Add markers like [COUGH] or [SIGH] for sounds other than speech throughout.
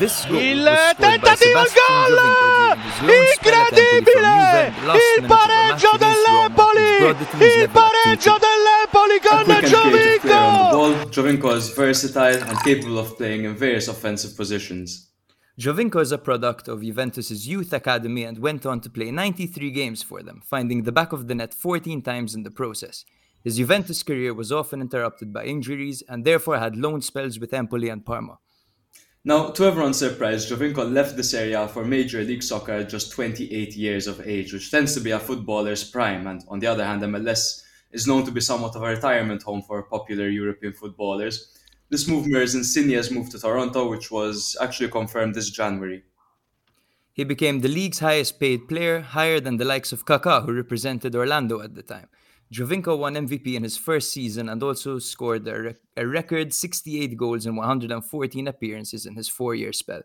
This goal Il was scored by tentativo al Sebastian gol! Giovinco during his loan spell at Empoli from Incredibile! Il minute of a match pareggio against Roma, which brought the dell'Empoli! Il pareggio dell'Empoli con quick and creative player on the Giovinco! ball, Giovinco is versatile and capable of playing in various offensive positions. Giovinco is a product of Juventus' youth academy and went on to play 93 games for them, finding the back of the net 14 times in the process. His Juventus career was often interrupted by injuries and therefore had loan spells with Empoli and Parma. Now, to everyone's surprise, Giovinco left this area for Major League Soccer at just 28 years of age, which tends to be a footballer's prime. And on the other hand, MLS is known to be somewhat of a retirement home for popular European footballers. This move mirrors Insigne's move to Toronto, which was actually confirmed this January. He became the league's highest paid player, higher than the likes of Kaká, who represented Orlando at the time. Giovinco won MVP in his first season and also scored a, rec- a record 68 goals in 114 appearances in his four year spell.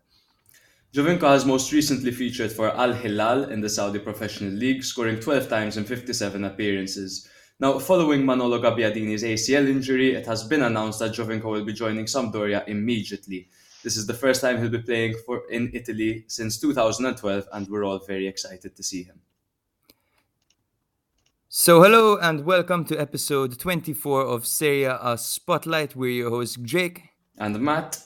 Giovinco has most recently featured for Al Hilal in the Saudi Professional League, scoring 12 times in 57 appearances. Now, following Manolo Gabbiadini's ACL injury, it has been announced that Giovinco will be joining Sampdoria immediately. This is the first time he'll be playing for in Italy since 2012, and we're all very excited to see him. So, hello and welcome to episode 24 of Serie A Spotlight. We're your host, Jake. And Matt,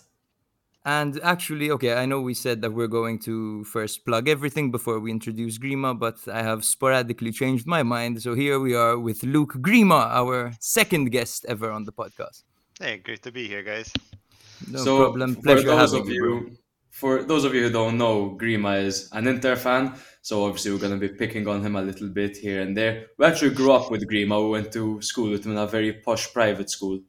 And actually, okay, I know we said that we're going to first plug everything before we introduce Grima, but I have sporadically changed my mind. So here we are with Luke Grima, our second guest ever on the podcast. Hey, great to be here, guys. No so problem. for Pleasure those having of you. bro. you, for those of you who don't know, Grima is an Inter fan, so obviously we're going to be picking on him a little bit here and there. We actually grew up with Grima. We went to school with him in a very posh private school.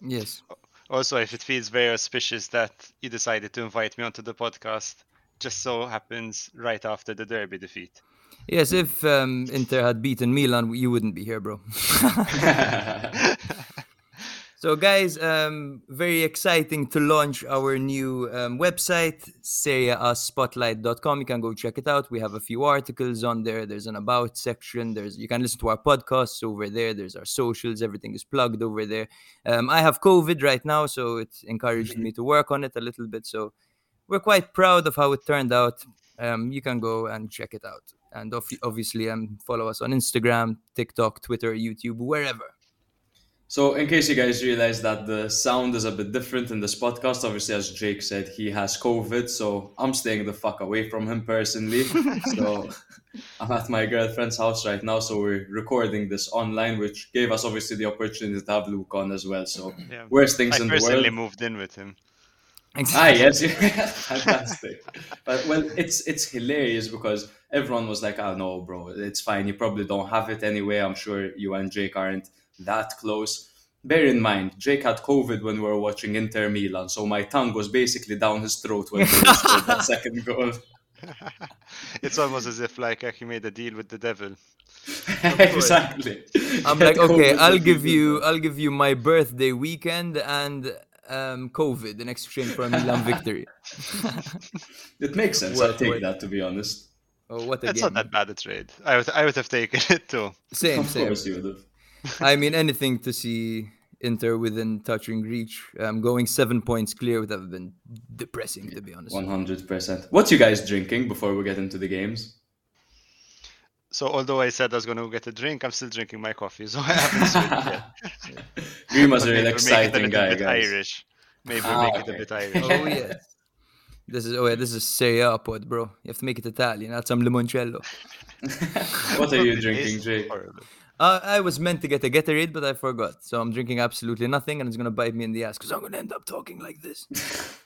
Yes. Also, if it feels very auspicious that you decided to invite me onto the podcast, just so happens right after the Derby defeat. Yes, if um, Inter had beaten Milan, you wouldn't be here, bro. [LAUGHS] [LAUGHS] [LAUGHS] So, guys, um, very exciting to launch our new um, website, serieaspotlight.com. You can go check it out. We have a few articles on there. There's an about section. There's you can listen to our podcasts over there. There's our socials. Everything is plugged over there. Um, I have COVID right now, so it encouraged me to work on it a little bit. So we're quite proud of how it turned out. Um, you can go and check it out. And obviously, um, follow us on Instagram, TikTok, Twitter, YouTube, wherever. So, in case you guys realize that the sound is a bit different in this podcast, obviously, as Jake said, he has COVID, so I'm staying the fuck away from him personally. [LAUGHS] so, I'm at my girlfriend's house right now, so we're recording this online, which gave us obviously the opportunity to have Luke on as well. So, Yeah. worst things I in the world. I personally world. moved in with him. Ah, yes, [LAUGHS] fantastic. But well, it's it's hilarious because everyone was like, "Oh no, bro, it's fine. You probably don't have it anyway. I'm sure you and Jake aren't that close." Bear in mind, Jake had COVID when we were watching Inter Milan, so my tongue was basically down his throat when he scored that [LAUGHS] second goal. [LAUGHS] it's almost as if like he made a deal with the devil. [LAUGHS] exactly. I'm like, okay, COVID I'll give you, that. I'll give you my birthday weekend and um, COVID in exchange for a Milan victory. It makes sense. Well, I'll take well. that to be honest. Oh, what a That's game! not that bad a trade. I would, I would have taken it too. Same, Of same. course, you would have. [LAUGHS] I mean, anything to see Inter within touching reach. Um, going seven points clear would have been depressing, to be honest. One hundred percent. What you guys drinking before we get into the games? So although I said I was going to get a drink, I'm still drinking my coffee, so [LAUGHS] I haven't switched yet. [LAUGHS] Grima's a But real maybe we'll make it a exciting little guy, bit guys. Irish. Maybe Ah, make it a bit Irish. Oh yeah. This is oh yeah, this is Serie A pod, bro. You have to make it Italian. Add some limoncello. What are you drinking, Jake? horrible. Uh, I was meant to get a Gatorade, but I forgot. So I'm drinking absolutely nothing, and it's gonna bite me in the ass because I'm gonna end up talking like this.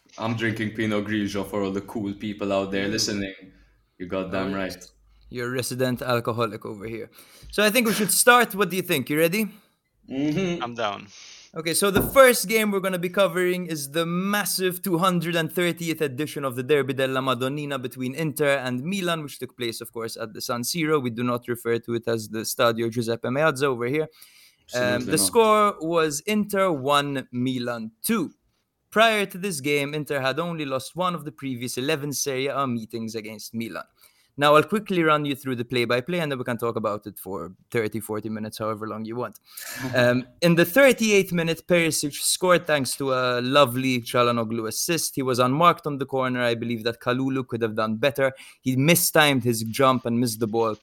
[LAUGHS] I'm drinking Pinot Grigio for all the cool people out there listening. You goddamn Oh, right. You're a resident alcoholic over here. So I think we should start. What do you think? You ready? hmm I'm down. Okay, so the first game we're going to be covering is the massive 230th edition of the Derby della Madonnina between Inter and Milan, which took place, of course, at the San Siro. We do not refer to it as the Stadio Giuseppe Meazza over here. Um, the not. score was Inter 1, Milan 2. Prior to this game, Inter had only lost one of the previous 11 Serie A meetings against Milan. Now, I'll quickly run you through the play by play and then we can talk about it for 30, 40 minutes, however long you want. [LAUGHS] Um, in the 38th minute, Perisic scored thanks to a lovely Calhanoglu assist. He was unmarked on the corner. I believe that Kalulu could have done better. He mistimed his jump and missed the ball.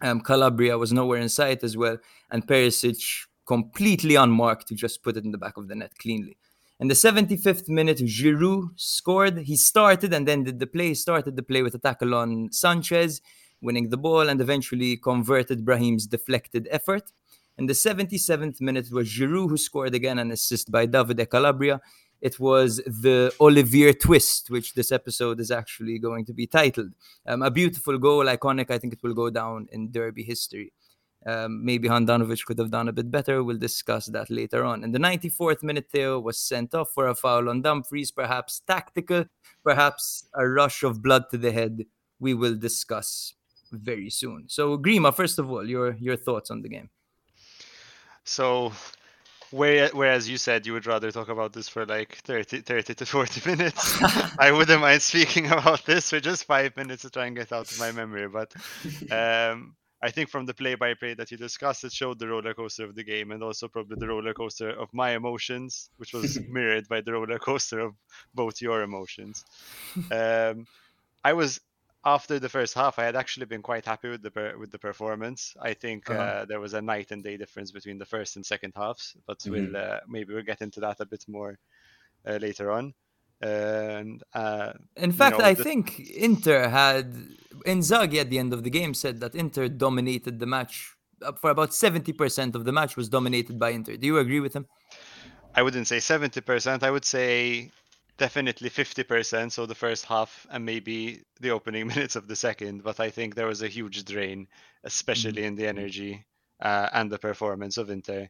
Um, Calabria was nowhere in sight as well. And Perisic completely unmarked to just put it in the back of the net cleanly. In the 75th minute, Giroud scored. He started and then did the play. He started the play with a tackle on Sanchez, winning the ball and eventually converted Brahim's deflected effort. In the 77th minute, it was Giroud who scored again an assist by Davide Calabria. It was the Olivier twist, which this episode is actually going to be titled. Um, a beautiful goal, iconic. I think it will go down in Derby history. Um, maybe Handanovic could have done a bit better. We'll discuss that later on. In the 94th minute, Theo was sent off for a foul on Dumfries, perhaps tactical, perhaps a rush of blood to the head. We will discuss very soon. So, Grima, first of all, your your thoughts on the game. So, where, whereas you said you would rather talk about this for like 30, 30 to 40 [LAUGHS] minutes, I wouldn't mind speaking [LAUGHS] about this for just five minutes to try and get out of my memory. But um, I think from the play-by-play that you discussed, it showed the roller coaster of the game and also probably the roller coaster of my emotions, which was [LAUGHS] mirrored by the roller coaster of both your emotions. Um, I was after the first half, I had actually been quite happy with the per- with the performance. I think uh, Uh-huh. there was a night and day difference between the first and second halves, but Mhm. we'll uh, maybe we'll get into that a bit more uh, later on. And uh, In fact, know, I the- think Inter had Inzaghi at the end of the game said that Inter dominated the match uh, for about 70% of the match was dominated by Inter. Do you agree with him? I wouldn't say 70%. I would say definitely 50%. So the first half and maybe the opening [LAUGHS] minutes of the second. But I think there was a huge drain, especially in the energy uh, and the performance of Inter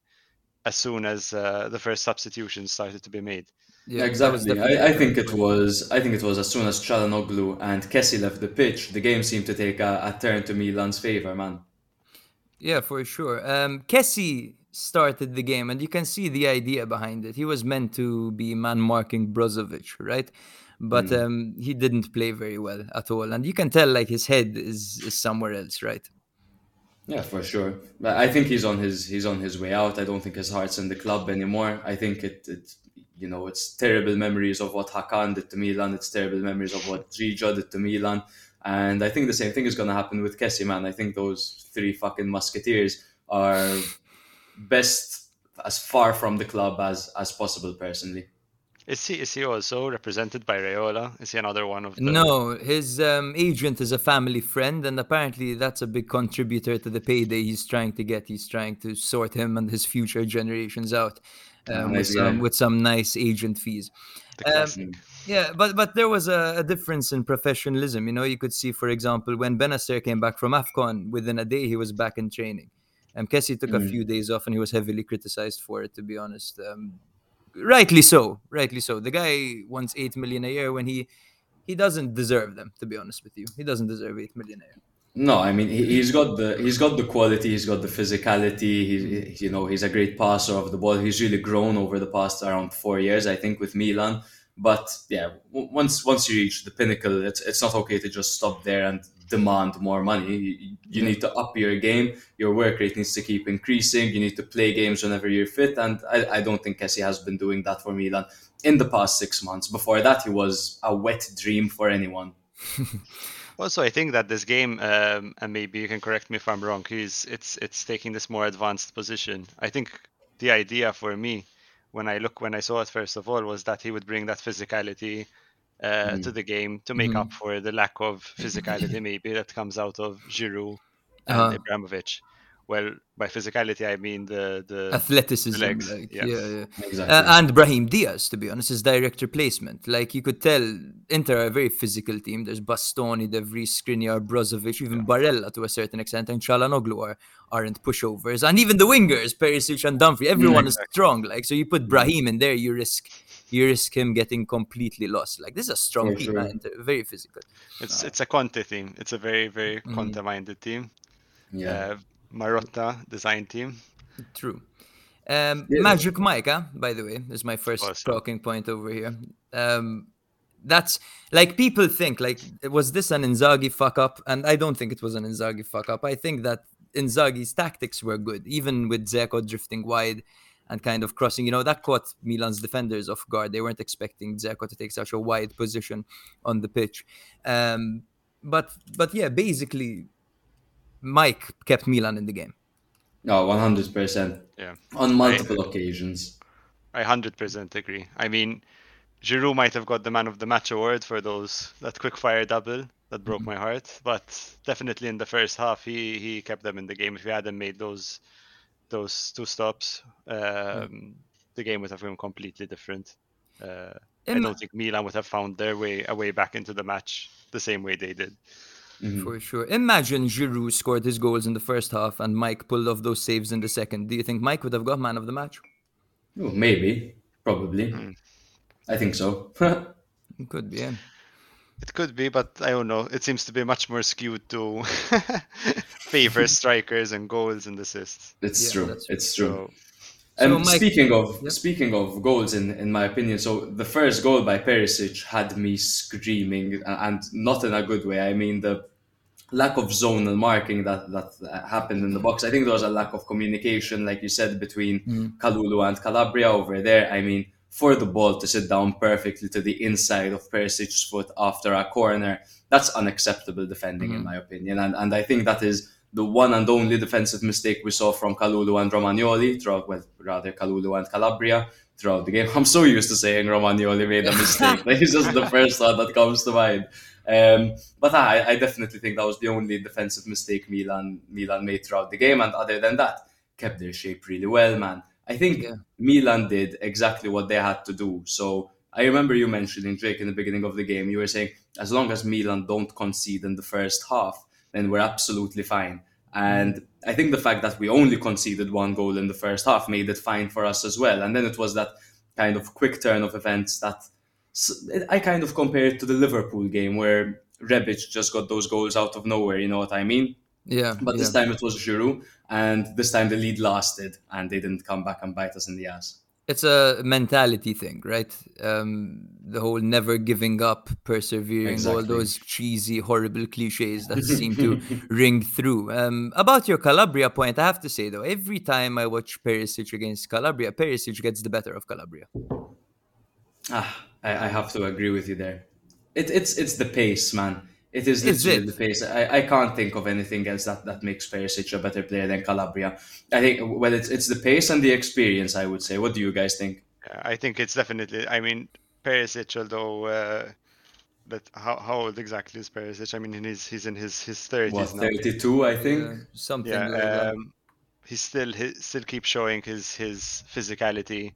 as soon as uh, the first substitutions started to be made. Yeah, exactly. definitely I, I a think it was. I think it was as soon as Calhanoglu and Kessie left the pitch, the game seemed to take a, a turn to Milan's favor, man. Yeah, for sure. Um, Kessie started the game, and you can see the idea behind it. He was meant to be man marking Brozovic, right? But um, he didn't play very well at all, and you can tell like his head is, is somewhere else, right? Yeah, for sure. I think he's on his he's on his way out. I don't think his heart's in the club anymore. I think it, it you know it's terrible memories of what Hakan did to Milan. It's terrible memories of what Gigio did to Milan. And I think the same thing is going to happen with Kessie, man. I think those three fucking musketeers are best as far from the club as as possible. Personally, Is he is he also represented by Raiola? Is he another one of the No, his um, agent is a family friend, and apparently that's a big contributor to the payday he's trying to get. He's trying to sort him and his future generations out um, with, some, with some nice agent fees. Um. Yeah, but but there was a, a difference in professionalism. You know, you could see, for example, when Bennacer came back from Afcon, within a day he was back in training. Um, Kessie took a Mm. few days off, and he was heavily criticized for it. To be honest, um, rightly so. Rightly so. The guy wants eight million a year when he he doesn't deserve them. To be honest with you, he doesn't deserve eight million a year. No, I mean he, he's got the he's got the quality, he's got the physicality. He's you know he's a great passer of the ball. He's really grown over the past around four years, I think, with Milan. But yeah, once once you reach the pinnacle, it's it's not okay to just stop there and demand more money. You, you need to up your game. Your work rate needs to keep increasing. You need to play games whenever you're fit, and I, I don't think Kessie has been doing that for Milan in the past six months. Before that, he was a wet dream for anyone. [LAUGHS] Also, I think that this game, um, and maybe you can correct me if I'm wrong, is it's it's taking this more advanced position. I think the idea for me, when I look when I saw it first of all, was that he would bring that physicality uh, to the game to make up for the lack of [LAUGHS] physicality maybe that comes out of Giroud and Uh-huh. Ibrahimovic. Well, by physicality I mean the the Athleticism, legs, like, yeah. yeah, yeah. Exactly. Uh, and Brahim Diaz, to be honest, is direct replacement. Like you could tell, Inter are a very physical team. There's Bastoni, De Vrij, Skriniar, Brozovic, even Barella to a certain extent, and Calhanoglu are, aren't pushovers. And even the wingers, Perisic and Dumfries, everyone is strong. Like so, you put Brahim in there, you risk you risk him getting completely lost. Like this is a strong For team, sure. man. Very physical. it's it's a Conte team. It's a very very Mm-hmm. Conte minded team. yeah. Uh, Marotta design team. True. Um, Yeah. Magic Mike, huh? by the way, is my first course. talking point over here. Um, that's like people think like was this an Inzaghi fuck up? And I don't think it was an Inzaghi fuck up. I think that Inzaghi's tactics were good, even with Dzeko drifting wide and kind of crossing. You know that caught Milan's defenders off guard. They weren't expecting Dzeko to take such a wide position on the pitch. Um, but but yeah, basically, Mike kept Milan in the game. No, one hundred percent. Yeah, on multiple I, occasions. I hundred percent agree. I mean, Giroud might have got the man of the match award for those that quick fire double that broke mm-hmm. my heart, but definitely in the first half he he kept them in the game. If he hadn't made those those two stops, um, mm. the game would have been completely different. Uh, I don't think Milan would have found their way a way back into the match the same way they did. Mm-hmm. For sure. Imagine Giroud scored his goals in the first half and Mike pulled off those saves in the second. Do you think Mike would have got man of the match? Oh, maybe, probably. Mm. I think so. it could be. Yeah. It could be, but I don't know. It seems to be much more skewed to [LAUGHS] favor [LAUGHS] strikers and goals and assists. It's yeah, true. It's true. So, and so Mike, speaking of yep. speaking of goals, in, in my opinion, so the first goal by Perisic had me screaming, and not in a good way. I mean the lack of zonal marking that that happened in the box. I think there was a lack of communication, like you said, between mm. Kalulu and Calabria over there. I mean, for the ball to sit down perfectly to the inside of Perisic's foot after a corner, that's unacceptable defending, mm. in my opinion. And and I think that is the one and only defensive mistake we saw from Kalulu and Romagnoli throughout, well, rather Kalulu and Calabria throughout the game. [LAUGHS] I'm so used to saying Romagnoli made a mistake. [LAUGHS] He's just the first one that comes to mind. Um, but I, I, definitely think that was the only defensive mistake Milan Milan made throughout the game, and other than that, kept their shape really well, man. I think yeah. Milan did exactly what they had to do. So I remember you mentioning Drake in the beginning of the game. You were saying as long as Milan don't concede in the first half, then we're absolutely fine. And I think the fact that we only conceded one goal in the first half made it fine for us as well. And then it was that kind of quick turn of events that I kind of compare it to the Liverpool game where Rebic just got those goals out of nowhere. You know what I mean? Yeah. But this yeah. time it was Giroud, and this time the lead lasted, and they didn't come back and bite us in the ass. It's a mentality thing, right? Um, the whole never giving up, persevering, exactly. all those cheesy, horrible cliches that [LAUGHS] seem to ring through. Um, about your Calabria point, I have to say though, every time I watch Perisic against Calabria, Perisic gets the better of Calabria. Ah, I, I have to agree with you there. It, it's it's the pace, man. It is literally the pace. I, I can't think of anything else that, that makes Perisic a better player than Calabria. I think well, it's it's the pace and the experience. I would say. What do you guys think? I think it's definitely. I mean, Perisic, although. Uh, but how, how old exactly is Perisic? I mean, he's he's in his his thirties now. Thirty two, I think. Yeah, something yeah, like um, that. He still he still keeps showing his his physicality.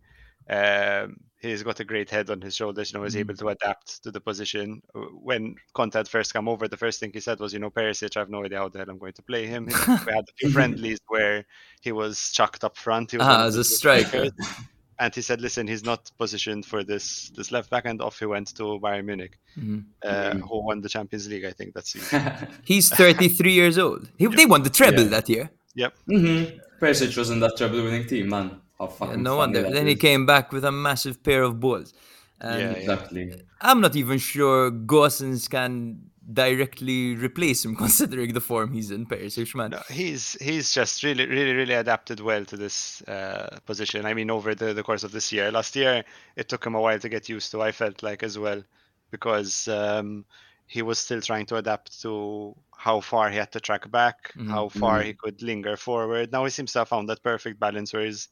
Um, he's got a great head on his shoulders. You know, he's mm. able to adapt to the position. When Conte had first come over, the first thing he said was, "You know, Perisic, I have no idea how the hell I'm going to play him." we [LAUGHS] had a few friendlies where he was chucked up front. He was ah, as a striker. [LAUGHS] and he said, "Listen, he's not positioned for this this left back." And off he went to Bayern Munich, mm-hmm. Uh, who won the Champions League, I think that season. [LAUGHS] he's 33 years old. He, yep. They won the treble yeah. that year. Yep. Mm-hmm. Perisic was in that treble-winning team, man. How fucking yeah, no wonder. Then is. he came back with a massive pair of balls. And yeah, exactly. I'm not even sure Gosens can directly replace him, [LAUGHS] considering the form he's in. Perisic, man. No, he's he's just really, really, really adapted well to this uh, position. I mean, over the, the course of this year, last year it took him a while to get used to. I felt like as well, because um, he was still trying to adapt to how far he had to track back, mm-hmm. how far mm-hmm. he could linger forward. Now he seems to have found that perfect balance where he's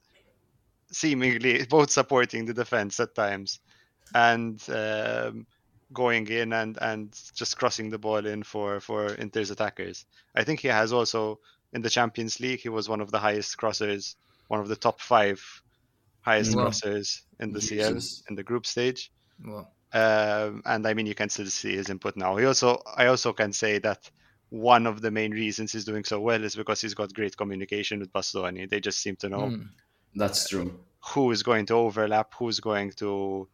seemingly [LAUGHS] both supporting the defense at times and um, going in and and just crossing the ball in for for Inter's attackers. I think he has also in the Champions League he was one of the highest crossers, one of the top five highest wow. crossers in the Jesus. CL in the group stage. Wow. Um, and I mean you can still see his input now. He also I also can say that one of the main reasons he's doing so well is because he's got great communication with Bastoni. They just seem to know mm. That's true. Who is going to overlap? Who's going to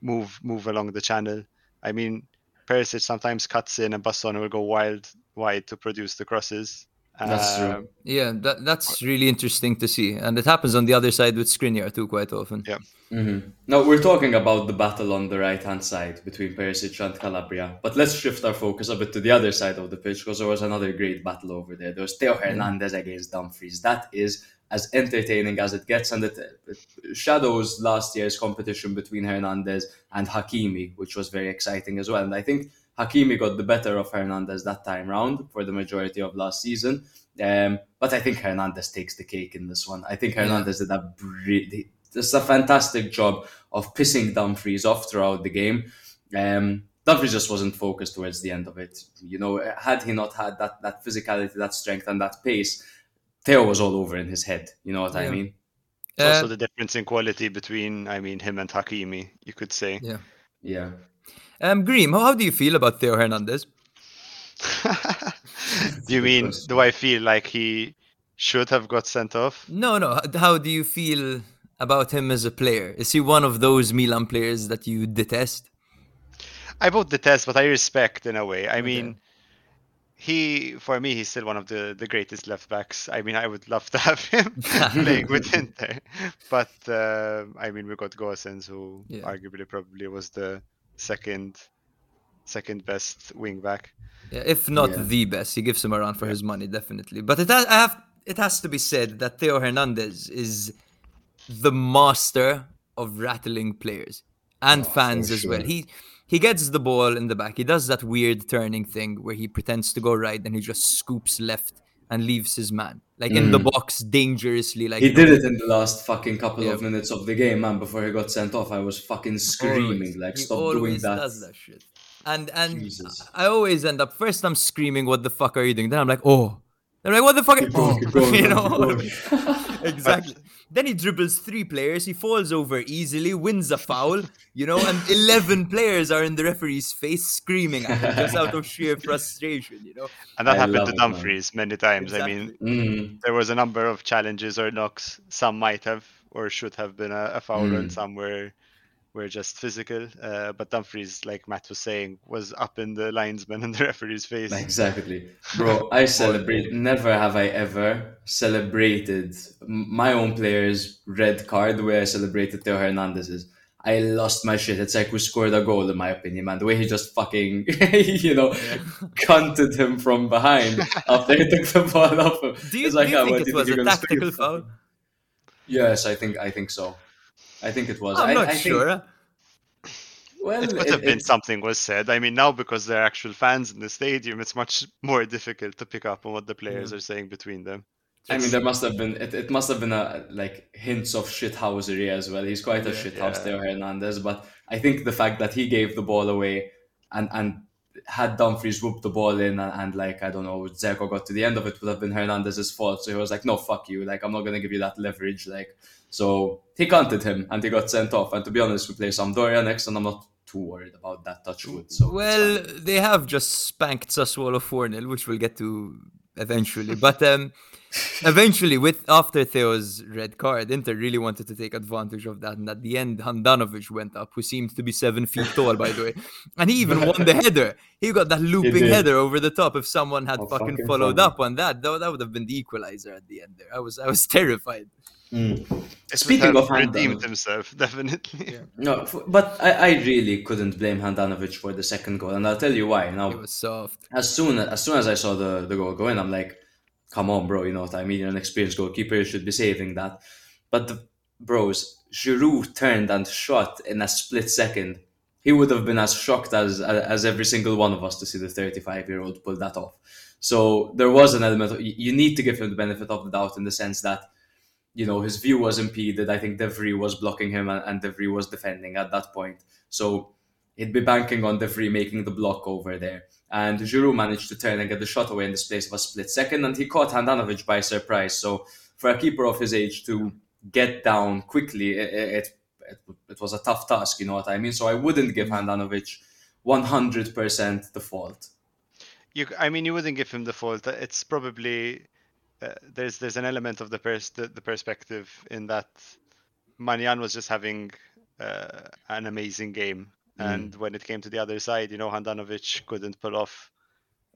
move move along the channel? I mean, Perisic sometimes cuts in, and Bastoni will go wild wide to produce the crosses, That's true. Um, Yeah, that, that's really interesting to see. And it happens on the other side with Skriniar too quite often. Yeah. hmm Now we're talking about the battle on the right hand side between Perisic and Calabria, but let's shift our focus a bit to the other side of the pitch because there was another great battle over there. There was Theo Hernandez against Dumfries. That is as entertaining as it gets, and it, it shadows last year's competition between Hernandez and Hakimi, which was very exciting as well. And I think Hakimi got the better of Hernandez that time round for the majority of last season. Um, but I think Hernandez takes the cake in this one. I think Hernandez did a bri- just a fantastic job of pissing Dumfries off throughout the game. Um, Dumfries just wasn't focused towards the end of it. You know, had he not had that that physicality, that strength, and that pace, Theo was all over in his head. You know what I mean? it's Uh, also the difference in quality between, I mean, him and Hakimi, you could say. yeah. Yeah. Um, Greem, how, how do you feel about Theo Hernandez? do [LAUGHS] you mean, do I feel like he should have got sent off? No, no. How do you feel about him as a player? Is he one of those Milan players that you detest? I both detest, but I respect in a way. I mean, he for me he's still one of the the greatest left backs. I mean, I would love to have him [LAUGHS] playing with Inter, but uh, I mean, we got Gosens, who Yeah. arguably probably was the second second best wing back. Yeah, if not Yeah. the best, he gives him a run for his money, definitely. But it has, I have, it has to be said that Theo Hernandez is the master of rattling players and Oh, fans as well. He he gets the ball in the back. He does that weird turning thing where he pretends to go right and he just scoops left and leaves his man like in the box dangerously. Like Mm. He know, did it in the last fucking couple of minutes of the game, man. Before he got sent off, I was fucking screaming, always- like, he "Stop doing that!" Does that shit. And and Jesus. I always end up first. I'm screaming, "What the fuck are you doing?" Then I'm like, "Oh." I'm like, "What the fuck?" Keep oh. [LAUGHS] going, you know, [LAUGHS] exactly. [LAUGHS] Then he dribbles three players. He falls over easily, wins a foul. You know, and eleven [LAUGHS] players are in the referee's face screaming at him just out of sheer [LAUGHS] frustration. You know. And that I happened love to it, man. Dumfries many times. I mean, Mm. there was a number of challenges or knocks. Some might have or should have been a, a foul, Mm. and some were were just physical. Uh, but Dumfries, like Matt was saying, was up in the linesman [LAUGHS] and the referee's face. Exactly, [LAUGHS] bro. I celebrate. Never have I ever celebrated my own player's red card the way I celebrated Theo Hernandez's. I lost my shit. It's like we scored a goal, in my opinion, man. The way he just fucking, [LAUGHS] you know, cunted him from behind after he took the ball off him. Do you, It's like, do you "Ah, think what, it was a tactical foul? Yes, I think I think so. I think it was. I'm I, not I think- sure. well, it would it- have been it- something was said. I mean, now because there are actual fans in the stadium, it's much more difficult to pick up on what the players are saying between them. I mean, there must have been it, it must have been a like hints of shithousery as well. He's quite a Yeah. shithouse, Yeah. Theo Hernandez. But I think the fact that he gave the ball away and and had Dumfries whoop the ball in and, and like I don't know, Dzeko got to the end of it would have been Hernandez's fault. So he was like, no, fuck you. Like I'm not gonna give you that leverage. Like so he counted him and he got sent off. And to be honest, we play Sampdoria next, and I'm not too worried about that touch wood. So Well, they have just spanked Sassuolo 4 0, which we'll get to eventually. But um, [LAUGHS] eventually, with after Theo's red card, Inter really wanted to take advantage of that. And at the end, Handanovic went up, who seemed to be seven feet tall, by the way. And he even won the [LAUGHS] header. He got that looping header over the top. If someone had fucking fucking followed funny. up on that, that, that would have been the equalizer at the end there. I was I was [LAUGHS] terrified. Mm. Speaking of redeemed Handanovic- himself, [LAUGHS] definitely. No, f- but I, I really couldn't blame Handanovic for the second goal, and I'll tell you why. Now, It was soft. as soon as as soon as I saw the, the goal go in, I'm like, come on, bro, you know what I mean? You're an experienced goalkeeper, you should be saving that. But the bros, Giroud turned and shot in a split second. He would have been as shocked as as every single one of us to see the 35 year old pull that off. So there was an element of you you need to give him the benefit of the doubt in the sense that you know his view was impeded. I think De Vrij was blocking him and, and De Vrij was defending at that point. So he'd be banking on De Vrij making the block over there. And Giroud managed to turn and get the shot away in the space of a split second, and he caught Handanovic by surprise. So for a keeper of his age to get down quickly, it, it, it, it was a tough task, you know what I mean? So I wouldn't give mm-hmm. Handanovic 100% the fault. You, I mean, you wouldn't give him the fault. It's probably uh, there's there's an element of the pers- the, the perspective in that Maignan was just having uh, an amazing game, Mm. and when it came to the other side, you know, Handanovic couldn't pull off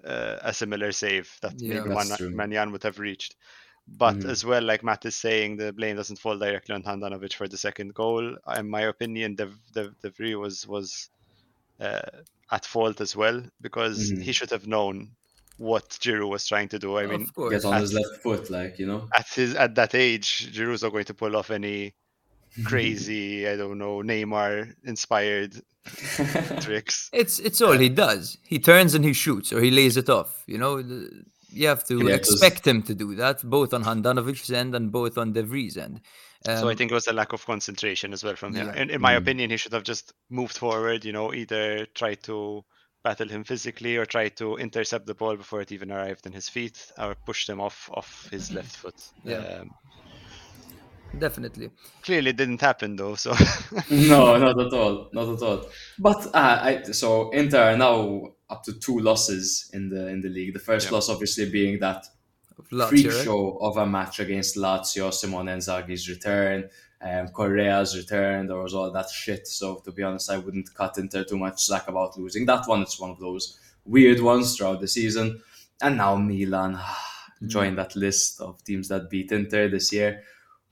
uh, a similar save that Yeah. maybe Man- true. Maignan would have reached. But Mhm. as well, like Matt is saying, the blame doesn't fall directly on Handanovic for the second goal. In my opinion, the De Vrij was was uh, at fault as well because Mhm. he should have known what Giroud was trying to do. I mean, of course. Get on at- his left foot, like you know. at his at that age, Giroud's not going to pull off any [LAUGHS] crazy, I don't know, Neymar inspired [LAUGHS] tricks. It's it's all he does. He turns and he shoots, or he lays it off. You know, you have to Yeah, 'cause- expect him to do that, both on Handanovic's end and both on De Vrij's end. so I Um, think it was a lack of concentration as well from him. Yeah. In, in my Mm. opinion, he should have just moved forward. You know, either try to battle him physically or try to intercept the ball before it even arrived in his feet, or push him off off his left foot. Yeah. Um, definitely. clearly, it didn't happen though. So [LAUGHS] no, not at all, not at all. But uh, I, so Inter are now up to two losses in the in the league. The first Yeah. loss, obviously, being that Lazio, freak right? show of a match against Lazio, Simone Inzaghi's return, um, Correa's return. There was all that shit. So to be honest, I wouldn't cut Inter too much slack about losing that one. It's one of those weird ones throughout the season. And now Milan [SIGHS] join that list of teams that beat Inter this year.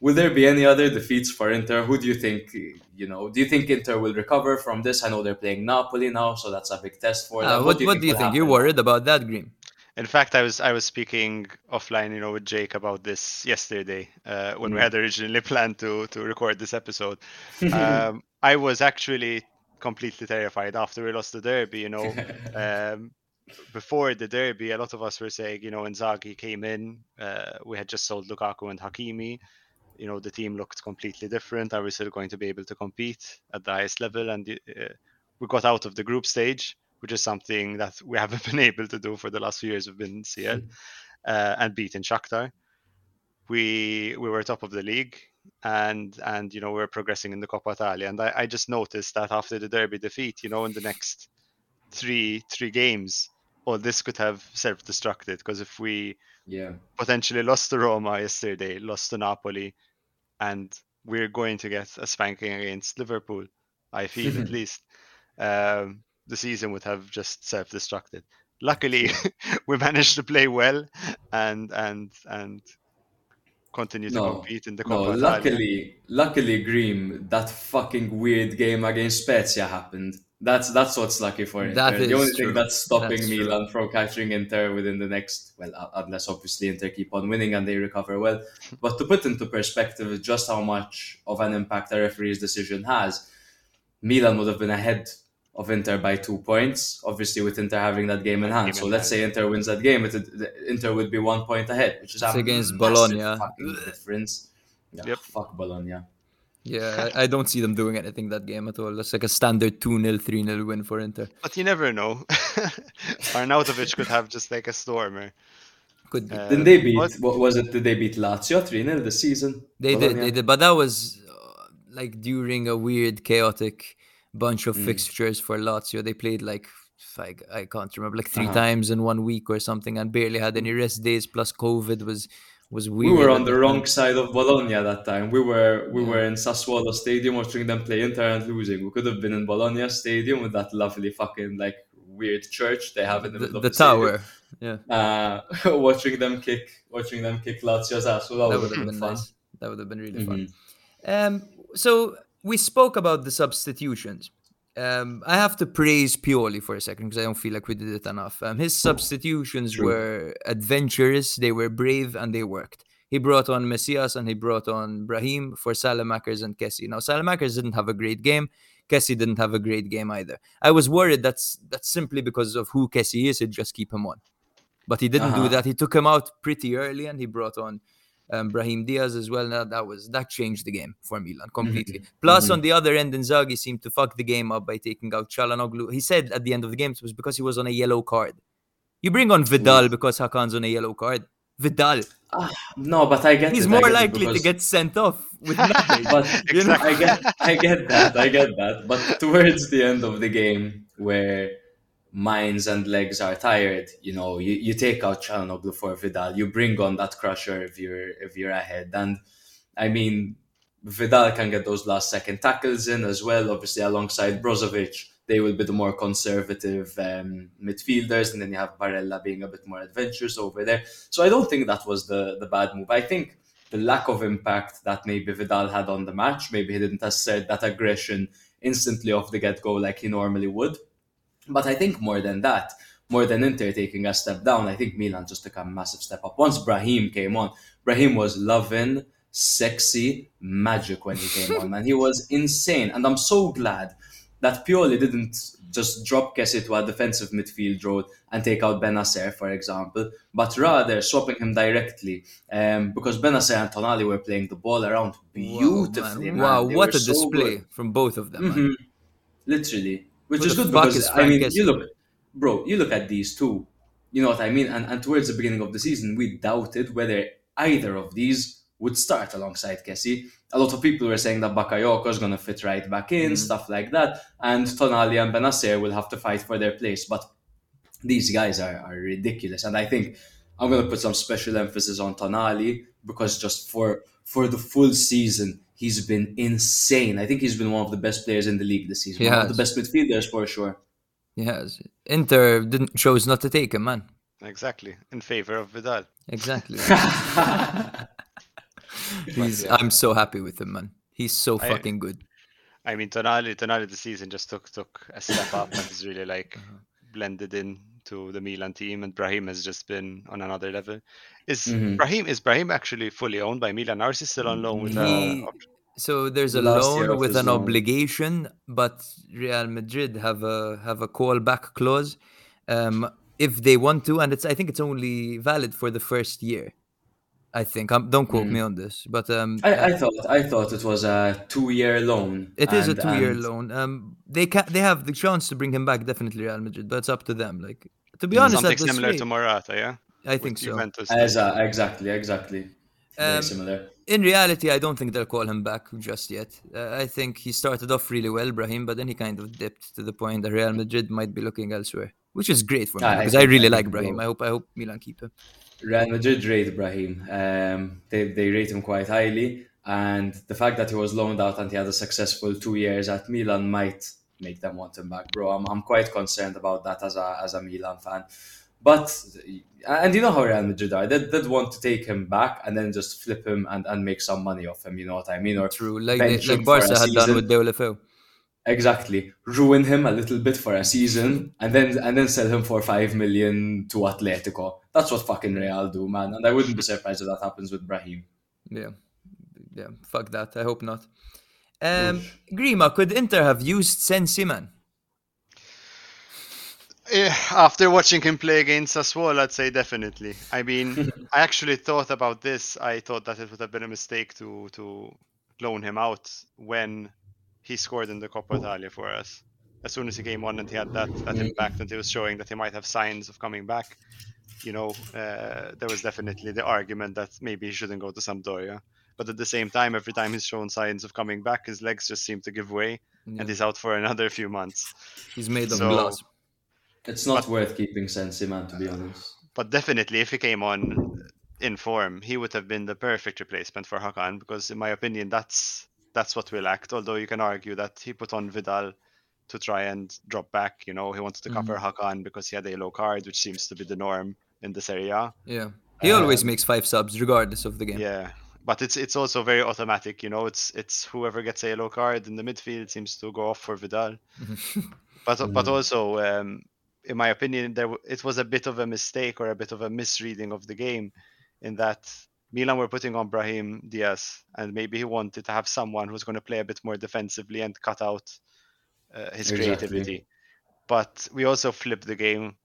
Will there be any other defeats for Inter? Who do you think? You know, do you think Inter will recover from this? I know they're playing Napoli now, so that's a big test for them. what, what do you will think? You're worried about that, Green? In fact, I was I was speaking offline, you know, with Jake about this yesterday uh, when we had originally [LAUGHS] planned to to record this episode. [LAUGHS] um, I was actually completely terrified after we lost the derby. You know, [LAUGHS] um, before the derby, a lot of us were saying, you know, Inzaghi came in. Uh, we had just sold Lukaku and Hakimi. You know, the team looked completely different. Are we still going to be able to compete at the highest level? And uh, we got out of the group stage, which is something that we haven't [LAUGHS] been able to do for the last few years. We've been in CL uh, and beaten Shakhtar. We we were top of the league and and you know we're progressing in the Coppa Italia. And I, I just noticed that after the derby defeat, you know, in the next three three games, all this could have self-destructed because if we yeah. potentially lost to Roma yesterday, lost to Napoli, and we're going to get a spanking against Liverpool. I feel at [LAUGHS] least um, the season would have just self-destructed. Luckily, [LAUGHS] we managed to play well and and and continue to No, compete in the No, Coppa Italia. luckily, luckily, Green, that fucking weird game against Spezia happened. That's that's what's lucky for Inter. That the only true. thing that's stopping That's true. Milan from catching Inter within the next, well, uh, unless obviously Inter keep on winning and they recover well. [LAUGHS] But to put into perspective just how much of an impact a referee's decision has, Milan would have been ahead of Inter by two points. Obviously, with Inter having that game in hand. Game So in let's hand. say Inter wins that game, it, Inter would be one point ahead, which is It's against Bologna. fucking difference. Yeah, Yep. Fuck Bologna. Yeah, I, I don't see them doing anything that game at all. That's like a standard 2 0, 3 0 win for Inter. But you never know. [LAUGHS] Arnautovic could have just like a stormer. Could be. Uh, Didn't they beat? what- What was it? Did they beat Lazio three 0 this season? They did, they did, but that was uh, like during a weird, chaotic bunch Mm. of fixtures for Lazio. They played like I, I can't remember, like 3 Uh-huh. times in one week or something, and barely had any rest days. Plus, COVID was was weird. We were on the wrong side of Bologna that time. We were we Yeah. were in Sassuolo Stadium watching them play Inter and losing. We could have been in Bologna Stadium with that lovely fucking like weird church they have in the, The, middle of the the stadium. tower. Yeah, Uh, [LAUGHS] watching them kick, watching them kick Lazio's ass. Well, that that would have been fun. nice. That would have been really fun. Mhm. Um, so we spoke about the substitutions. Um, I have to praise Pioli for a second because I don't feel like we did it enough. Um, his substitutions True. were adventurous, they were brave, and they worked. He brought on Messias and he brought on Brahim for Saelemaekers and Kessie. Now, Saelemaekers didn't have a great game. Kessie didn't have a great game either. I was worried that's that's simply because of who Kessie is, he'd just keep him on. But he didn't do Uh-huh. that. He took him out pretty early and he brought on um, Brahim Diaz as well. Now that was that changed the game for Milan completely. Plus, Mhm. on the other end, Inzaghi seemed to fuck the game up by taking out Calhanoglu. He said at the end of the game it was because he was on a yellow card. You bring on Vidal Oof. because Hakan's on a yellow card. Vidal, No, but I get he's it, more get it likely to get sent off with nothing. [LAUGHS] But [LAUGHS] You know? I get, I get that, I get that. But towards the end of the game, where minds and legs are tired, you know, you, you take out Calhanoglu for Vidal, you bring on that crusher if you're if you're ahead, and I mean, Vidal can get those last second tackles in as well, obviously alongside Brozovic. they will be the more conservative um, midfielders, and then you have Barella being a bit more adventurous over there. So I don't think that was the the bad move. I think the lack of impact that maybe Vidal had on the match, maybe he didn't assert that aggression instantly off the get go like he normally would. But I think more than that, more than Inter taking a step down, I think Milan just took a massive step up. Once Brahim came on, Brahim was loving, sexy, magic when he came on, and he was insane. And I'm so glad that Pioli didn't just drop Kessie to a defensive midfield role and take out Bennacer, for example, but rather swapping him directly um, because Bennacer and Tonali were playing the ball around beautifully. Wow, wow what a so display good. from both of them. Mm-hmm. Literally, which is good because I mean, you look, bro, you look at these two. You know what I mean? And, and towards the beginning of the season, we doubted whether either of these would start alongside Kessie. A lot of people were saying that Bakayoko is going to fit right back in, mm. stuff like that, and Tonali and Bennacer will have to fight for their place. But these guys are, are ridiculous, and I think I'm going to put some special emphasis on Tonali because just for for the full season, he's been insane. I think he's been one of the best players in the league this season. He one has. of the best midfielders for sure. He has. Inter didn't chose not to take him, man. Exactly, in favor of Vidal. Exactly. [LAUGHS] He's. Yeah. I'm so happy with him, man. He's so fucking I, good. I mean, Tonali, Tonali, the season just took took a step up and is really like uh-huh. blended in to the Milan team, and Brahim has just been on another level. Is mm-hmm. Brahim is Brahim actually fully owned by Milan, or is he still on loan with he, So there's a Last loan with an loan. obligation, but Real Madrid have a have a callback clause um, if they want to, and it's I think it's only valid for the first year. I think. Um, don't quote mm. me on this, but um, I, I, thought I thought it was a two-year loan. It and, is a two-year and... loan. Um, they can they have the chance to bring him back, definitely Real Madrid, but it's up to them. Like to be mm. honest, something similar rate, to Morata, yeah. I think so. As a, exactly, exactly. Very um, similar. In reality, I don't think they'll call him back just yet. Uh, I think he started off really well, Brahim, but then he kind of dipped to the point that Real Madrid might be looking elsewhere, which is great for me because I, I really like Brahim. I hope I hope Milan keep him. Real Madrid rate Brahim. Um, they, they rate him quite highly. And the fact that he was loaned out and he had a successful two years at Milan might make them want him back, bro. I'm, I'm quite concerned about that as a, as a Milan fan. But, and you know how Real Madrid are, they'd, they'd want to take him back and then just flip him and, and make some money off him, you know what I mean? Or True, like, they, like Barca had done with Deulofeu. Exactly. Ruin him a little bit for a season and then and then sell him for five million to Atletico. That's what fucking Real do, man. And I wouldn't be surprised if that happens with Brahim. Yeah. Yeah. Fuck that. I hope not. Um Grima, could Inter have used Sensi, man? Yeah, after watching him play against Sassuolo, I'd say definitely. I mean, [LAUGHS] I actually thought about this. I thought that it would have been a mistake to to loan him out when he scored in the Coppa Italia for us. As soon as he came on and he had that, that impact and he was showing that he might have signs of coming back, you know, uh, there was definitely the argument that maybe he shouldn't go to Sampdoria. But at the same time, every time he's shown signs of coming back, his legs just seem to give way yeah. and he's out for another few months. He's made of so, glass. It's not but, worth keeping Sensi, man, to be honest. But definitely, if he came on in form, he would have been the perfect replacement for Hakan because, in my opinion, that's that's what we lacked. Although you can argue that he put on Vidal to try and drop back. You know, he wanted to cover mm-hmm. Hakan because he had a yellow card, which seems to be the norm in this area. Yeah, he um, always makes five subs regardless of the game. Yeah, but it's it's also very automatic. You know, it's it's whoever gets a yellow card in the midfield seems to go off for Vidal. [LAUGHS] but mm-hmm. but also, um, in my opinion, there it was a bit of a mistake or a bit of a misreading of the game, in that Milan were putting on Brahim Diaz, and maybe he wanted to have someone who's going to play a bit more defensively and cut out uh, his exactly. creativity. But we also flipped the game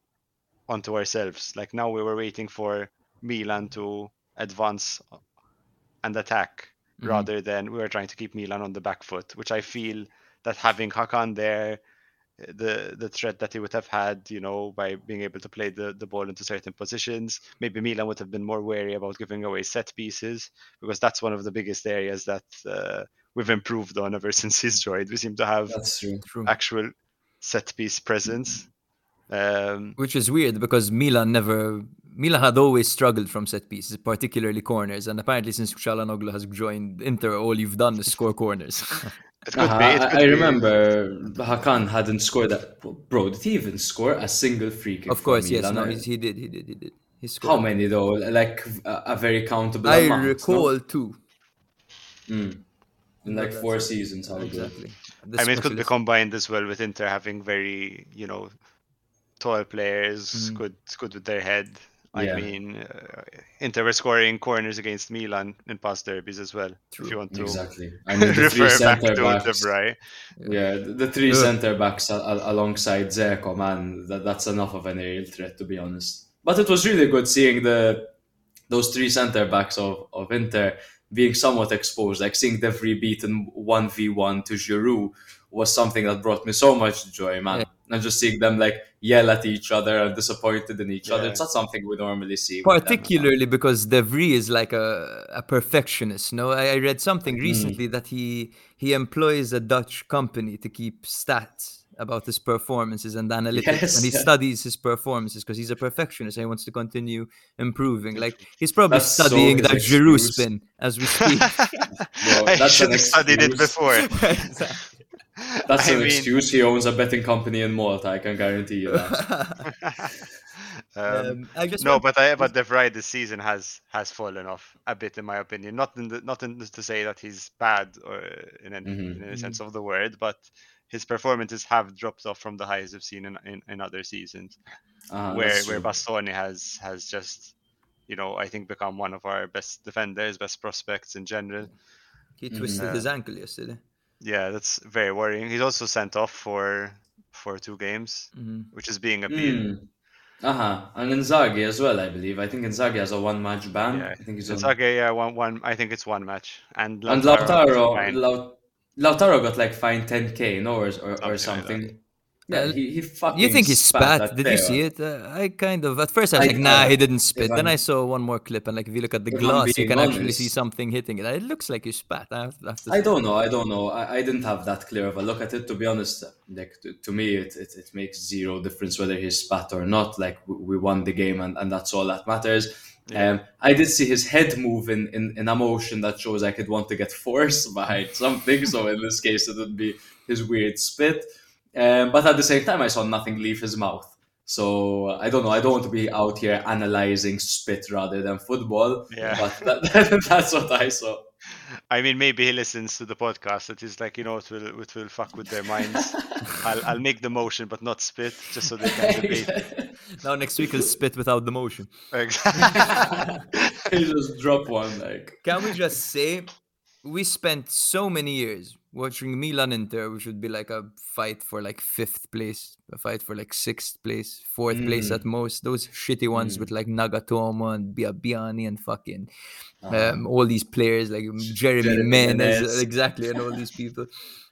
onto ourselves. Like now we were waiting for Milan to advance and attack mm-hmm. rather than we were trying to keep Milan on the back foot, which I feel that having Hakan there the the threat that he would have had, you know, by being able to play the, the ball into certain positions. Maybe Milan would have been more wary about giving away set pieces because that's one of the biggest areas that uh, we've improved on ever [LAUGHS] since he's joined. We seem to have actual set piece presence. Um, Which is weird because Milan never Milan had always struggled from set pieces, particularly corners, and apparently since Calhanoglu has joined Inter, all you've done is score corners. [LAUGHS] It could Uh-huh, be. It I, could I be. remember Hakan hadn't scored that. Bro, did he even score a single free kick? Of course, yes. Milan? No, I- he did. He did. He did. He scored. How many though? Like a, a very countable I amount. no? recall two. Mm. In like four seasons. How. Exactly. The I mean, it could be combined as well with Inter having very, you know, tall players, Mhm. good, good with their head. I Yeah. mean, uh, Inter were scoring corners against Milan in past derbies as well. True. If you want to Exactly. [LAUGHS] I mean, the refer back to centre De backs. Vrij. Yeah, the, the three Ugh. centre backs a- a- alongside Dzeko, man, that, that's enough of an aerial threat to be honest. But it was really good seeing the those three centre backs of, of Inter being somewhat exposed, like seeing De Vrij beaten one v one to Giroud was something that brought me so much joy, man. Yeah. And just seeing them like yell at each other and disappointed in each other, it's not something we normally see. particularly because De Vrij is like a, a perfectionist. No, I, I read something Mm. recently that he he employs a Dutch company to keep stats about his performances and analytics, Yes, and he yeah. studies his performances because he's a perfectionist and he wants to continue improving. Like he's probably That's studying his that Giroud spin as we speak. [LAUGHS] Well, [LAUGHS] I that's should an have studied it excuse. before. [LAUGHS] Exactly. [LAUGHS] That's I an mean- excuse. He owns a betting company in Malta, I can guarantee you that. [LAUGHS] [LAUGHS] um, Um, I no, want- but I, but De Vrij this season has has fallen off a bit in my opinion. Not in the, not in to say that he's bad or in any, Mhm. in any sense of the word, but his performances have dropped off from the highs we've seen in, in, in other seasons. Ah, where where true. Bastoni has has just you know I think become one of our best defenders, best prospects in general. he Mhm. twisted Yeah. his ankle yesterday. Yeah, that's very worrying. He's also sent off for for two games, Mhm. which is being appealed. Mm. Uh-huh. And Inzaghi as well, I believe. I think Inzaghi has a one-match ban. Yeah. I think he's It's on... okay, yeah, one one. I think it's one match, and And Lautaro is Lautaro, fine. Lautaro got like fined 10k, no, or, or, Something or something. Yeah, Yeah, he, he fucking You think he spat? at Did you see it? Uh, I kind of. At first, I was I- like, "Nah, uh, he didn't spit." Then I saw one more clip, and like, if you look at the glass, you can actually see something hitting it. It looks like you spat. I have, I have I don't know. I don't know. I, I didn't have that clear of a look at it. To be honest, like to, to me, it, it, it makes zero difference whether he spat or not. Like w- we won the game, and, and that's all that matters. Yeah. Um, I did see his head move in, in, in a motion that shows I he'd want to get [LAUGHS] force behind something. so in this case, it would be his weird spit. Um, but at the same time, I saw nothing leave his mouth. So I don't know. I don't want to be out here analyzing spit rather than football. Yeah. But that, [LAUGHS] that's what I saw. I mean, maybe he listens to the podcast. It is like you know, it will it will fuck with their minds. [LAUGHS] I'll I'll make the motion, but not spit, just so they can [LAUGHS] debate. Now next week he'll spit without the motion. Exactly. he just drop one like Can we just say we spent so many years watching Milan Inter, which would be like a fight for like fifth place, a fight for like sixth place, fourth place Mm. at most. Those shitty ones Mm. with like Nagatomo and Biabiany and fucking uh, um, all these players like Jeremy, Jeremy Menez, Menez. [LAUGHS] exactly, and all these [LAUGHS] people.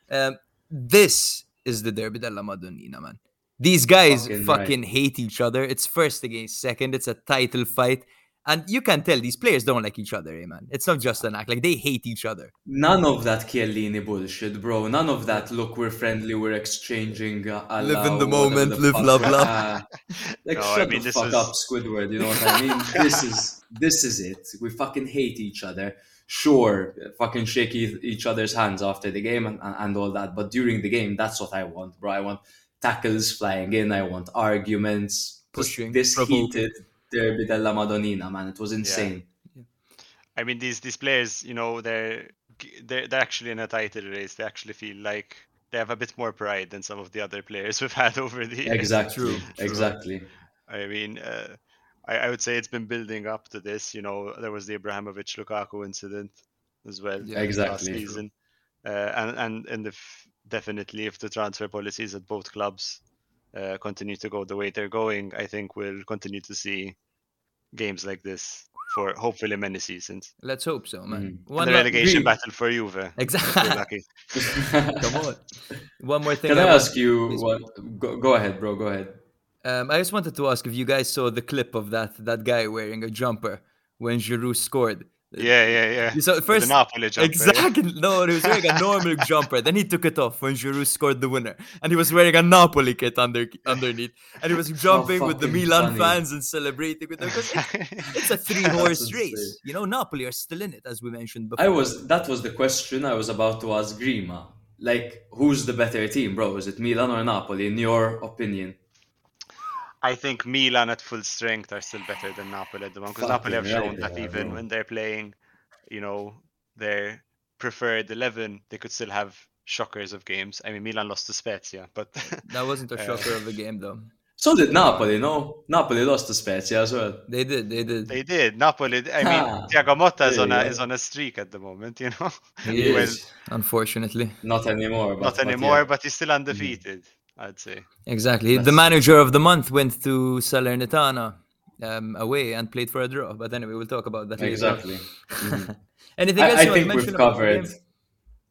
Um, this is the Derby della Madonnina, man. These guys Fucking fucking, right. hate each other. It's first against second. It's a title fight. And you can tell these players don't like each other, eh, man. It's not just an act. Like they hate each other. none of that Chiellini bullshit, bro. None of that. Look, we're friendly. We're exchanging. Uh, Live in the moment, the live, fuck. love, love. Ah, like No, I shut mean, the this fuck was- up, Squidward. You know what I mean? [LAUGHS] this is this is it. We fucking hate each other. Sure, fucking shake e- each other's hands after the game and, and, and all that. But during the game, that's what I want, bro. I want tackles flying in. I want arguments. Pushing, this provoking. heated Derby della Madonnina, man. It was insane. Yeah. I mean, these these players, you know, they're they're they're actually in a title race. They actually feel like they have a bit more pride than some of the other players [LAUGHS] we've had over the years. Exactly. True, true. Exactly. I mean, uh, I, I would say it's been building up to this. You know, there was the Ibrahimovic Lukaku incident as well Yeah, last Exactly. season, uh, and and and if definitely if the transfer policies at both clubs uh, continue to go the way they're going, I think we'll continue to see games like this for hopefully many seasons. Let's hope so, man. Mhm. One the relegation Really? battle for Juve. Exactly. lucky. [LAUGHS] Come on. One more thing. Can I want- ask you Please. what? Go, go ahead, bro. Go ahead. Um, I just wanted to ask if you guys saw the clip of that that guy wearing a jumper when Giroud scored. Yeah, yeah, yeah. So saw first Napoli jumper. exactly no, he was wearing a normal jumper. Then he took it off when Giroud scored the winner, and he was wearing a Napoli kit under underneath, and he was [LAUGHS] jumping with the Milan funny. fans and celebrating with them. 'cause it- [LAUGHS] it's a three-horse race. insane. You know, Napoli are still in it, as we mentioned before. I was. That was the question I was about to ask Grima. like who's the better team, bro? Is it Milan or Napoli, in your opinion? I think Milan at full strength are still better than Napoli at the moment because Napoli have shown that are, even bro. when they're playing, you know, their preferred eleven, they could still have shockers of games. I mean, Milan lost to Spezia, but [LAUGHS] That wasn't a [LAUGHS] Uh, shocker of a game, though. So did Napoli, no? Napoli lost to Spezia as well. They did. They did. they did. Napoli. I mean, Thiago Motta is there on a go. is on a streak at the moment. You know, He [LAUGHS] Well, is, unfortunately. Not anymore. But, not but anymore, yeah. but he's still undefeated. I'd say. Exactly. The manager of the month went to Salernitana um, away and played for a draw. But anyway, we'll talk about that later. Exactly. [LAUGHS] Anything else I, I you want to think mention we've covered.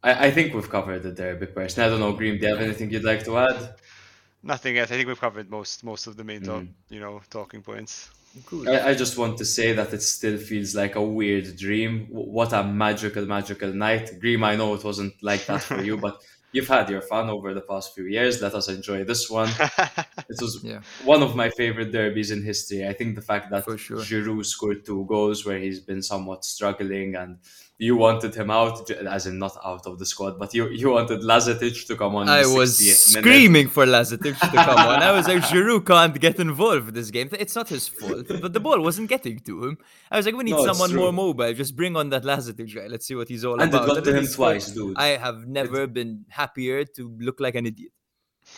I, I think we've covered the derby person. I don't know, Green. Do you have anything you'd like to add? Nothing else. I think we've covered most most of the main talk, Mm. you know talking points. Cool. I, I just want to say that it still feels like a weird dream. W- What a magical, magical night. Green, I know it wasn't like that for you, [LAUGHS] but you've had your fun over the past few years. Let us enjoy this one. [LAUGHS] It was Yeah. one of my favorite derbies in history. I think the fact that For sure. Giroud scored two goals where he's been somewhat struggling and you wanted him out, as in not out of the squad, but you, you wanted Lazetic to come on. I was 68th minute. screaming for Lazetic to come on. I was like, Giroud can't get involved in this game. It's not his fault, but the ball wasn't getting to him. I was like, we need No, someone more mobile. Just bring on that Lazetic guy. Let's see what he's all And it about. got to him twice, dude. I have never been happier to look like an idiot.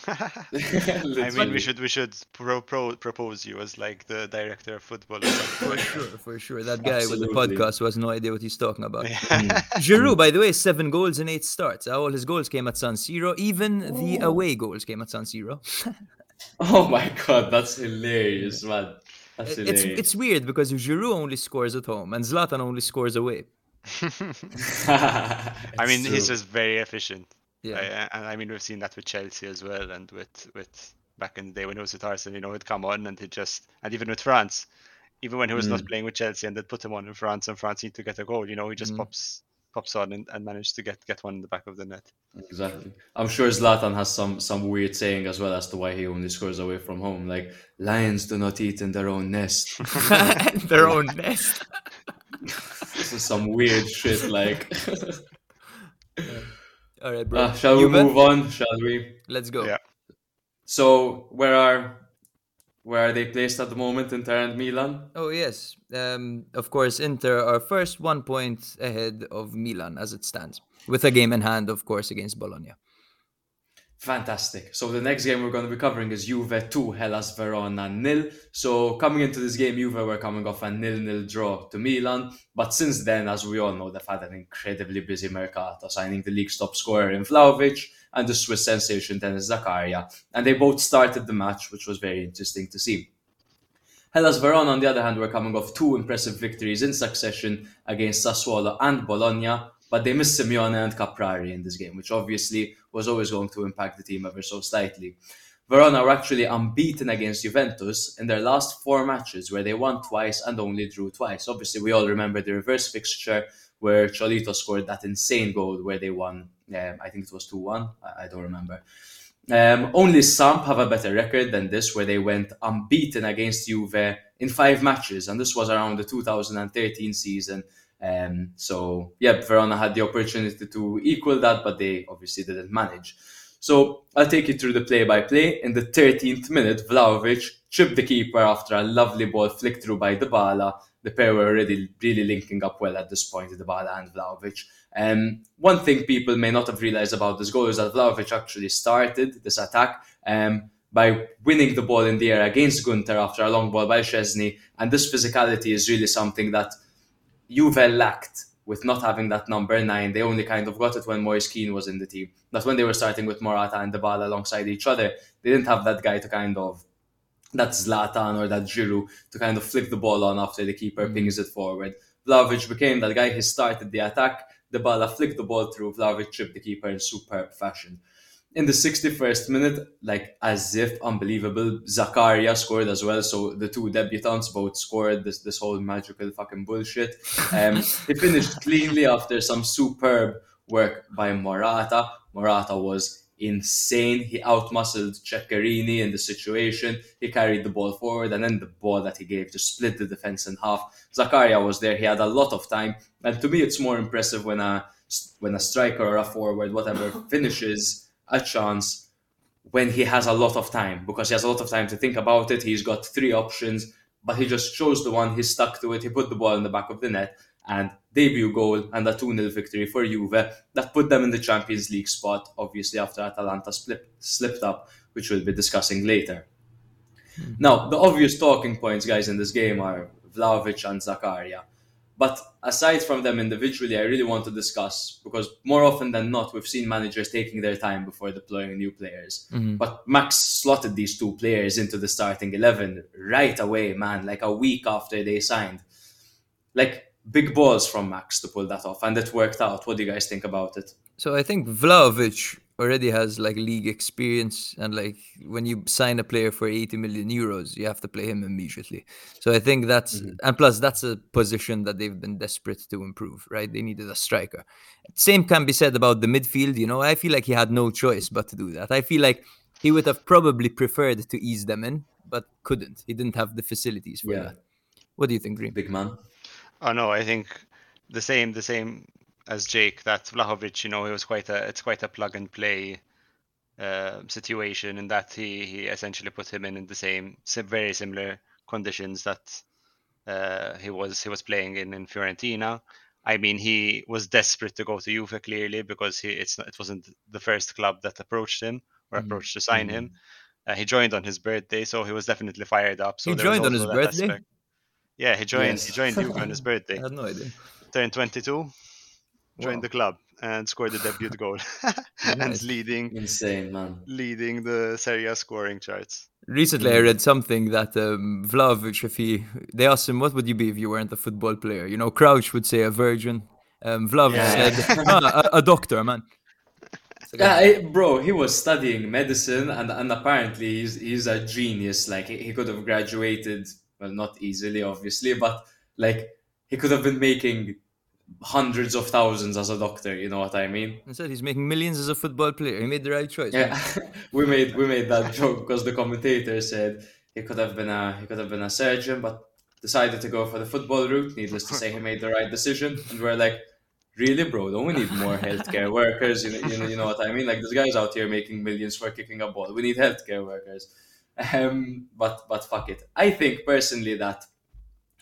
[LAUGHS] I mean, we should we should pro, pro, propose you as like the director of football. For sure, for sure. That guy with the podcast who has no idea what he's talking about. Yeah. [LAUGHS] Hmm. Giroud, by the way, seven goals in eight starts. All his goals came at San Siro. Even the oh. away goals came at San Siro. [LAUGHS] Oh my god, that's hilarious, man. That's It's hilarious. it's weird because Giroud only scores at home and Zlatan only scores away. I mean, It's he's just very efficient. Yeah. I, and I mean, we've seen that with Chelsea as well, and with with back in the day when he was with Arsenal, you know, he'd come on and he just, and even with France, even when he was Mm. not playing with Chelsea and they'd put him on in France and France need to get a goal, you know, he just Mm. pops pops on and, and managed to get get one in the back of the net. Exactly. I'm sure Zlatan has some some weird saying as well as to why he only scores away from home. Like lions do not eat in their own nest. [LAUGHS] [LAUGHS] Their own nest. [LAUGHS] this is some weird shit. Like, All right, bro. Ah, shall we Juve, move on? Shall we? Let's go. Yeah. So where are where are they placed at the moment? Inter and Milan. Oh yes. Um, of course, Inter are first one point ahead of Milan as it stands, with a game in hand, of course, against Bologna. Fantastic. So the next game we're going to be covering is Juve 2, Hellas Verona nil. So coming into this game, Juve were coming off a nil-nil draw to Milan. But since then, as we all know, they've had an incredibly busy mercato, signing the league's top scorer in Vlahovic and the Swiss sensation Dennis Zakaria. And they both started the match, which was very interesting to see. Hellas Verona, on the other hand, were coming off two impressive victories in succession against Sassuolo and Bologna, but they missed Simeone and Caprari in this game, which obviously was always going to impact the team ever so slightly. Verona were actually unbeaten against Juventus in their last four matches, where they won twice and only drew twice. Obviously, we all remember the reverse fixture where Cholito scored that insane goal where they won. Um, I think it was 2 1. I, I don't remember. Um, only Samp have a better record than this, where they went unbeaten against Juve in five matches, and this was around the 2013 season. Um, so, yeah, Verona had the opportunity to equal that, but they obviously didn't manage. So, I'll take you through the play by play. In the 13th minute, Vlahovic chipped the keeper after a lovely ball flicked through by Dybala. The pair were already really linking up well at this point, Dybala and Vlahovic. Um, one thing people may not have realized about this goal is that Vlahovic actually started this attack um, by winning the ball in the air against Gunter after a long ball by Szczesny. And this physicality is really something that Juve lacked with not having that number nine. They only kind of got it when Moise Kean was in the team. That's when they were starting with Morata and Dybala alongside each other. They didn't have that guy to kind of that Zlatan or that Giroud to kind of flick the ball on after the keeper Mhm. pings it forward. Vlahovic became that guy. He started the attack. Dybala flicked the ball through. Vlahovic tripped the keeper in superb fashion. In the 61st minute, like as if unbelievable, Zakaria scored as well. So the two debutants both scored this this whole magical fucking bullshit. Um, [LAUGHS] he finished cleanly after some superb work by Morata. Morata was insane. He outmuscled Ceccherini in the situation. He carried the ball forward, and then the ball that he gave just split the defense in half. Zakaria was there. He had a lot of time, and to me, it's more impressive when a when a striker or a forward, whatever, [LAUGHS] finishes a chance when he has a lot of time because he has a lot of time to think about it. He's got three options, but he just chose the one. He stuck to it. He put the ball in the back of the net and debut goal and a 2 0 victory for Juve that put them in the Champions League spot, obviously, after Atalanta split, slipped up, which we'll be discussing later. Mm-hmm. Now, the obvious talking points, guys, in this game are Vlahovic and Zakaria. But aside from them individually, I really want to discuss because more often than not, we've seen managers taking their time before deploying new players. Mm-hmm. But Max slotted these two players into the starting 11 right away, man, like a week after they signed. Like, big balls from Max to pull that off, and it worked out. What do you guys think about it? So I think Vlahovic already has like league experience and like when you sign a player for 80 million euros you have to play him immediately. So i think that's mm-hmm. and plus that's a position that they've been desperate to improve right? They needed a striker. Same can be said about the midfield you know? I feel like he had no choice but to do that. I feel like he would have probably preferred to ease them in but couldn't. He didn't have the facilities for yeah. that. What do you think Green? big man. Oh no i think the same the same as Jake that Vlahovic, you know, it was quite a it's quite a plug and play uh, situation in that he he essentially put him in in the same very similar conditions that uh, he was he was playing in in Fiorentina. I mean, he was desperate to go to Juve clearly because he it's it wasn't the first club that approached him or mm-hmm. approached to sign mm-hmm. him. Uh, he joined on his birthday, so he was definitely fired up. So he joined on his birthday. Aspect. Yeah, he joined. Yes. He joined [LAUGHS] Juve on his birthday. I had no idea. Turned 22 joined wow. the club and scored the debut goal [LAUGHS] and leading insane man leading the Serie A scoring charts. Recently, I read something that um, Vlahovic, if he they asked him, "What would you be if you weren't a football player?" You know, Crouch would say a virgin. Um, Vlahovic yeah. said, [LAUGHS] ah, a, a, doctor, man." [LAUGHS] Yeah, bro, he was studying medicine, and and apparently he's he's a genius. Like he, he could have graduated, well, not easily, obviously, but like he could have been making hundreds of thousands as a doctor. You know what I mean? I said he's making millions as a football player. He made the right choice. Yeah, [LAUGHS] we made we made that joke because the commentator said he could have been a he could have been a surgeon, but decided to go for the football route. Needless to say, he made the right decision, and we're like. Really, bro? Don't we need more healthcare workers? You know, you know, you know what I mean. Like this guy's out here making millions for kicking a ball. We need healthcare workers. Um, but but fuck it. I think personally that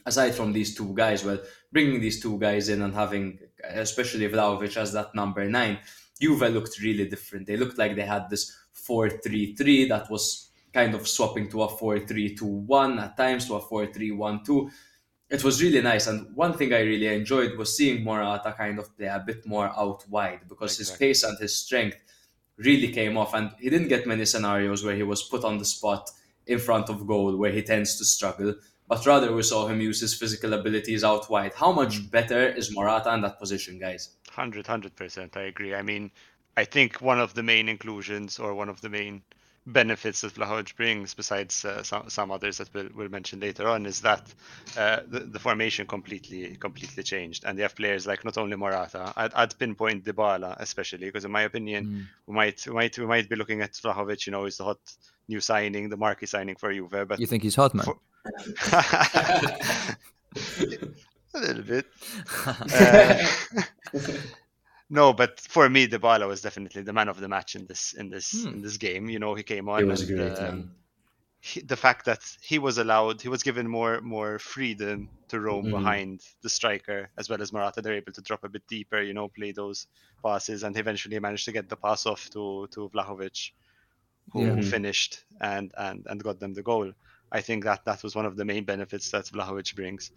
aside from these two guys, well, bringing these two guys in and having, especially Vlahovic as that number nine, Juve looked really different. They looked like they had this 4 3 3 that was kind of swapping to a 4 3 2 1 at times to a 4 3 1 2. It was really nice. And one thing I really enjoyed was seeing Morata kind of play a bit more out wide because exactly. his pace and his strength really came off. And he didn't get many scenarios where he was put on the spot in front of goal where he tends to struggle but rather we saw him use his physical abilities out wide. How much mm. better is Morata in that position, guys? 100, 100%. I agree. I mean, I think one of the main inclusions or one of the main benefits that Vlahovic brings, besides uh, some, some others that we'll, we'll mention later on, is that uh, the, the formation completely completely changed, and they have players like not only Morata. I'd, I'd pinpoint Dybala especially because, in my opinion, mm. we might we might we might be looking at Vlahovic. You know, is the hot new signing, the marquee signing for Juve. But you think he's hot, man? For, [LAUGHS] [LAUGHS] a little bit. [LAUGHS] Uh, no, but for me, Dybala was definitely the man of the match in this in this hmm. in this game. You know, he came on. He was and, great. Uh, he, the fact that he was allowed, he was given more more freedom to roam mm. behind the striker as well as Morata. They're able to drop a bit deeper, you know, play those passes, and eventually managed to get the pass off to to Vlahovic, who yeah. finished and and and got them the goal. I think that that was one of the main benefits that Vlahovic brings,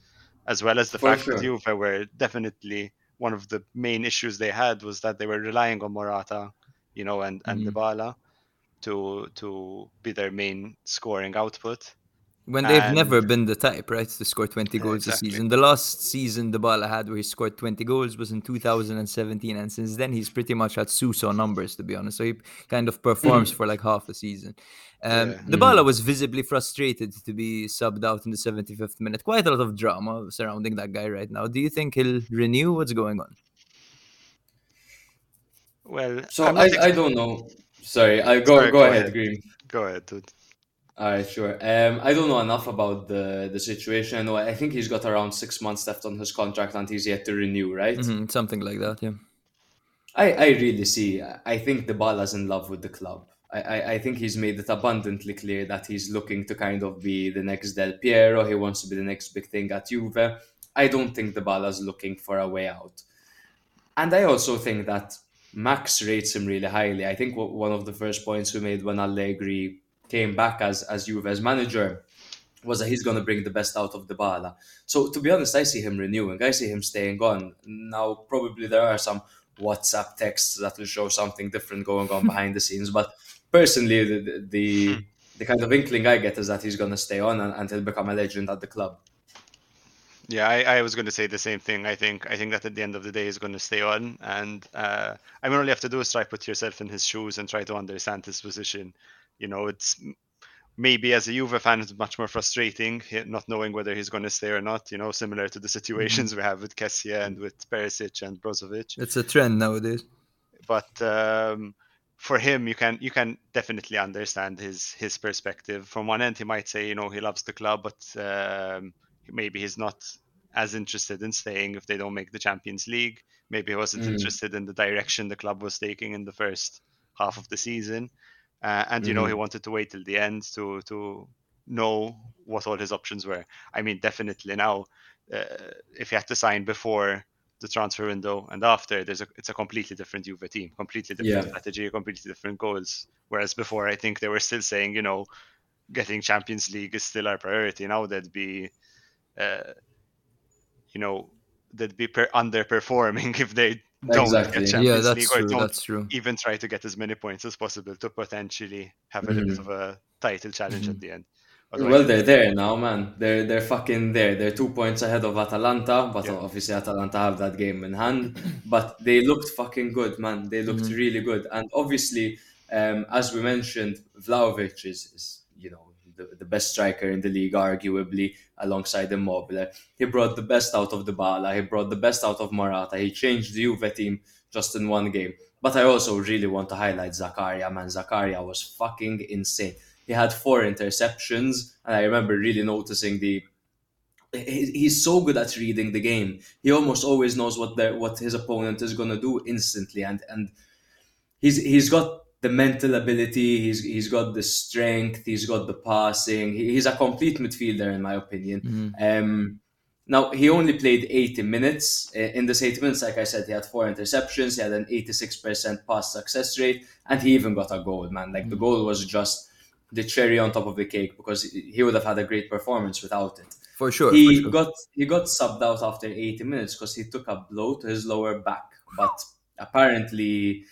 as well as the For fact sure. that Juve were definitely one of the main issues they had was that they were relying on Morata, you know, and and mm-hmm. Dybala to to be their main scoring output. When they've and, never been the type, right, to score 20 goals exactly. a season. The last season Dybala had where he scored 20 goals was in 2017, and since then he's pretty much had Suso numbers, to be honest. So he kind of performs [CLEARS THROAT] for like half the season. Um, yeah. Dybala mm. was visibly frustrated to be subbed out in the 75th minute. Quite a lot of drama surrounding that guy right now. Do you think he'll renew? What's going on? Well, so I, I don't know. Sorry, I go Sorry, go, go, ahead, ahead, Green. Go ahead, dude. All right, sure. Um, I don't know enough about the the situation. I know I think he's got around six months left on his contract, and he's yet to renew, right? Mm-hmm, something like that, yeah. I, I really see. I think Dybala's in love with the club. I, I, I think he's made it abundantly clear that he's looking to kind of be the next Del Piero. He wants to be the next big thing at Juve. I don't think Dybala's looking for a way out. And I also think that Max rates him really highly. I think one of the first points we made when Allegri came back as as Juve's manager was that he's going to bring the best out of Dybala. So to be honest, I see him renewing. I see him staying on. Now probably there are some WhatsApp texts that will show something different going on [LAUGHS] behind the scenes, but personally, the the, the kind of inkling I get is that he's going to stay on and, and he'll become a legend at the club. Yeah, I, I was going to say the same thing. I think I think that at the end of the day, he's going to stay on, and uh, I mean, all you have to do is try put yourself in his shoes and try to understand his position. You know, it's maybe as a Juve fan, it's much more frustrating not knowing whether he's going to stay or not. You know, similar to the situations mm-hmm. we have with Kessie and with Perisic and Brozovic. It's a trend nowadays. But um, for him, you can you can definitely understand his his perspective. From one end, he might say, you know, he loves the club, but um, maybe he's not as interested in staying if they don't make the Champions League. Maybe he wasn't mm. interested in the direction the club was taking in the first half of the season. Uh, and, you mm. know, he mm-hmm. wanted to wait till the end to, to know what all his options were. I mean, definitely now, uh, if he had to sign before the transfer window and after, there's a it's a completely different Juve team, completely different yeah. strategy, completely different goals. Whereas before, I think they were still saying, you know, getting Champions League is still our priority. Now that'd be uh, you know they'd be per- underperforming [LAUGHS] if they don't exactly. get Champions yeah, that's League true, or don't that's true. even try to get as many points as possible to potentially have a mm. little bit of a title challenge mm. at the end. Otherwise, well, they're there now, man. They're they're fucking there. They're two points ahead of Atalanta, but yeah. obviously Atalanta have that game in hand. But they looked fucking good, man. They looked mm. really good, and obviously, um, as we mentioned, Vlahovic is, is you know the, the best striker in the league, arguably, alongside Immobile. He brought the best out of Dybala. He brought the best out of Morata. He changed the Juve team just in one game. But I also really want to highlight Zakaria, man. Zakaria was fucking insane. He had four interceptions, and I remember really noticing the he's so good at reading the game. He almost always knows what the, what his opponent is gonna do instantly, and and he's he's got the mental ability. He's he's got the strength. He's got the passing. He, he's a complete midfielder, in my opinion. Mm-hmm. Um, now he only played 80 minutes. In this 80 minutes, like I said, he had four interceptions. He had an 86% pass success rate, and he even got a goal. Man, like mm-hmm. the goal was just the cherry on top of the cake because he would have had a great performance without it. For sure. He for sure. got he got subbed out after 80 minutes because he took a blow to his lower back, but apparently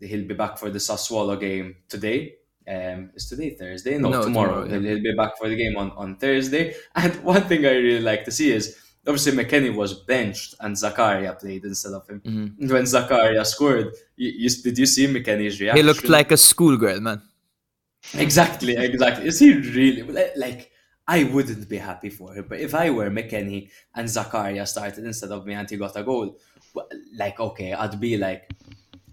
he'll be back for the Sassuolo game today. Um, is today Thursday? No, no tomorrow. tomorrow yeah. he'll, be back for the game on, on Thursday. [LAUGHS] And one thing I really like to see is obviously McKennie was benched and Zakaria played instead of him. Mm-hmm. [LAUGHS] When Zakaria scored, you, you, did you see McKennie's reaction? He looked like a schoolgirl, man. Exactly, exactly. Is he really like? I wouldn't be happy for him, but if I were McKennie and Zakaria started instead of me and he got a goal, like okay, I'd be like,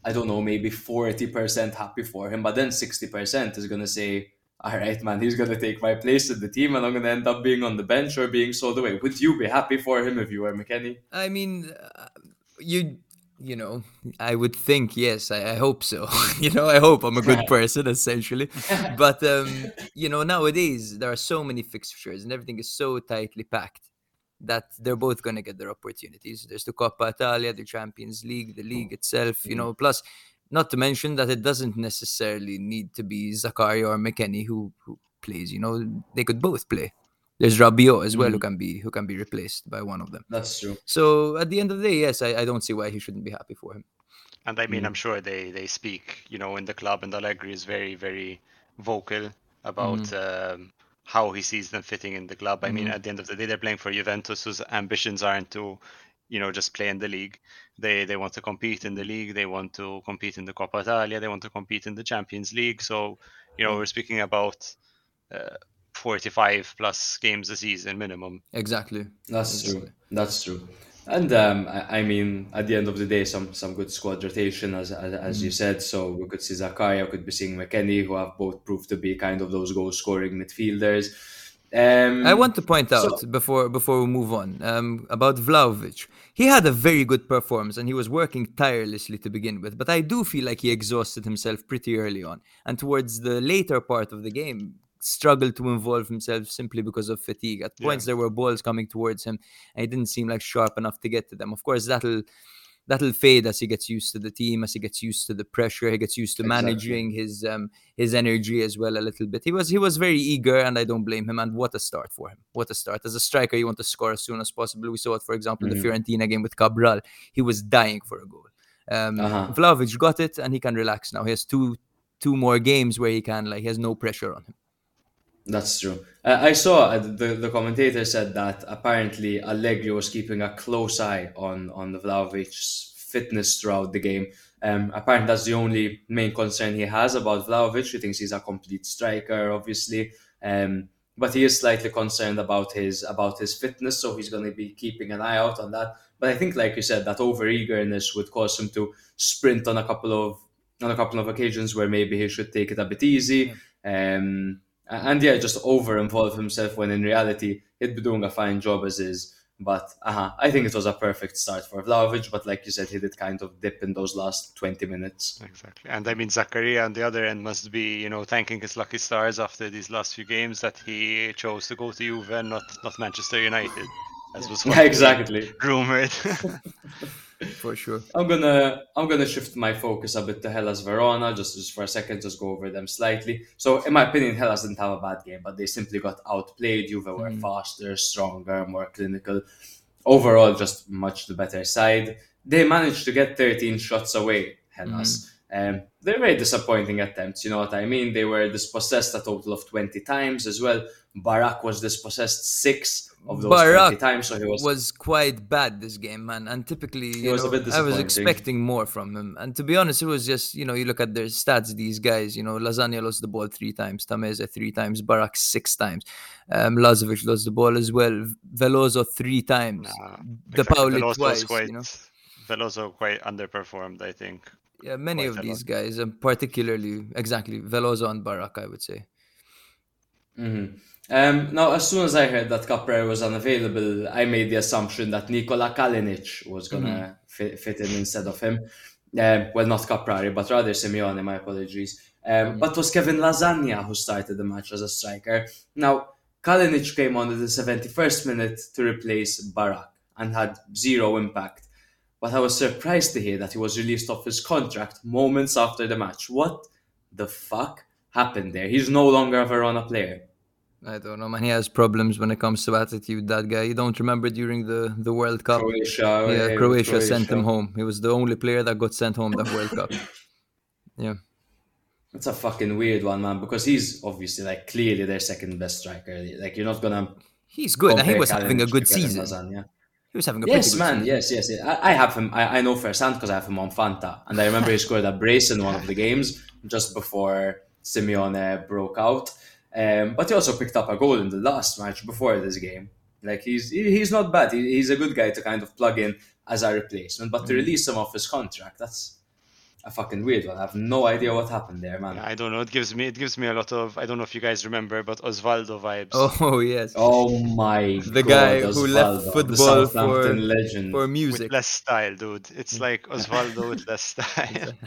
I don't know, maybe 40% happy for him, but then 60% is going to say, all right, man, he's going to take my place in the team and I'm going to end up being on the bench or being sold away. Would you be happy for him if you were McKennie? I mean, uh, you you know, I would think yes. I, I hope so. [LAUGHS] you know, I hope I'm a good [LAUGHS] person, essentially. but um, you know, nowadays there are so many fixtures and everything is so tightly packed that they're both going to get their opportunities. There's the Coppa Italia, the Champions League, the league itself, you know, plus not to mention that it doesn't necessarily need to be Zakaria or McKennie who, who plays, you know, they could both play. There's Rabiot as well mm. who can be who can be replaced by one of them. That's true. So at the end of the day, yes, I, I don't see why he shouldn't be happy for him. And I mean, mm. I'm sure they they speak, you know, in the club, and Allegri is very very vocal about mm. um, how he sees them fitting in the club. Mm-hmm. I mean, mm-hmm. at the end of the day, they're playing for Juventus, whose ambitions aren't to, you know, just play in the league. They they want to compete in the league. They want to compete in the Coppa Italia. They want to compete in the Champions League. So, you know, mm-hmm. we're speaking about. Uh, 45 plus games a season minimum. Exactly. That's exactly. true. That's true. And um, I, I, mean, at the end of the day, some some good squad rotation, as as, as mm-hmm. you said. So we could see Zakaria, could be seeing McKennie, who have both proved to be kind of those goal scoring midfielders. Um, I want to point so- out before before we move on um, about Vlahovic. He had a very good performance and he was working tirelessly to begin with, but I do feel like he exhausted himself pretty early on. And towards the later part of the game, struggled to involve himself simply because of fatigue. At Yeah. points there were balls coming towards him and he didn't seem like sharp enough to get to them. Of course, that'll that'll fade as he gets used to the team, as he gets used to the pressure, he gets used to Exactly. managing his um his energy as well a little bit. He was he was very eager, and I don't blame him. And what a start for him! What a start as a striker, you want to score as soon as possible. We saw it, for example, in Mhm. the Fiorentina game with Cabral. He was dying for a goal. Um, Uh-huh. Vlahovic got it, and he can relax now. He has two two more games where he can like he has no pressure on him. That's true. Uh, I saw uh, the the commentator said that apparently Allegri was keeping a close eye on on the Vlahovic's fitness throughout the game. Um, apparently, that's the only main concern he has about Vlahovic. He thinks he's a complete striker, obviously, um, but he is slightly concerned about his about his fitness. So he's going to be keeping an eye out on that. But I think, like you said, that over eagerness would cause him to sprint on a couple of on a couple of occasions where maybe he should take it a bit easy. Um, and yeah, just over involve himself when in reality he'd be doing a fine job as is. But uh I think it was a perfect start for Vlahovic. But like you said, he did kind of dip in those last 20 minutes. Exactly. And I mean, Zakaria on the other end must be, you know, thanking his lucky stars after these last few games that he chose to go to Juve and not, not Manchester United, as was [LAUGHS] Yeah, exactly. [LAUGHS] rumored. [LAUGHS] For sure. I'm gonna I'm gonna shift my focus a bit to Hellas Verona just, just for a second, just go over them slightly. So in my opinion, Hellas didn't have a bad game, but they simply got outplayed. Juve were Mm. faster, stronger, more clinical. Overall, just much the better side. They managed to get 13 shots away, Hellas. Um, they're very disappointing attempts, you know what I mean? They were dispossessed a total of 20 times as well. Barak was dispossessed six of those Barak times, so he was, was quite bad this game, man. And typically, you was a know, bit I was expecting more from him. And to be honest, it was just you know you look at their stats. These guys, you know, Lasagna lost the ball three times, Tameze three times, Barak six times, um, Lazovic lost the ball as well, Veloso three times, Nah, De. Pauli Veloso was twice. quite, You know, Veloso quite underperformed, I think. yeah, many quite of a lot. these guys, and particularly exactly Veloso and Barak, I would say. Mhm. Um, now, as soon as I heard that Caprari was unavailable, I made the assumption that Nikola Kalinic was going to fit, fit in instead of him. Um, well, not Caprari, but rather Simeone, my apologies. Um, But it was Kevin Lasagna who started the match as a striker. Now, Kalinic came on at the 71st minute to replace Barak and had zero impact. But I was surprised to hear that he was released off his contract moments after the match. What the fuck happened there? He's no longer a Verona player. I don't know, man. He has problems when it comes to attitude. That guy. You don't remember during the the World Cup. Croatia. yeah, eh, Croatia, sent him home. He was the only player that got sent home that World Cup. [LAUGHS] Yeah. It's a fucking weird one, man, because he's obviously like clearly their second best striker. Like you're not gonna. He's good. and he was having a good season. Lasagna. He was having a Yes, good man. season. Yes, yes. yes. I, I have him. I, I know firsthand because I have him on Fanta, and I remember he scored a brace in one of the games just before Simeone broke out. Um, but he also picked up a goal in the last match before this game. Like he's he's not bad. He, he's a good guy to kind of plug in as a replacement, but Mm. to release him off his contract, that's a fucking weird one. I have no idea what happened there, man. I don't know. It gives me it gives me a lot of I don't know if you guys remember, but Osvaldo vibes. Oh yes. Oh my The god, guy who left football for- legend. For with music. less style, dude. It's like Osvaldo with less [LAUGHS] style. [LAUGHS]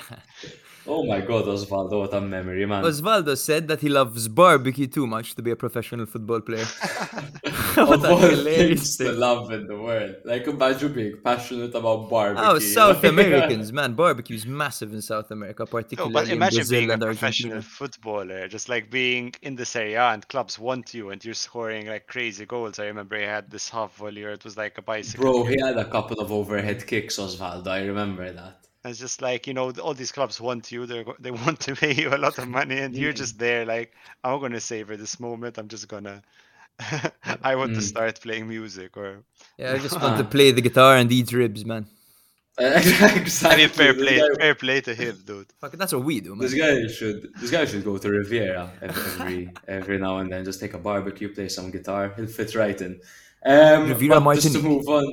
Oh my god, Osvaldo, what a memory, man. Osvaldo said that he loves barbecue too much to be a professional football player. [LAUGHS] of what a all hilarious things to thing. love in the world. Like imagine being passionate about barbecue. Oh, South [LAUGHS] Americans, man, barbecue is massive in South America, No, particularly but in Brazil being a and professional Argentina. footballer, just like being in the Serie A and clubs want you and you're scoring like crazy goals. I remember he had this half volley or it was like a bicycle. Bro, he had a couple of overhead kicks, Osvaldo. I remember that. It's just like you know, all these clubs want you. They they [LAUGHS] want to pay you a lot of money, and you're just there like, I'm gonna savor this moment. I'm just gonna. [LAUGHS] I want to Mm. start playing music, or Yeah, I just [LAUGHS] want to play the guitar and eat ribs, man. exactly. I mean, fair This play, guy- fair play to him, dude. Fuck, that's what we do, man. This guy should this guy should go to Riviera every every, every now and then. Just take a barbecue, play some guitar. He'll fit right in. Um, Riviera but just to move on.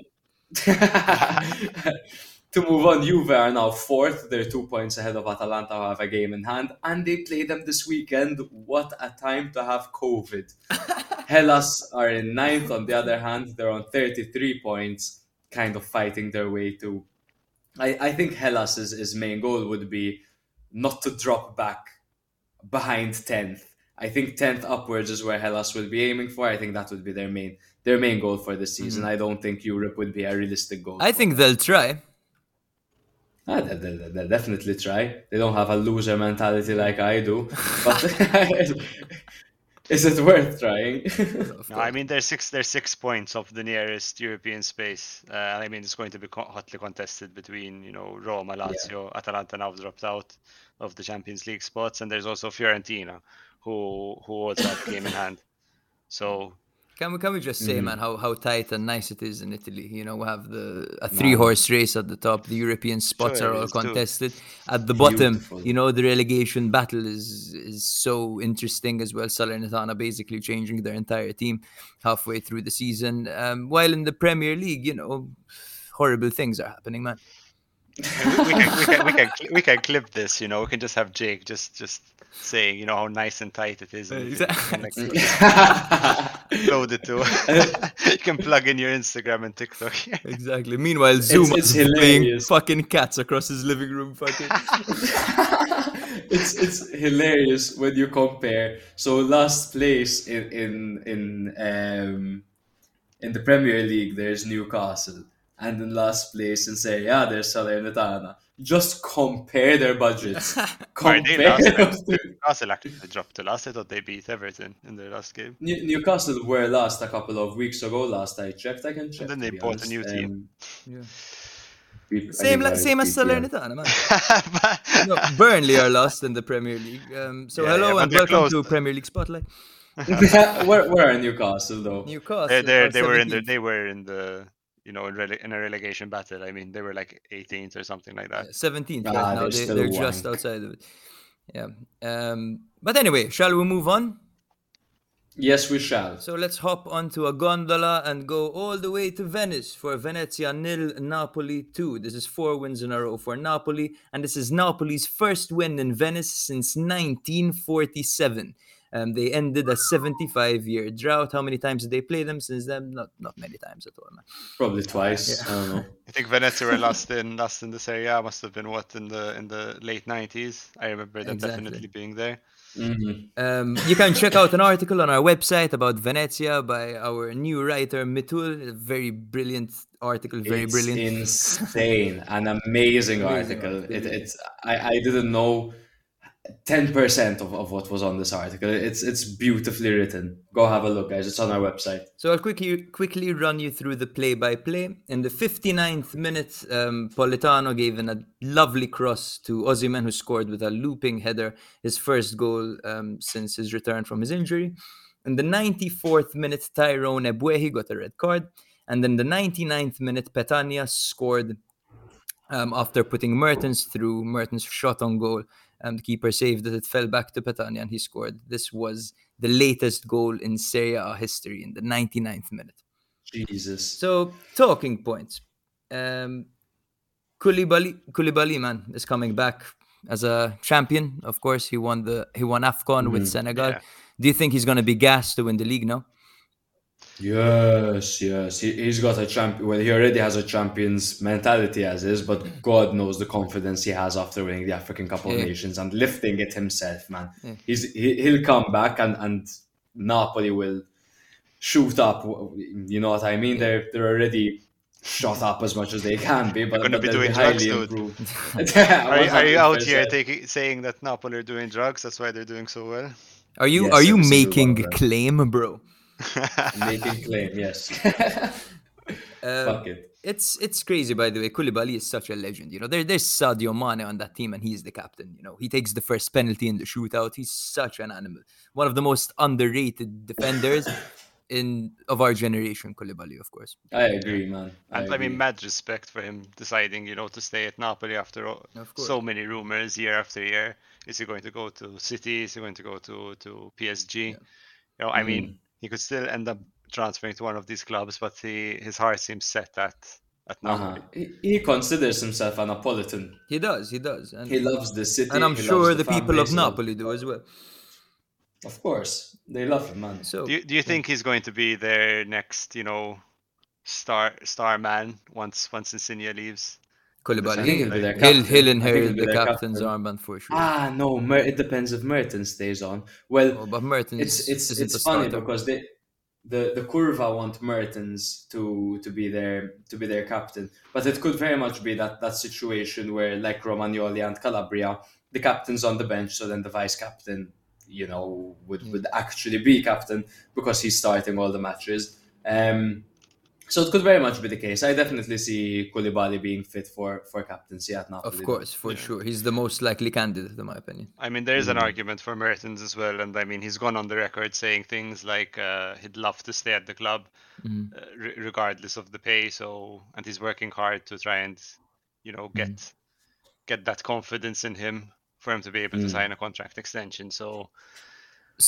To move on, Juve are now fourth. They're two points ahead of Atalanta, who have a game in hand, and they play them this weekend. What a time to have COVID! [LAUGHS] Hellas are in ninth. On the other hand, they're on 33 points, kind of fighting their way to. I, I think Hellas's his main goal would be not to drop back behind 10th. I think 10th upwards is where Hellas will be aiming for. I think that would be their main their main goal for this mm-hmm. season. I don't think Europe would be a realistic goal. I think them. they'll try. Ah, they, they, they- definitely try. They don't have a loser mentality like I do. But [LAUGHS] is it worth trying? No, I mean they're six. They're six points off the nearest European space. Uh, I mean it's going to be co- hotly contested between you know Roma, Lazio, Atalanta now have dropped out of the Champions League spots, and there's also Fiorentina, who who holds that game in hand. So Can we can we just say, Mhm. man, how, how tight and nice it is in Italy? You know, we have the a three horse race at the top. The European spots Sure are all is too. contested. At the bottom, Beautiful. you know, the relegation battle is is so interesting as well. Salernitana basically changing their entire team halfway through the season. Um, while in the Premier League, you know, horrible things are happening, man. we, we, can, we, can, we, can, we can clip this, you know. We can just have Jake just just saying, you know, how nice and tight it is. And [LAUGHS] we can- we can, like, load it to. [LAUGHS] you can plug in your Instagram and TikTok. Exactly. Meanwhile, Zouma it's is playing fucking cats across his living room. Fucking. [LAUGHS] it's it's hilarious when you compare. So last place in in in um in the Premier League there's Newcastle, and in last place in Serie A there's Salernitana. Just compare their budgets. [LAUGHS] Are compare they last? those two. Newcastle actually dropped to last. I thought they beat Everton in their last game. New- Newcastle were last a couple of weeks ago. Last I checked, I can check. then they be bought a new team. Um, Yeah. we- Same, like, I same as repeat, yeah. Salernitana, man. [LAUGHS] No, Burnley are lost in the Premier League. Um, so Yeah, hello yeah, and welcome close. to Premier League Spotlight. [LAUGHS] where, where are Newcastle though? Newcastle. they they are they were in the they were in the you know in, rele- in a relegation battle. I mean they were like 18th or something like that. seventeenth Ah, right now. they're They, they're just outside of it. Yeah. Um, but anyway, shall we move on? Yes, we shall. So let's hop onto a gondola and go all the way to Venice for Venezia nil, Napoli two. This is four wins in a row for Napoli, and this is Napoli's first win in Venice since 1947. Um, they ended a 75-year drought. How many times did they play them since then? Not not many times at all, man. Probably twice. I don't know. [LAUGHS] I think Venezia were last in last in the Serie A. Must have been what in the in the late 90s. I remember them Exactly. definitely being there. Mhm. Um, you can check out an article on our website about Venezia by our new writer Mitul. A very brilliant article, very it's brilliant. insane, an amazing, Amazing article. article, It, it's I, I didn't know ten percent of, of what was on this article. It's it's beautifully written. Go have a look, guys. It's on our website. So I'll quickly quickly run you through the play-by-play. In the 59th minute, um, Politano gave in a lovely cross to Osimhen, who scored with a looping header, his first goal um, since his return from his injury. In the 94th minute, Tyrone Ebuehi got a red card. And then the 99th minute, Petagna scored um, after putting Mertens through. Mertens shot on goal. Um, the keeper saved it. It fell back to Petagna and he scored. This was the latest goal in Serie A history in the 99th minute. Jesus. So, talking points. Um, Koulibaly, Koulibaly, man, is coming back as a champion. Of course, he won the he won Afcon with Mhm. Senegal. Yeah. Do you think he's going to be gassed to win the league now? Yes, yes. He, he's got a champion. Well, he already has a champion's mentality as is, but mm. God knows the confidence he has after winning the African Cup of Yeah. Nations and lifting it himself, man. Yeah. He's he, he'll come back and and Napoli will shoot up. You know what I mean? They're they're already shot up as much as they can be, but, gonna but be they'll doing drugs, highly dude. improved. [LAUGHS] [LAUGHS] Are, you- are you out here taking saying that Napoli are doing drugs? That's why they're doing so well. Are you Yes, are you every single one making a claim, bro? Making claim? Yes. Uh, [LAUGHS] Fuck it. It's it's crazy, by the way. Koulibaly is such a legend. You know, there, there's Sadio Mane on that team, and he's the captain. You know, he takes the first penalty in the shootout. He's such an animal. One of the most underrated defenders [LAUGHS] in of our generation. Koulibaly, of course. I agree, man. And I, mean, mad respect for him deciding, you know, to stay at Napoli after all, so many rumors year after year. Is he going to go to City? Is he going to go to to PSG? You know, I mean, he could still end up transferring to one of these clubs, but he his heart seems set at at Napoli. Uh-huh. He, he considers himself a Napolitan. He does, he does, and, He loves the city. and I'm sure loves the people of base, he loves- Napoli do as well. Of course, they love him, man. So Do you, do you think he's going to be their next, you know, star star man once once Insigne leaves? I think Koulibaly, he'll be their he'll, he'll inherit he'll be the their captain's captain. armband for sure. Ah, no, Mer- it depends if Mertens stays on. Well, Oh, but Mertens it's it's isn't it's funny starter. because they the the Curva want Mertens to to be their to be their captain, but it could very much be that that situation where like Romagnoli and Calabria, the captain's on the bench, so then the vice captain, you know, would would actually be captain because he's starting all the matches. Um, so it could very much be the case. I definitely see Koulibaly being fit for for captaincy at Napoli. Of course, for sure. He's the most likely candidate, in my opinion. I mean, there is an Mm. argument for Mertens as well, and I mean, he's gone on the record saying things like uh, he'd love to stay at the club, Mhm. uh, re- regardless of the pay. So, and he's working hard to try and, you know, get get that confidence in him for him to be able to Mm. sign a contract extension. So, S-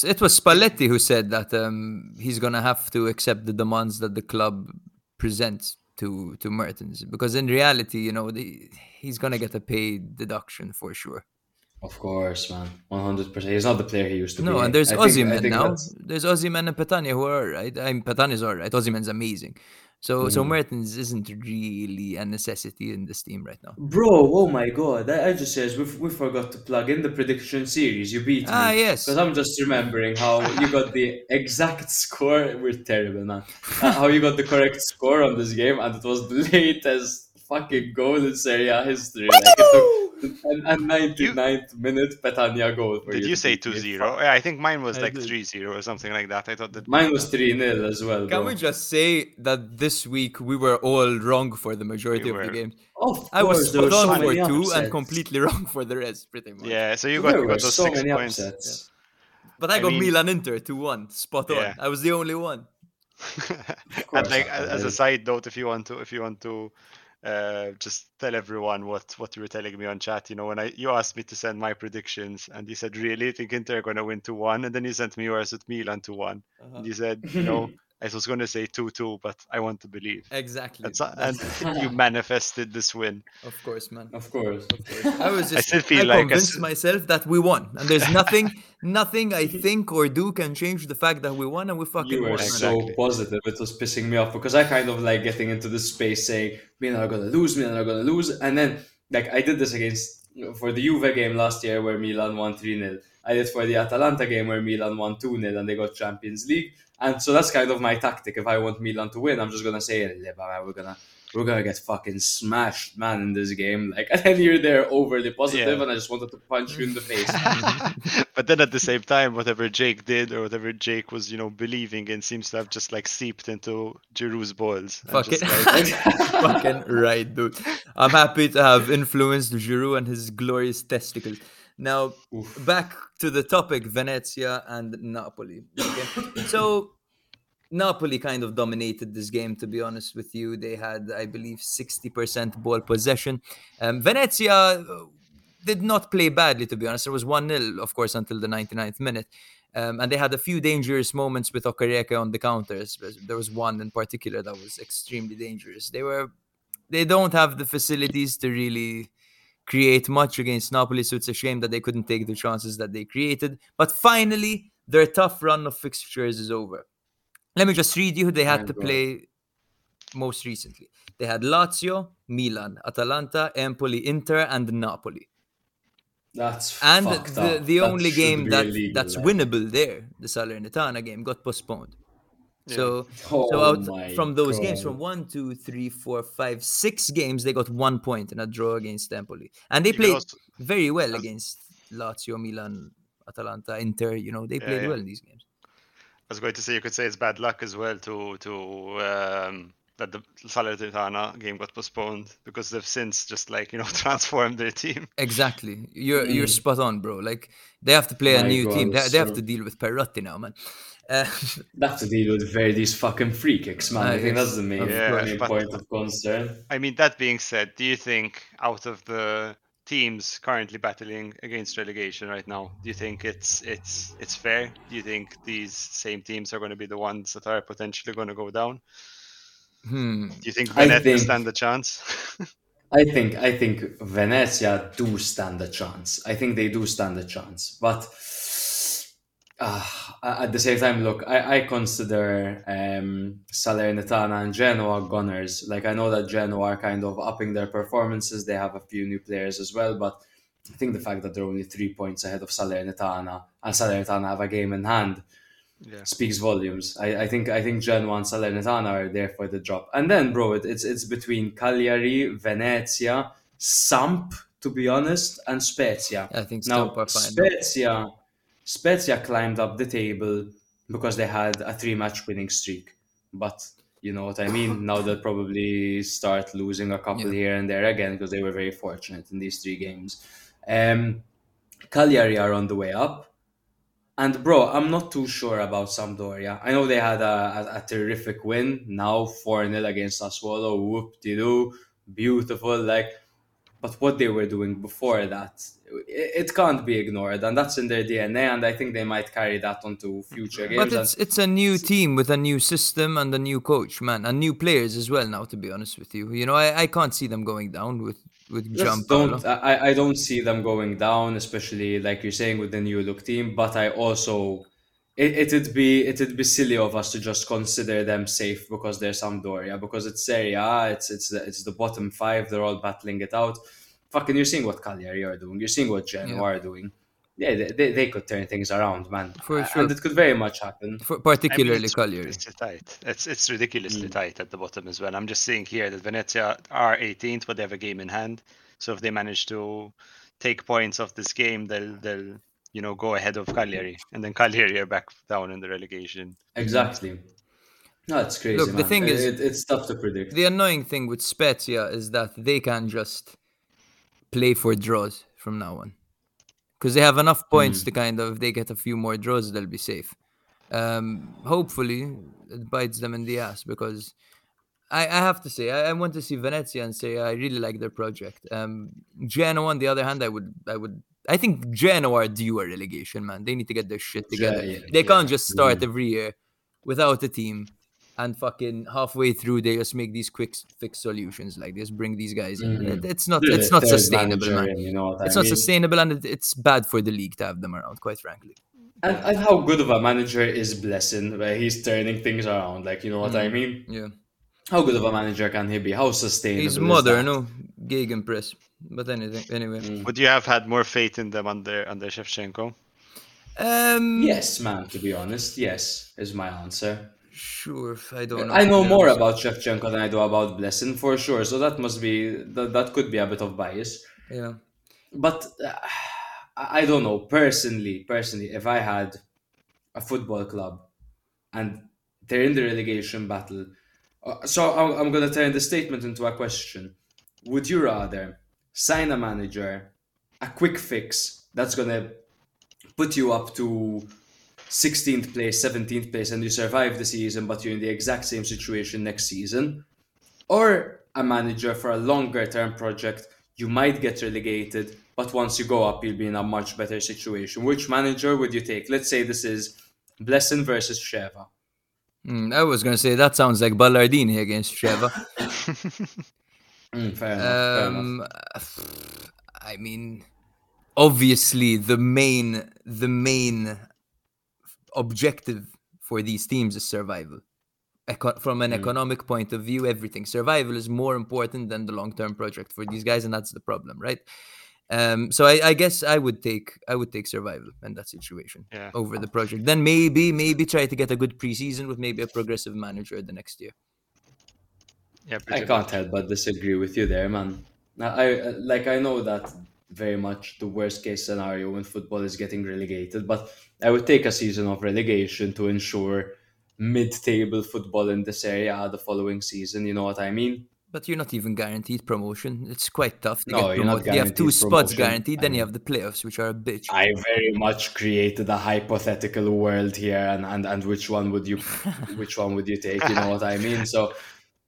It was Spalletti who said that um, he's gonna have to accept the demands that the club presents to to Mertens because in reality, you know, the, he's gonna get a paid deduction for sure. Of course, man, one hundred percent. He's not the player he used to be. No, and there's Osimhen now. that's- There's Osimhen and Petagna who are alright. I'm Petagna's alright. Osimhen's amazing. So so Mhm. Mertens isn't really a necessity in this team right now. Bro, oh my god, I, I just says we, we forgot to plug in the prediction series. You beat Ah, me. yes. Because I'm just remembering how you got the [LAUGHS] exact score. We're terrible, man. Uh, how you got the correct score on this game, and it was the latest fucking goal in Serie A history. Like it took an, a 99th minute Petagna goal. For did you you say 2 0? Yeah, I think mine was I like 3 0 or something like that. I thought that Mine was 3 0 as well. Can bro. we just say that this week we were all wrong for the majority We of the were. games? Of I was course, spot were so on for two upsets. and completely [LAUGHS] wrong for the rest, pretty much. Yeah, so you got, There you were got those so six many points. upsets. But I I got mean- Milan Inter 2 1. Spot on. Yeah. I was the only one. [LAUGHS] and like as a side note, if you want to, if you want to, uh, just tell everyone what what you were telling me on chat. You know, when I you asked me to send my predictions, and you said, "Really, think Inter are going to win two one?" And then you sent me yours with Milan two one. Uh-huh. And you said, [LAUGHS] "You know, I was going to say two two, but I want to believe." Exactly. That's, [LAUGHS] and [LAUGHS] you manifested this win. Of course, man. Of course. Of course. I was [LAUGHS] I just still feel I like convinced s- myself that we won. And there's nothing nothing I think or do can change the fact that we won and we fucking You were won. man. so Exactly. positive. It was pissing me off because I kind of like getting into this space saying, Milan are going to lose, me Milan are not going to lose. And then, like, I did this against, for the Juve game last year where Milan won 3 0. I did for the Atalanta game where Milan won 2 0 and they got Champions League. And so that's kind of my tactic. If I want Milan to win, I'm just going to say, "Yeah, we're going to. We're gonna get fucking smashed, man, in this game. Like, [LAUGHS] and then you're there overly positive, Yeah. and I just wanted to punch you in the face. [LAUGHS] but then at the same time, whatever Jake did or whatever Jake was, you know, believing in seems to have just like seeped into Giroud's balls. and Fuck just, it. like, [LAUGHS] fucking right, dude. I'm happy to have influenced Giroud and his glorious testicles. Now, Oof. back to the topic Venezia and Napoli. Okay? so, Napoli kind of dominated this game, to be honest with you. They had, I believe, 60% ball possession. Um, Venezia uh, did not play badly, to be honest. There was 1 0, of course, until the 99th minute. Um, and they had a few dangerous moments with Okereke on the counters. There was one in particular that was extremely dangerous. They were, they don't have the facilities to really create much against Napoli, so it's a shame that they couldn't take the chances that they created. But finally, their tough run of fixtures is over. Let me just read you who they had to God. play most recently. They had Lazio, Milan, Atalanta, Empoli, Inter, and Napoli. That's And the, the only game that illegal, that's like. winnable there, the Salernitana game, got postponed. Yeah. So Oh so out from those games, from one, two, three, four, five, six games, they got one point in a draw against Empoli, and they You played also- very well as- against Lazio, Milan, Atalanta, Inter. You know, they played yeah. well in these games. I was going to say you could say it's bad luck as well to to um, that the Salernitana game got postponed because they've since just like you know [LAUGHS] transformed their team. Exactly, you're you're Mm. spot on, bro. Like they have to play a new God, team. They, it's they have to deal with Perotti now, man. Uh, [LAUGHS] They have to deal with Verdi's fucking free kicks, man. Ah, I think that's the main, Yeah, main course. but- point of concern. I mean, that being said, do you think out of the teams currently battling against relegation right now, do you think it's it's it's fair? Do you think these same teams are going to be the ones that are potentially going to go down? hmm. Do you think I Venezia think- stand a chance? [LAUGHS] I think I think Venezia do stand a chance. I think they do stand a chance, but Uh, at the same time, look, I, I consider um, Salernitana and Genoa gunners. Like I know that Genoa are kind of upping their performances. They have a few new players as well, but I think the fact that they're only three points ahead of Salernitana and Salernitana have a game in hand Yeah. speaks volumes. I, I think I think Genoa and Salernitana are there for the drop. And then, bro, it, it's it's between Cagliari, Venezia, Samp, to be honest, and Spezia. I think Now, are fine. Spezia, Spezia climbed up the table because they had a three-match winning streak. But you know what I mean. [LAUGHS] now they'll probably start losing a couple Yeah. here and there again because they were very fortunate in these three games. Um, Cagliari are on the way up. And bro, I'm not too sure about Sampdoria. I know they had a, a, a terrific win now 4 0 against Sassuolo. Whoop de doo. Beautiful. Like, but what they were doing before that, it, can't be ignored. And that's in their DNA. And I think they might carry that onto future games. But it's it's a new team with a new system and a new coach, man, and new players as well. Now, to be honest with you, you know, I, I can't see them going down with with Just don't I, I don't see them going down, especially like you're saying with the new look team. But I also it, it'd be it'd be silly of us to just consider them safe because they're Sampdoria because it's Serie A, it's it's the, it's the bottom five. They're all battling it out. Fucking, you're seeing what Cagliari are doing. You're seeing what Genoa Yeah. are doing. Yeah, they, they, they could turn things around, man. For sure. And it could very much happen. For, I mean, particularly it's Cagliari. ridiculously tight. It's it's ridiculously Mm. tight at the bottom as well. I'm just seeing here that Venezia are 18th, but they have a game in hand. So if they manage to take points off this game, they'll they'll you know go ahead of Cagliari, and then Cagliari are back down in the relegation. Exactly. No, it's crazy. Look, the thing It- is- it- it's tough to predict. The annoying thing with Spezia is that they can just play for draws from now on. Because they have enough points Hmm. to kind of, if they get a few more draws, they'll be safe. Um, hopefully, it bites them in the ass because I, I have to say, I, I want to see Venezia and say I really like their project. Um, Genoa, on the other hand, I would, I would, I think Genoa are due a relegation, man. They need to get their shit together. yeah, they yeah. can't just start Mhm. every year without a team and fucking halfway through they just make these quick fix solutions like this, bring these guys in. Mhm. It- it's not, it's not third sustainable, man. you know It's I not mean? sustainable, and it, it's bad for the league to have them around. Quite frankly. And, and how good of a manager is Blessin, where he's turning things around? Like, you know what I Mm. mean? Yeah, How good of a manager can he be? How sustainable? he's is modern, that? no press But anything, anyway. Mm. Would you have had more faith in them under under Shevchenko? Um, Yes, man. To be honest, yes is my answer. Sure. I don't know. I know more about Shevchenko than I do about Blessin for sure. So that must be that, that could be a bit of bias. Yeah, But uh, I I don't know personally. Personally, if I had a football club and they're in the relegation battle, uh, so I'm, I'm going to turn the statement into a question. Would you rather sign a manager, a quick fix that's going to put you up to 16th place, 17th place, and you survive the season, but you're in the exact same situation next season? Or a manager for a longer term project, you might get relegated, but once you go up, you'll be in a much better situation. Which manager would you take? Let's say this is Blessin versus Sheva. Mm, I was gonna say that sounds like Ballardini against Sheva. [LAUGHS] Mm, fair enough. fair enough. um, I mean, obviously the main the main objective for these teams is survival. Eco- from an Mm. economic point of view, everything survival is more important than the long term project for these guys, and that's the problem, right? Um, so I, I guess I would take I would take survival in that situation Yeah. over the project. Then maybe maybe try to get a good preseason with maybe a progressive manager the next year. Yeah, I can't much. help but disagree with you there, man. Now, I uh, like I know that very much the worst case scenario when football is getting relegated, but I would take a season of relegation to ensure mid-table football in this area the following season. You know what I mean? But you're not even guaranteed promotion. It's quite tough to No, get you're not promoted. You have two guaranteed spots guaranteed, then you have the playoffs, which are a bitch. I very much created a hypothetical world here, and, and, and which one would you [LAUGHS] which one would you take? You know what I mean? So [LAUGHS]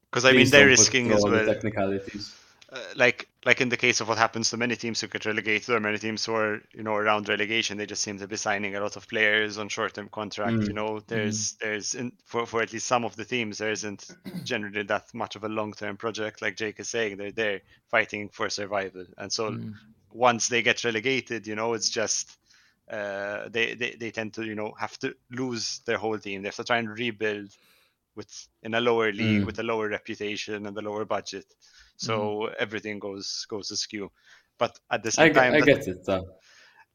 Because I mean they're risking as all the well. technicalities. Uh, like like in the case of what happens to many teams who get relegated or many teams who are you know around relegation they just seem to be signing a lot of players on short-term contract you Mm, know there's there's in, for, for at least some of the teams there isn't generally that much of a long-term project like jake is saying they're there fighting for survival and so Mm. once they get relegated you know it's just uh, they, they they tend to you know have to lose their whole team. They have to try and rebuild with in a lower league Mm. with a lower reputation and a lower budget. So everything goes goes askew. But at the same get- time, I that- get it.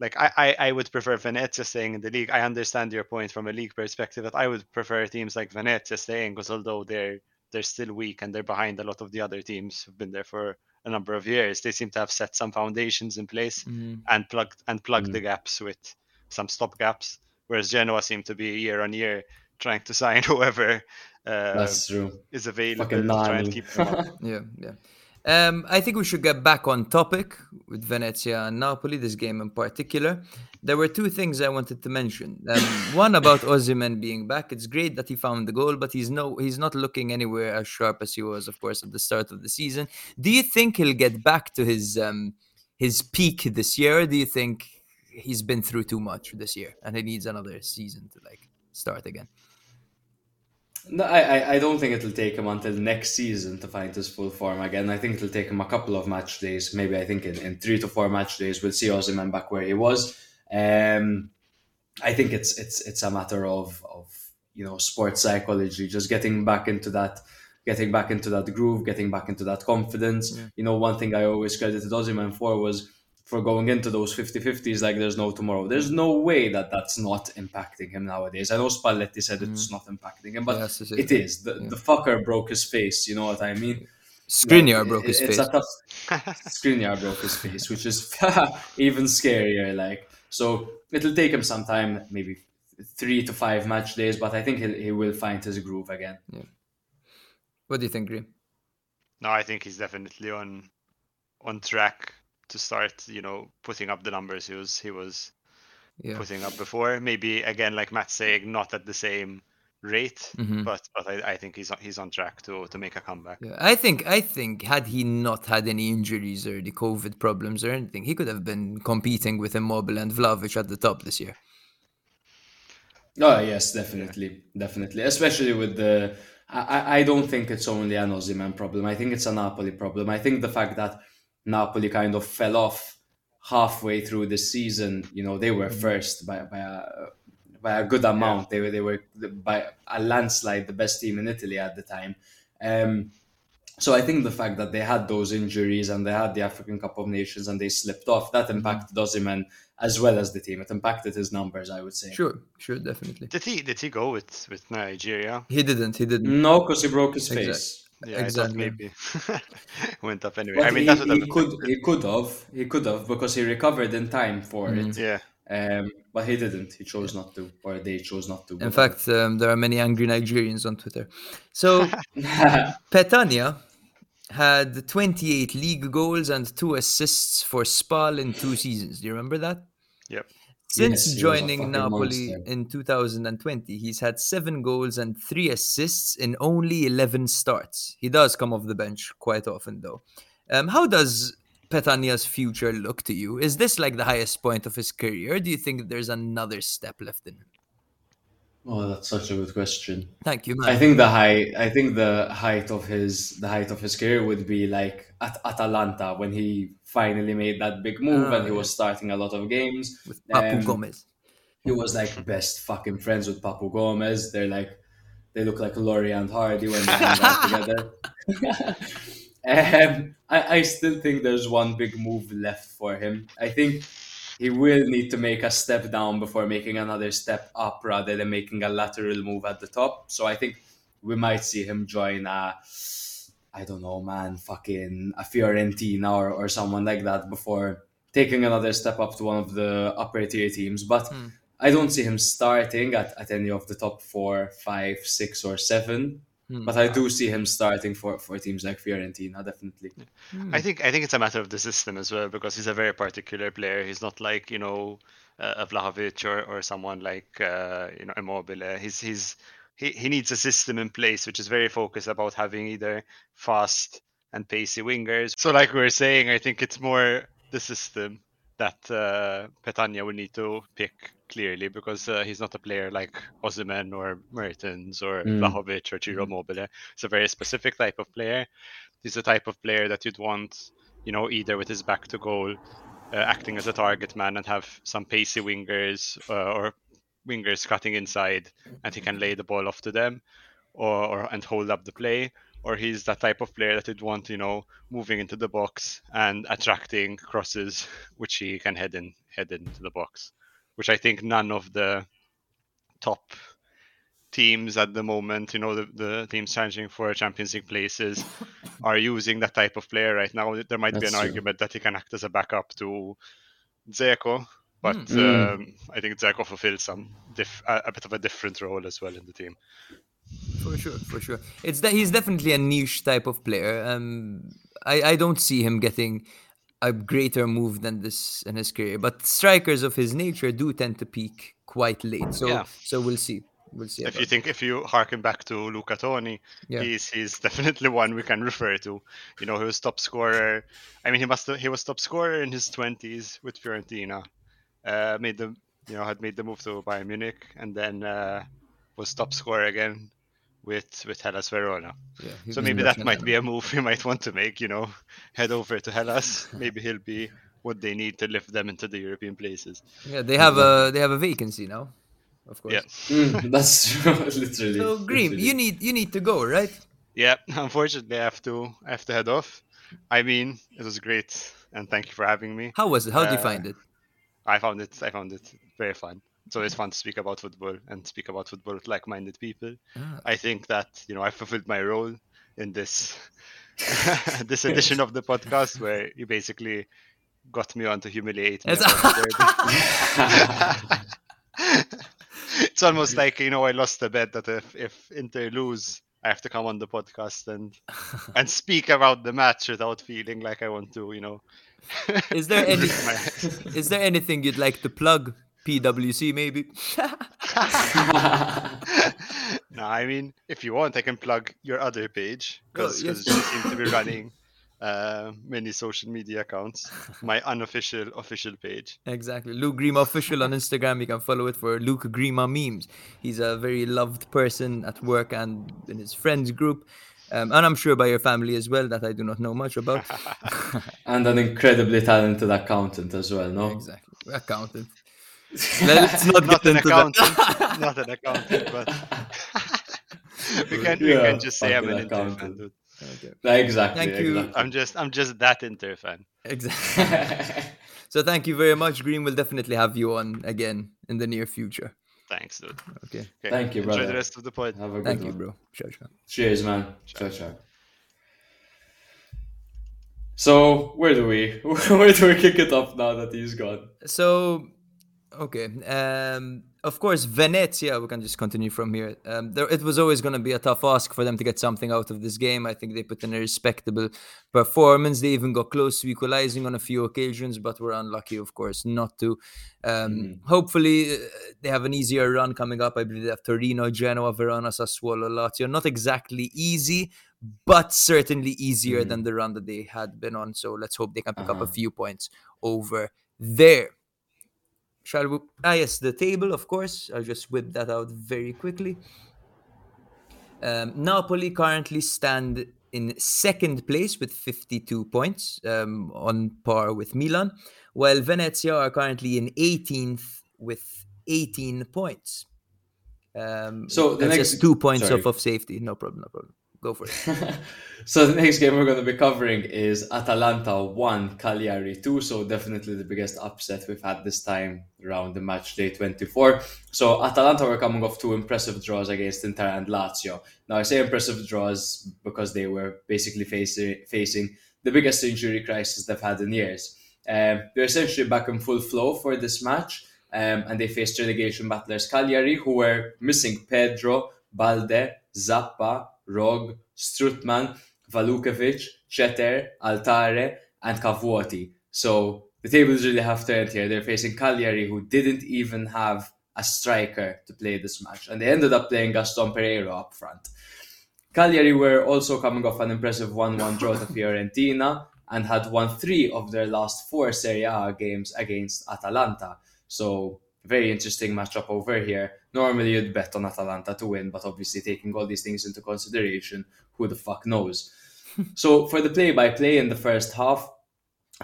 like I, I, I would prefer Venezia staying in the league. I understand your point from a league perspective that I would prefer teams like Venezia staying because although they're they're still weak and they're behind a lot of the other teams who've been there for a number of years, they seem to have set some foundations in place Mm. and plugged and plugged Mm. the gaps with some stop gaps. Whereas Genoa seem to be year on year trying to sign [LAUGHS] whoever uh, That's true. is available Fucking to try and keep them up. [LAUGHS] Yeah, yeah. Um, I think we should get back on topic with Venezia and Napoli, this game in particular. There were two things I wanted to mention. Um, [LAUGHS] one about Osimhen being back. It's great that he found the goal, but he's no, he's not looking anywhere as sharp as he was, of course, at the start of the season. Do you think he'll get back to his um, his peak this year? Or do you think he's been through too much this year and he needs another season to like start again? No, I, I- I don't think it'll take him until next season to find his full form again. I think it'll take him a couple of match days. Maybe I think in, in three to four match days we'll see Osimhen back where he was. Um, I think it's it's it's a matter of of you know sports psychology, just getting back into that, getting back into that groove, getting back into that confidence. Yeah. You know, one thing I always credited Osimhen for was for going into those 50-50s like there's no tomorrow. There's no way that that's not impacting him nowadays. I know Spalletti said it's mm-hmm. not impacting him, but Yes, it is. it is. The, Yeah. the fucker broke his face. You know what I mean? Skriniar Like, broke his it- face. It's tough. Skriniar broke his face, which is [LAUGHS] even scarier. Like so, it'll take him some time, maybe three to five match days, but I think he'll, he will find his groove again. What do you think, Grima? No, I think he's definitely on on track to start, you know, putting up the numbers he was he was Yeah. putting up before. Maybe again, like Matt's saying, not at the same rate, Mhm. but but I, I think he's on, he's on track to to make a comeback. Yeah, I think I think had he not had any injuries or the COVID problems or anything, he could have been competing with Immobile and Vlahovic at the top this year. Oh yes, definitely, definitely. Especially with the, I, I- I don't think it's only an Osimhen problem. I think it's a Napoli problem. I think the fact that Napoli kind of fell off halfway through the season. You know, they were first by by a by a good amount. They were they were by a landslide the best team in Italy at the time. Um, so I think the fact that they had those injuries and they had the African Cup of Nations and they slipped off that impacted Osimhen as well as the team. It impacted his numbers, I would say. Sure, sure, definitely. Did he did he go with with Nigeria? He didn't. He didn't. No, because he broke his Exact- face. Yeah, Exactly. maybe [LAUGHS] went up anyway. But I mean, he, that would he have could he could have he could have because he recovered in time for Mm-hmm. it. yeah. Um, but he didn't. He chose not to, or they chose not to. In fact, um, there are many angry Nigerians on Twitter. So [LAUGHS] Petagna had 28 league goals and two assists for Spal in two seasons. Do you remember that? Yep. Since Yes, he was a joining Napoli monster. in 2020, he's had seven goals and three assists in only 11 starts. He does come off the bench quite often, though. Um, how does Petagna's future look to you? Is this like the highest point of his career? Or do you think there's another step left in him? oh, that's such a good question. Thank you, man. I think the high. I think the height of his the height of his career would be like at Atalanta when he finally made that big move Ah, and he yeah. was starting a lot of games. with Papu um, Gomez. He was like best fucking friends with Papu Gomez. They're like they look like Laurel and Hardy when they hang out together. [LAUGHS] um, I, I still think there's one big move left for him. I think he will need to make a step down before making another step up rather than making a lateral move at the top. So I think we might see him join a I don't know, man, fucking a Fiorentina or, or someone like that before taking another step up to one of the upper tier teams. But Hmm. I don't see him starting at, at any of the top four, five, six, or seven. Hmm. But I do see him starting for, for teams like Fiorentina, definitely. I think I think it's a matter of the system as well because he's a very particular player. He's not like you know uh, a Vlahovic or, or someone like uh, you know Immobile. He's he's he, he needs a system in place which is very focused about having either fast and pacey wingers. So like we were saying, I think it's more the system that uh, Petagna will need to pick clearly because uh, he's not a player like Osimhen or Mertens or Mm. Vlahovic or Ciro Immobile. It's a very specific type of player he's the type of player that you'd want, you know, either with his back to goal uh, acting as a target man and have some pacey wingers uh, or wingers cutting inside, and he can lay the ball off to them, or, or and hold up the play. Or he's that type of player that would want, you know, moving into the box and attracting crosses, which he can head in head into the box, which I think none of the top teams at the moment, you know, the, the teams challenging for Champions League places [LAUGHS] are using that type of player right now. There might That's be an true. argument that he can act as a backup to Dzeko, but Mm. um, I think Dzeko fulfills some diff- a, a bit of a different role as well in the team. For sure, for sure. It's that he's definitely a niche type of player. Um, I I don't see him getting a greater move than this in his career. But strikers of his nature do tend to peak quite late. So Yeah. so we'll see. We'll see. If you think, if you harken back to Luca Toni, Yeah. he's he's definitely [LAUGHS] one we can refer to. You know, he was top scorer. I mean, he must he was top scorer in his twenties with Fiorentina. Uh, made the you know had made the move to Bayern Munich, and then uh, was top scorer again with with Hellas Verona. Yeah, So maybe that might be a move he might want to make. You know, [LAUGHS] head over to Hellas. [LAUGHS] Maybe he'll be what they need to lift them into the European places. Yeah, they have a they have a vacancy now, of course. Yeah. [LAUGHS] Mm, that's true, literally. So Grima, literally. you need you need to go, right? Yeah, unfortunately, I have to I have to head off. I mean, it was great, and thank you for having me. How was it? How did you Uh, find it? I found it I found it very fun. It's always fun to speak about football and speak about football with like-minded people. Ah. I think that you know I fulfilled my role in this [LAUGHS] [LAUGHS] this edition of the podcast where you basically got me on to humiliate me. It's- about the [LAUGHS] derby. it's almost like you know I lost the bet that if if Inter lose, I have to come on the podcast and and speak about the match without feeling like I want to, you know. Is there any [LAUGHS] is there anything you'd like to plug? PWC maybe. [LAUGHS] no, I mean, if you want, I can plug your other page because Oh, yes. you seem to be running uh, many social media accounts. My unofficial official page. Exactly. Luke Grima official on Instagram. You can follow it for Luke Grima memes. He's a very loved person at work and in his friends group. Um, and I'm sure by your family as well that I do not know much about. [LAUGHS] and an incredibly talented accountant as well, no? exactly. Accountant. Let's not Not get an into that. accountant, [LAUGHS] not an accountant, but [LAUGHS] we can we can just say I'm fucking an Inter fan, accountant. dude. Okay. Exactly. Thank you. exactly. I'm just I'm just that Inter fan. Exactly. so thank you very much. Green will definitely have you on again in the near future. Thanks, dude. Okay. Okay. Thank you, Enjoy brother. the rest of the pod. Have a good Thank you, one. bro. Ciao, ciao. Cheers, man. Ciao, ciao. So where do we [LAUGHS] where do we kick it off now that he's gone? So, okay. Um, of course, Venezia. We can just continue from here. Um, there, it was always going to be a tough ask for them to get something out of this game. I think they put in a respectable performance. They even got close to equalizing on a few occasions, but were unlucky, of course, not to. Um, Hopefully, uh, they have an easier run coming up. I believe they have Torino, Genoa, Verona, Sassuolo, Lazio. Not exactly easy, but certainly easier than the run that they had been on. So let's hope they can pick up a Uh-huh. few points over there. Shall we? Ah, yes, the table, of course. I'll just whip that out very quickly. Um, Napoli currently stand in second place with 52 points, um, on par with Milan, while Venezia are currently in 18th with 18 points. Um, So the next- just two points sorry. off of safety. No problem, no problem. Go for it. [LAUGHS] so the next game we're going to be covering is Atalanta 1, Cagliari 2. So definitely the biggest upset we've had this time around the match day 24. So Atalanta were coming off two impressive draws against Inter and Lazio. Now I say impressive draws because they were basically facing facing the biggest injury crisis they've had in years. Um, they're essentially back in full flow for this match. Um, and they faced relegation battlers Cagliari, who were missing Pedro, Balde, Zappa, Rog, Strootman, Walukiewicz, Ceter, Altare, and Cavuoti. So the tables really have turned here. They're facing Cagliari, who didn't even have a striker to play this match, and they ended up playing Gaston Pereiro up front. Cagliari were also coming off an impressive 1 1 draw to Fiorentina and had won three of their last four Serie A games against Atalanta. So, very interesting matchup over here. Normally, you'd bet on Atalanta to win, but obviously, taking all these things into consideration, who the fuck knows? [LAUGHS] so, for the play by play in the first half,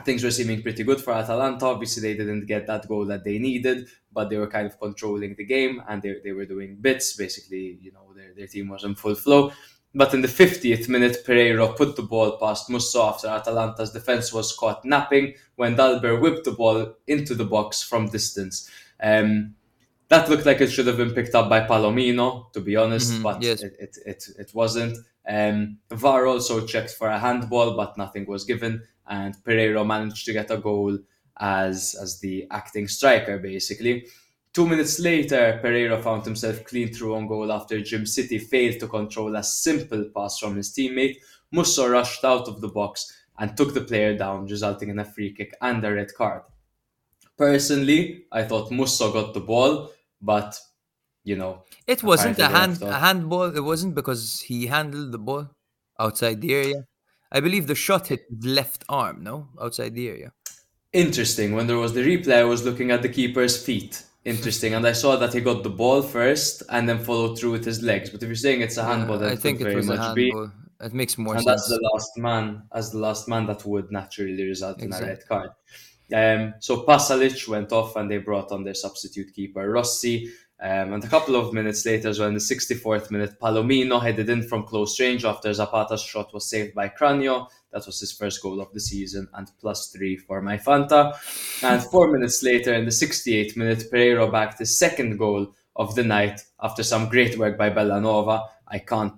things were seeming pretty good for Atalanta. Obviously, they didn't get that goal that they needed, but they were kind of controlling the game and they, they were doing bits. Basically, you know, their, their team was in full flow. But in the 50th minute, Pereiro put the ball past Musso after Atalanta's defence was caught napping when Dalbert whipped the ball into the box from distance. Um, that looked like it should have been picked up by Palomino, to be honest, Mhm, but yes. it, it, it, it wasn't. Um, VAR also checked for a handball, but nothing was given, and Pereiro managed to get a goal as as the acting striker, basically. Two minutes later, Pereiro found himself clean through on goal after Djimsiti failed to control a simple pass from his teammate. Musso rushed out of the box and took the player down, resulting in a free kick and a red card. Personally, I thought Musso got the ball, but you know, It wasn't a hand a handball. It wasn't because he handled the ball outside the area. I believe the shot hit his left arm, no, outside the area. interesting. When there was the replay, I was looking at the keeper's feet. Interesting, and I saw that he got the ball first and then followed through with his legs. But if you're saying it's a handball, then I think it very was a handball. It makes more and sense. that's the last man as the last man that would naturally result in a red card. Um, so Pasalic went off and they brought on their substitute keeper Rossi. Um, and a couple of minutes later, as well, in the 64th minute, Palomino headed in from close range after Zapata's shot was saved by Cragno. That was his first goal of the season and plus three for my Fanta. And four minutes later, in the 68th minute, Pereiro backed his second goal of the night after some great work by Bellanova. I can't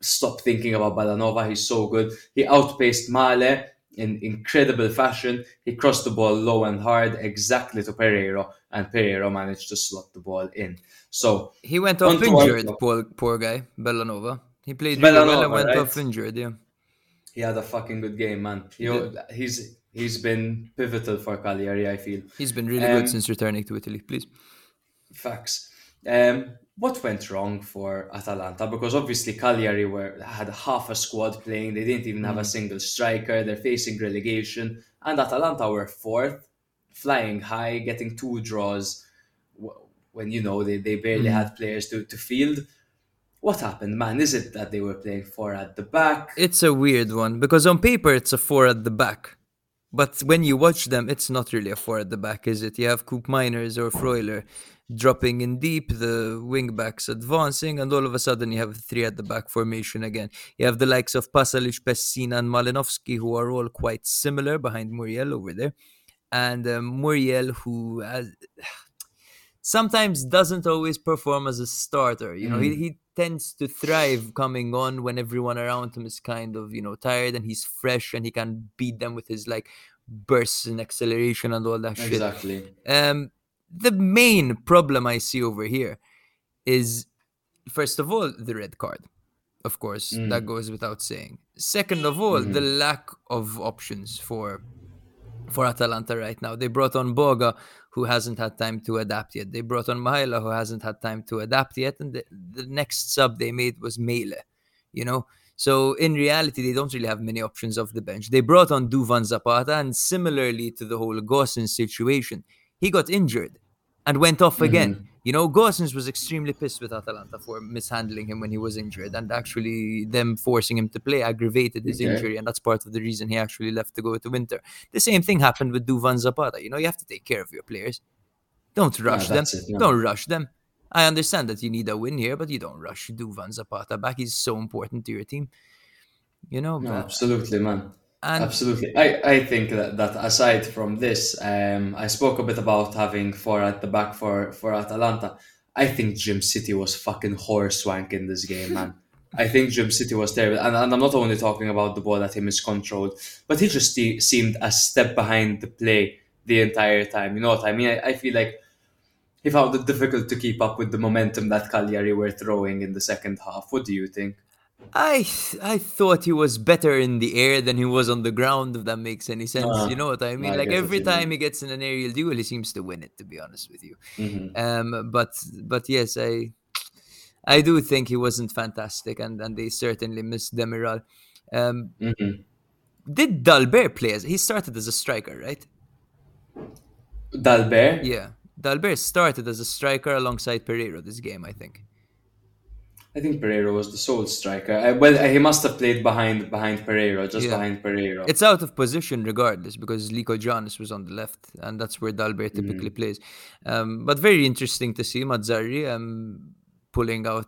stop thinking about Bellanova. He's so good. He outpaced Maehle in incredible fashion. He crossed the ball low and hard exactly to Pereiro, and Pereiro managed to slot the ball in. So He went off injured, poor poor guy, Bellanova. He played really well and went right? off injured, yeah. he had a fucking good game, man. You know, he's he's been pivotal for Cagliari. I feel. He's been really Um, good since returning to Italy, please. Facts. Um, what went wrong for Atalanta? Because obviously Cagliari were had half a squad playing. They didn't even have a mm. single striker. They're facing relegation, and Atalanta were fourth, flying high, getting two draws. When you know they, they barely mm. had players to, to field. What happened, man? Is it that they were playing four at the back? It's a weird one because on paper it's a four at the back. But when you watch them, it's not really a four at the back, is it? You have Koopmeiners or Freuler dropping in deep, the wing backs advancing, and all of a sudden you have three at the back formation again. You have the likes of Pasalic, Pessina, and Malinovsky, who are all quite similar behind Muriel over there. And um, Muriel, who has, [SIGHS] sometimes doesn't always perform as a starter. You know, he, he tends to thrive coming on when everyone around him is kind of, you know, tired and he's fresh and he can beat them with his like bursts and acceleration and all that shit. Exactly. Um, the main problem I see over here is, first of all, the red card. Of course, that mm. goes without saying. Second of all, the mm-hmm. lack of options for for Atalanta right now. They brought on Boga, who hasn't had time to adapt yet. They brought on Mihaila, who hasn't had time to adapt yet. And the, the next sub they made was Maehle, you know? So in reality, they don't really have many options off the bench. They brought on Duvan Zapata, and similarly to the whole Gosens situation, he got injured and went off mm-hmm. again. You know, Gosens was extremely pissed with Atalanta for mishandling him when he was injured, and actually them forcing him to play aggravated his Okay. injury, and that's part of the reason he actually left to go to Inter. The same thing happened with Duvan Zapata. You know, you have to take care of your players. Don't rush them. it. Don't rush them. I understand that you need a win here, but you don't rush Duvan Zapata back. He's so important to your team. You know, No, absolutely, man. And Absolutely. I, I think that, that aside from this, um, I spoke a bit about having four at the back for, for Atalanta. I think Djimsiti was fucking horswank in this game, man. [LAUGHS] I think Djimsiti was terrible. And, and I'm not only talking about the ball that he miscontrolled, but he just se- seemed a step behind the play the entire time. You know what I mean? I, I feel like he found it difficult to keep up with the momentum that Cagliari were throwing in the second half. What do you think? I th- I thought he was better in the air than he was on the ground, if that makes any sense. Ah, you know what I mean? I like every time mean. he gets in an aerial duel, he seems to win it. To be honest with you, Mhm. um, but but yes, I I do think he wasn't fantastic, and and they certainly missed Demiral. Um, Mhm. did Dalbert play as he started as a striker, right? Dalbert? Yeah, Dalbert started as a striker alongside Pereiro this game, I think. I think Pereiro was the sole striker. I, well, he must have played behind behind Pereiro, just Yeah. behind Pereiro. It's out of position regardless because Lykogiannis was on the left, and that's where Dalbert typically plays. Um, but very interesting to see Mazzarri um, pulling out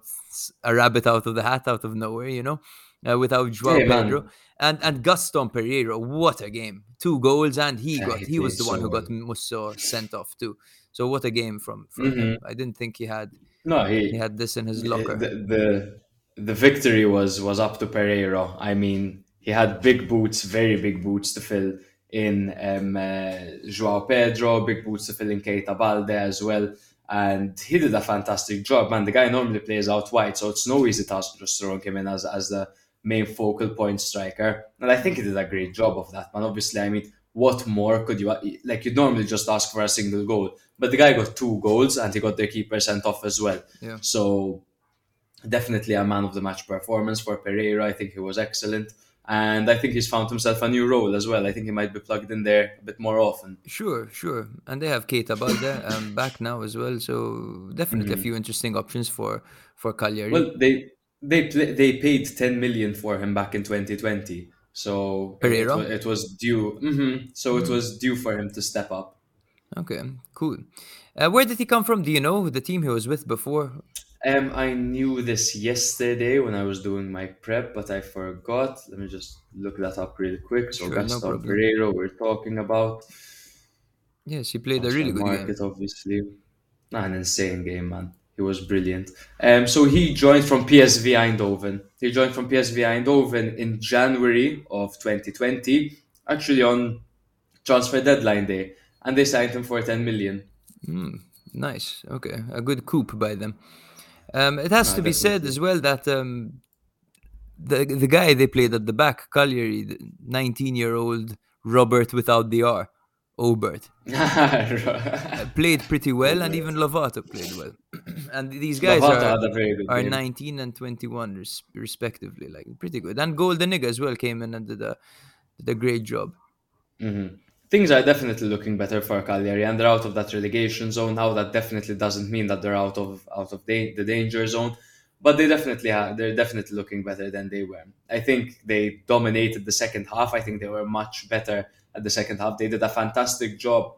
a rabbit out of the hat out of nowhere, you know, uh, without Joao man. Pedro and and Gaston Pereiro. What a game! Two goals, and he Yeah, got he he was the played one so who got. Musso sent off too. So what a game from from him. I didn't think he had no, he, he had this in his locker. the the victory was was up to Pereiro. I mean, he had big boots, very big boots to fill in um, uh, Joao Pedro, big boots to fill in Keita Balde as well. And he did a fantastic job, man. The guy normally plays out wide, so it's no easy task just throwing him in as, as the main focal point striker. And I think he did a great job of that, man. Obviously, I mean, what more could you like? You'd normally just ask for a single goal, but the guy got two goals and he got the keeper sent off as well. Yeah. So definitely a man of the match performance for Pereiro. I think he was excellent. And I think he's found himself a new role as well. I think he might be plugged in there a bit more often. Sure, sure, and they have Keita Balde [COUGHS] um, back now as well. So definitely a few interesting options for for Cagliari. Mm-hmm. Well, they they they paid 10 million for him back in 2020. So it, Pereiro? wa- it was due. hmm So it was due for him to step up. Okay, cool. Uh, where did he come from? Do you know the team he was with before? Um, I knew this yesterday when I was doing my prep, but I forgot. Let me just look that up really quick. So Sure, no Gaston problem. Pereiro, we're talking about. Yes, he played a really good game. market, obviously. Ah, an insane game, man. He was brilliant. Um, so he joined from PSV Eindhoven. He joined from PSV Eindhoven in January of 2020, actually on transfer deadline day, and they signed him for 10 million. Mm, nice. Okay, a good coup by them. Um, it has No, to be said as well that um, the the guy they played at the back, Cagliari, 19 year old Robert without the R, Obert, [LAUGHS] uh, played pretty well, and even Lovato played well. [CLEARS THROAT] and these guys Lovato are, had a very good are game. 19 and 21 res- respectively, like pretty good. And Goldaniga as well came in and did a did a great job. Mhm. Things are definitely looking better for Cagliari, and they're out of that relegation zone now. That definitely doesn't mean that they're out of out of da- the danger zone, but they definitely have. They're definitely looking better than they were. I think they dominated the second half. I think they were much better at the second half. They did a fantastic job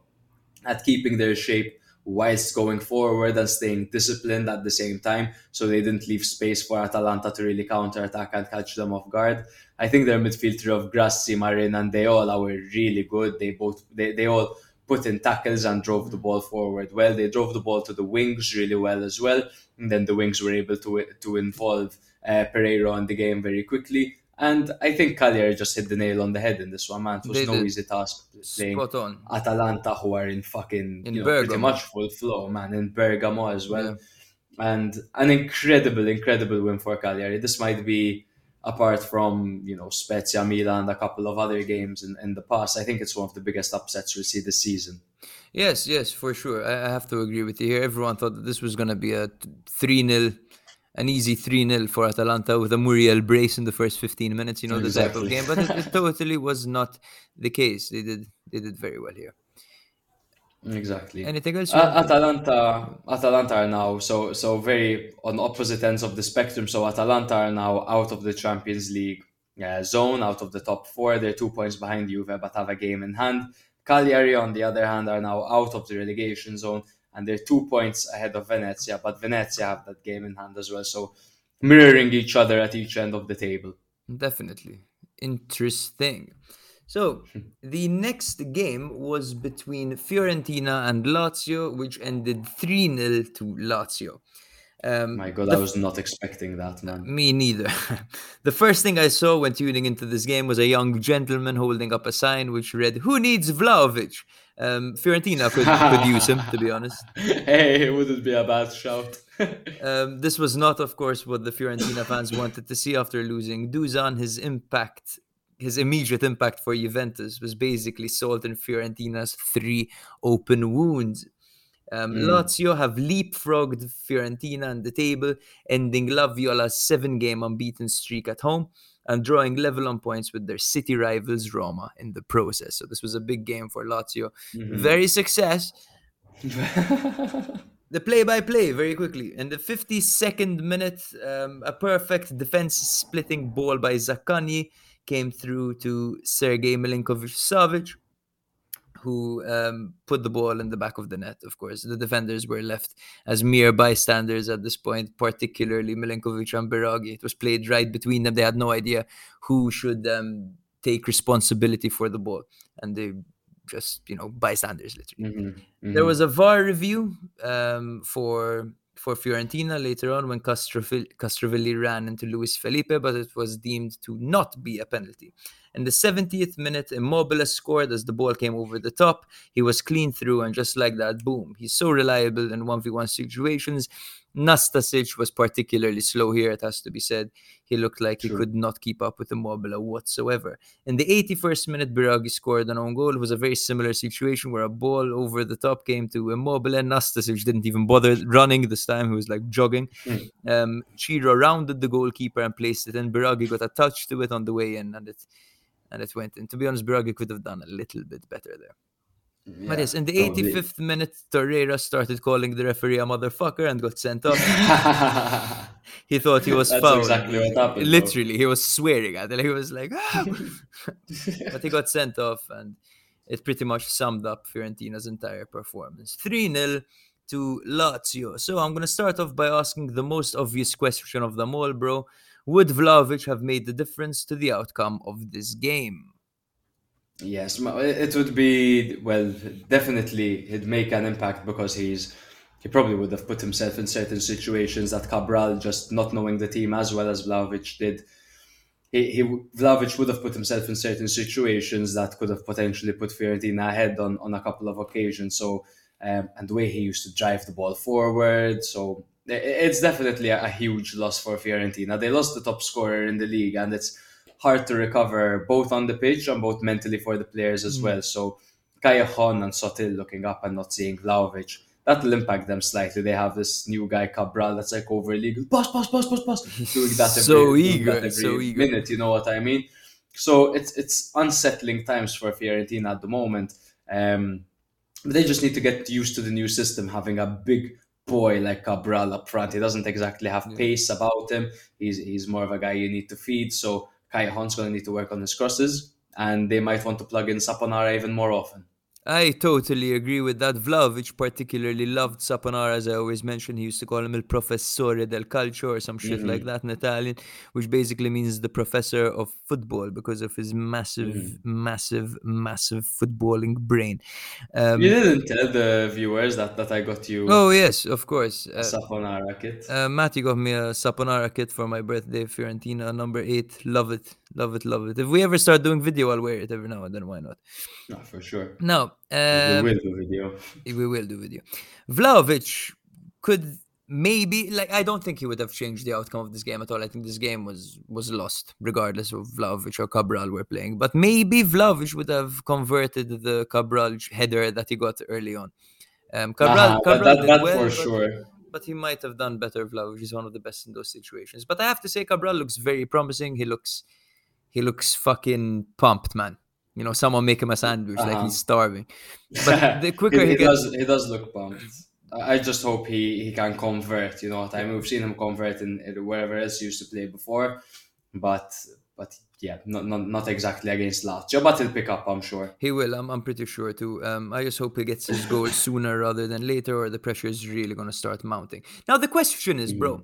at keeping their shape whilst going forward and staying disciplined at the same time. So they didn't leave space for Atalanta to really counter attack and catch them off guard. I think their midfield trio of Grassi, Marin, and Deiola were really good. They both they, they all put in tackles and drove the ball forward well. They drove the ball to the wings really well as well. And then the wings were able to to involve uh, Pereiro in the game very quickly. And I think Cagliari just hit the nail on the head in this one, man. It was They no did. easy task playing Spot on. Atalanta, who are in fucking In you know, pretty much full flow, man, in Bergamo as well. Yeah. And an incredible, incredible win for Cagliari. This might be, apart from you know Spezia, Milan, and a couple of other games in, in the past, I think it's one of the biggest upsets we'll see this season. Yes, yes, for sure. I, I have to agree with you here. Everyone thought that this was going to be a 3 0, an easy 3 0 for Atalanta with a Muriel brace in the first 15 minutes, you know, the type of game. But it, it totally was not the case. They did they did very well here. Exactly. Anything else? Uh, Atalanta, Atalanta are now so so very on opposite ends of the spectrum. So Atalanta are now out of the Champions League uh, zone, out of the top four. They're two points behind Juve, but have a game in hand. Cagliari, on the other hand, are now out of the relegation zone, and they're two points ahead of Venezia. But Venezia have that game in hand as well, so mirroring each other at each end of the table. Definitely. Interesting. So, [LAUGHS] the next game was between Fiorentina and Lazio, which ended 3 0 to Lazio. Um, My God, I was not expecting that, man. Me neither. [LAUGHS] the first thing I saw when tuning into this game was a young gentleman holding up a sign which read, Who needs Vlahovic? Um, Fiorentina could, could use him, to be [LAUGHS] honest. hey, it wouldn't be a bad shout. Um, this was not, of course, what the Fiorentina fans wanted to see after losing Dusan. His impact, his immediate impact for Juventus was basically salt in Fiorentina's three open wounds. Um, Lazio have leapfrogged Fiorentina on the table, ending La Viola's seven game unbeaten streak at home and drawing level on points with their city rivals Roma in the process. So, this was a big game for Lazio. Very success. [LAUGHS] the play-by-play very quickly. In the 52nd minute, um, a perfect defense-splitting ball by Zaccagni came through to Sergei Milenkovic-Savic, who um, put the ball in the back of the net. Of course, the defenders were left as mere bystanders at this point, particularly Milinkovic and Biraghi. It was played right between them. They had no idea who should um, take responsibility for the ball, and they just you know bystanders literally. Mhm, There mhm. was a VAR review um, for for Fiorentina later on when Castrovilli, ran into Luis Felipe, but it was deemed to not be a penalty. In the 70th minute, Immobile scored as the ball came over the top. He was clean through, and just like that, boom. He's so reliable in 1v1 situations. Nastasic was particularly slow here, it has to be said. He looked like he Sure. could not keep up with Immobile whatsoever. In the 81st minute, Biraghi scored an own goal. It was a very similar situation where a ball over the top came to Immobile. And Nastasic didn't even bother running this time. He was like jogging. Mm. Um, Ciro rounded the goalkeeper and placed it in. Biraghi got a touch to it on the way in, and it and it went in. To be honest, Biraghi could have done a little bit better there. But Yeah, yes, in the probably. 85th minute, Torreira started calling the referee a motherfucker and got sent off. [LAUGHS] He thought he was That's fouled. exactly what happened, though. Literally, he was swearing at it. He was like, "Ah!" [LAUGHS] but he got sent off, and it pretty much summed up Fiorentina's entire performance. 3 0 to Lazio. So I'm going to start off by asking the most obvious question of them all, bro. Would Vlahovic have made the difference to the outcome of this game? Yes, it would be well, definitely he'd make an impact because he's he probably would have put himself in certain situations that Cabral, just not knowing the team as well as Vlahovic did, he, he would have put himself in certain situations that could have potentially put Fiorentina ahead on, on a couple of occasions. So um, and the way he used to drive the ball forward, so it's definitely a, a huge loss for Fiorentina. They lost the top scorer in the league, and it's hard to recover both on the pitch and both mentally for the players as Mm. well. So Callejon and Sotil looking up and not seeing Vlahovic, that will impact them slightly. They have this new guy Cabral that's like over league, pass, pass, pass, pass, pass, doing that [LAUGHS] every, So eager, every so eager. minute. You know what I mean? So it's it's unsettling times for Fiorentina at the moment. Um, but they just need to get used to the new system, having a big boy like Cabral up front. He doesn't exactly have pace about him. He's he's more of a guy you need to feed. So Kai Hunt's going to need to work on his crosses, and they might want to plug in Saponara even more often. I totally agree with that. Vlahovic particularly loved Saponara, as I always mention. He used to call him il professore del calcio or some shit like that in Italian, which basically means the professor of football because of his massive, massive, massive footballing brain. Um, you didn't tell the viewers that, that I got you oh, yes, of course. a Uh, Saponara kit. uh, Matty got me a Saponara kit for my birthday, Fiorentina, number eight. Love it, love it, love it. If we ever start doing video, I'll wear it every now and then. Why not? no, for sure. Now, we um, will do video. we will do video. Vlahovic could maybe like I don't think he would have changed the outcome of this game at all. I think this game was was lost regardless of Vlahovic or Cabral were playing. But maybe Vlahovic would have converted the Cabral header that he got early on. Um, Cabral, Uh-huh, Cabral that, did that well, for but, sure. but he might have done better. Vlahovic is one of the best in those situations. But I have to say, Cabral looks very promising. He looks he looks fucking pumped, man. You know, someone make him a sandwich like Uh-huh. he's starving. But [LAUGHS] the quicker he, he, gets, does, he does look pumped. I just hope he, he can convert. You know what I mean? We've seen him convert in, in wherever else he used to play before, but but yeah, not not, not exactly against Lazio, but he'll pick up, I'm sure. He will. I'm, I'm pretty sure too. Um, I just hope he gets his goal [LAUGHS] sooner rather than later, or the pressure is really going to start mounting. Now the question is, bro,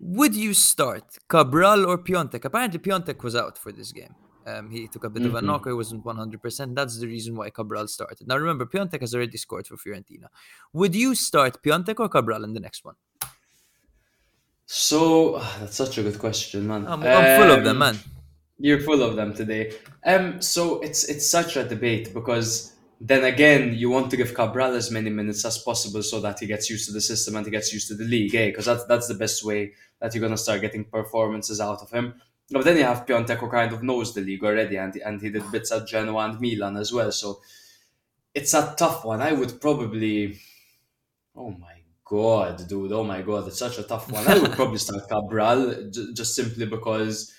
would you start Cabral or Piontek? Apparently, Piontek was out for this game. Um, he took a bit of a Mhm. knocker. He wasn't 100%. That's the reason why Cabral started. Now remember, Piontek has already scored for Fiorentina. Would you start Piontek or Cabral in the next one? So that's such a good question, man. I'm, I'm full of them, Um, man. You're full of them today. Um, so it's it's such a debate because then again you want to give Cabral as many minutes as possible so that he gets used to the system and he gets used to the league, eh? Because that's that's the best way that you're gonna start getting performances out of him. But then you have Piontek who kind of knows the league already and and he did bits at Genoa and Milan as well. So it's a tough one. I would probably Oh my god, dude! Oh my god, it's such a tough one. I would [LAUGHS] probably start Cabral j- just simply because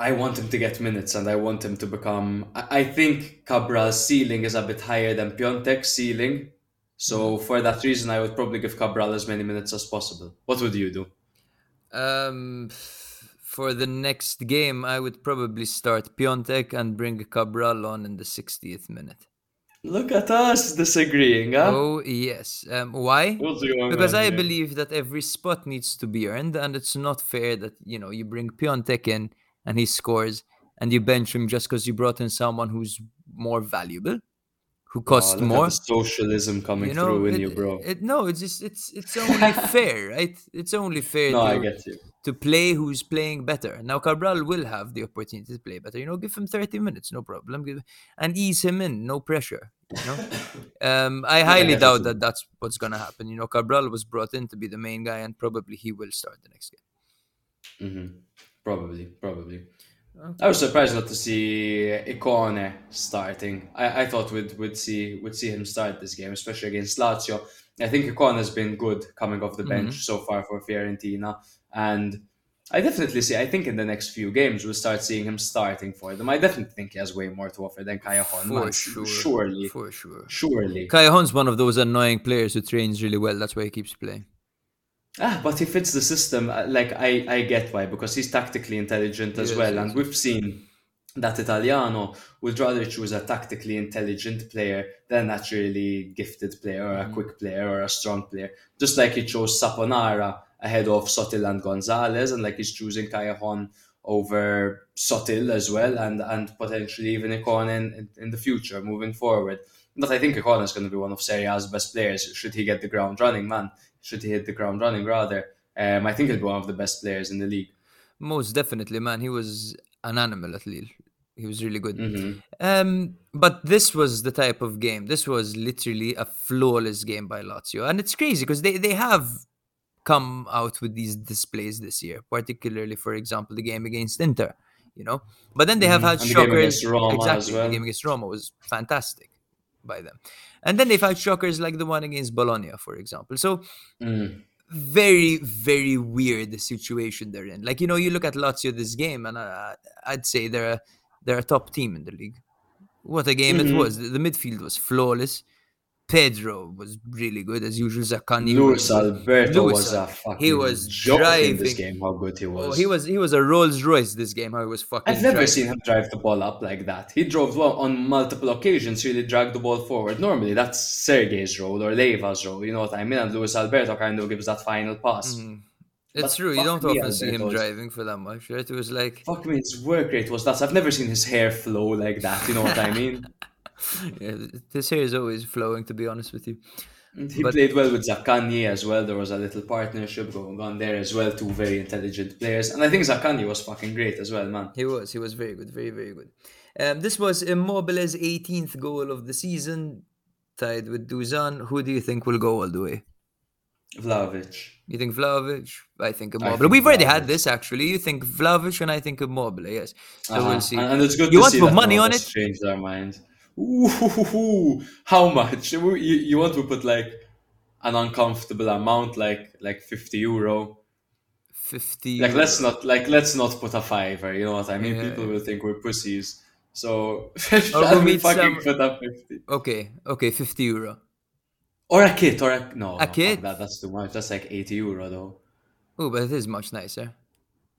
I want him to get minutes and I want him to become. I I think Cabral's ceiling is a bit higher than Piontek's ceiling. So mm-hmm. for that reason, I would probably give Cabral as many minutes as possible. What would you do? Um, for the next game, I would probably start Piontek and bring Cabral on in the 60th minute. Look at us disagreeing, huh? Oh yes. Um, why? Because I here? believe that every spot needs to be earned, and it's not fair that you know you bring Piontek in and he scores, and you bench him just because you brought in someone who's more valuable, who Oh, look at more. socialism coming You know, through in it, you, bro. It, no, it's just it's it's only [LAUGHS] fair, right? It's only fair no, to, I get you. to play who's playing better. Now Cabral will have the opportunity to play better. You know, give him 30 minutes, no problem. Give, and ease him in, no pressure. You know? [LAUGHS] um, I highly get doubt that that's what's gonna happen. You know, Cabral was brought in to be the main guy, and probably he will start the next game. hmm Probably, probably. Okay. I was surprised not to see Ikone starting. I, I thought we'd, we'd see would see him start this game, especially against Lazio. I think Ikone has been good coming off the bench Mhm. so far for Fiorentina, and I definitely see. I think in the next few games we'll start seeing him starting for them. I definitely think he has way more to offer than Callejon. For sure, surely, for sure. surely. Callejon's one of those annoying players who trains really well. That's why he keeps playing. Ah, but he fits the system. uh, Like I, I get why because he's tactically intelligent as Yes, well, yes, and we've seen that Italiano would rather choose a tactically intelligent player than a naturally gifted player or a quick player or a strong player. Just like he chose Saponara ahead of Sotil and Gonzalez, and like he's choosing Callejon over Sotil as well, and and potentially even Ikone in, in, in the future moving forward. But I think Ikone is going to be one of Serie A's best players. Should he get the ground running, man? Should he hit the ground running rather? Um, I think he'll be one of the best players in the league. Most definitely, man. He was an animal at Lille. He was really good. Mhm. Um, but this was the type of game. This was literally a flawless game by Lazio, and it's crazy because they they have come out with these displays this year, particularly, for example, the game against Inter. You know, but then they have Mhm. had the shockers. exactly, well. the game against Roma was fantastic by them, and then they've had shockers like the one against Bologna, for example. So Mm. very very weird situation they're in. Like you know, you look at Lazio this game, and I, I'd say they're a, they're a top team in the league. What a game it Mhm. was! The, the midfield was flawless. Pedro was really good as usual. Zaccagni Luis was- Alberto Luis was a fucking he was joke in this game. How good he was! Oh, he was he was a Rolls Royce this game. How he was fucking. I've never driving. seen him drive the ball up like that. He drove well on multiple occasions, really dragged the ball forward. Normally, that's Sergei's role or Leiva's role, you know what I mean? And Luis Alberto kind of gives that final pass. Mhm. It's But true. You don't often see him driving for that much, right? It was like Fuck me, his work rate was that. I've never seen his hair flow like that, you know what I mean? [LAUGHS] [LAUGHS] yeah, this hair is always flowing. To be honest with you. And he But- played well with Zaccagni as well. There was a little partnership going on there as well. Two very intelligent players. And I think Zaccagni was fucking great as well, man. He was. He was very good. Very, very good. Um, this was Immobile's 18th goal of the season, tied with Dusan. Who do you think will go all the way? Vlahovic. You think Vlahovic? I think I Immobile. think We've already Vlahovic. had this actually. You think Vlahovic and I think Immobile. Yes. So Uh-huh. we'll see. And, and it's good You to want to put money on it? Changed our mind. Ooh, [LAUGHS] how much? You, you want to put like an uncomfortable amount, like like fifty euro? 50. Like let's not like let's not put a fiver. You know what I mean? Yeah. People will think we're pussies. So [LAUGHS] Or shall we'll we fucking some- put up fifty? Okay. Okay. 50 euro. Or a kit, or a no, A kit? That, that's too much. That's like eighty euro though. Oh, but it is much nicer.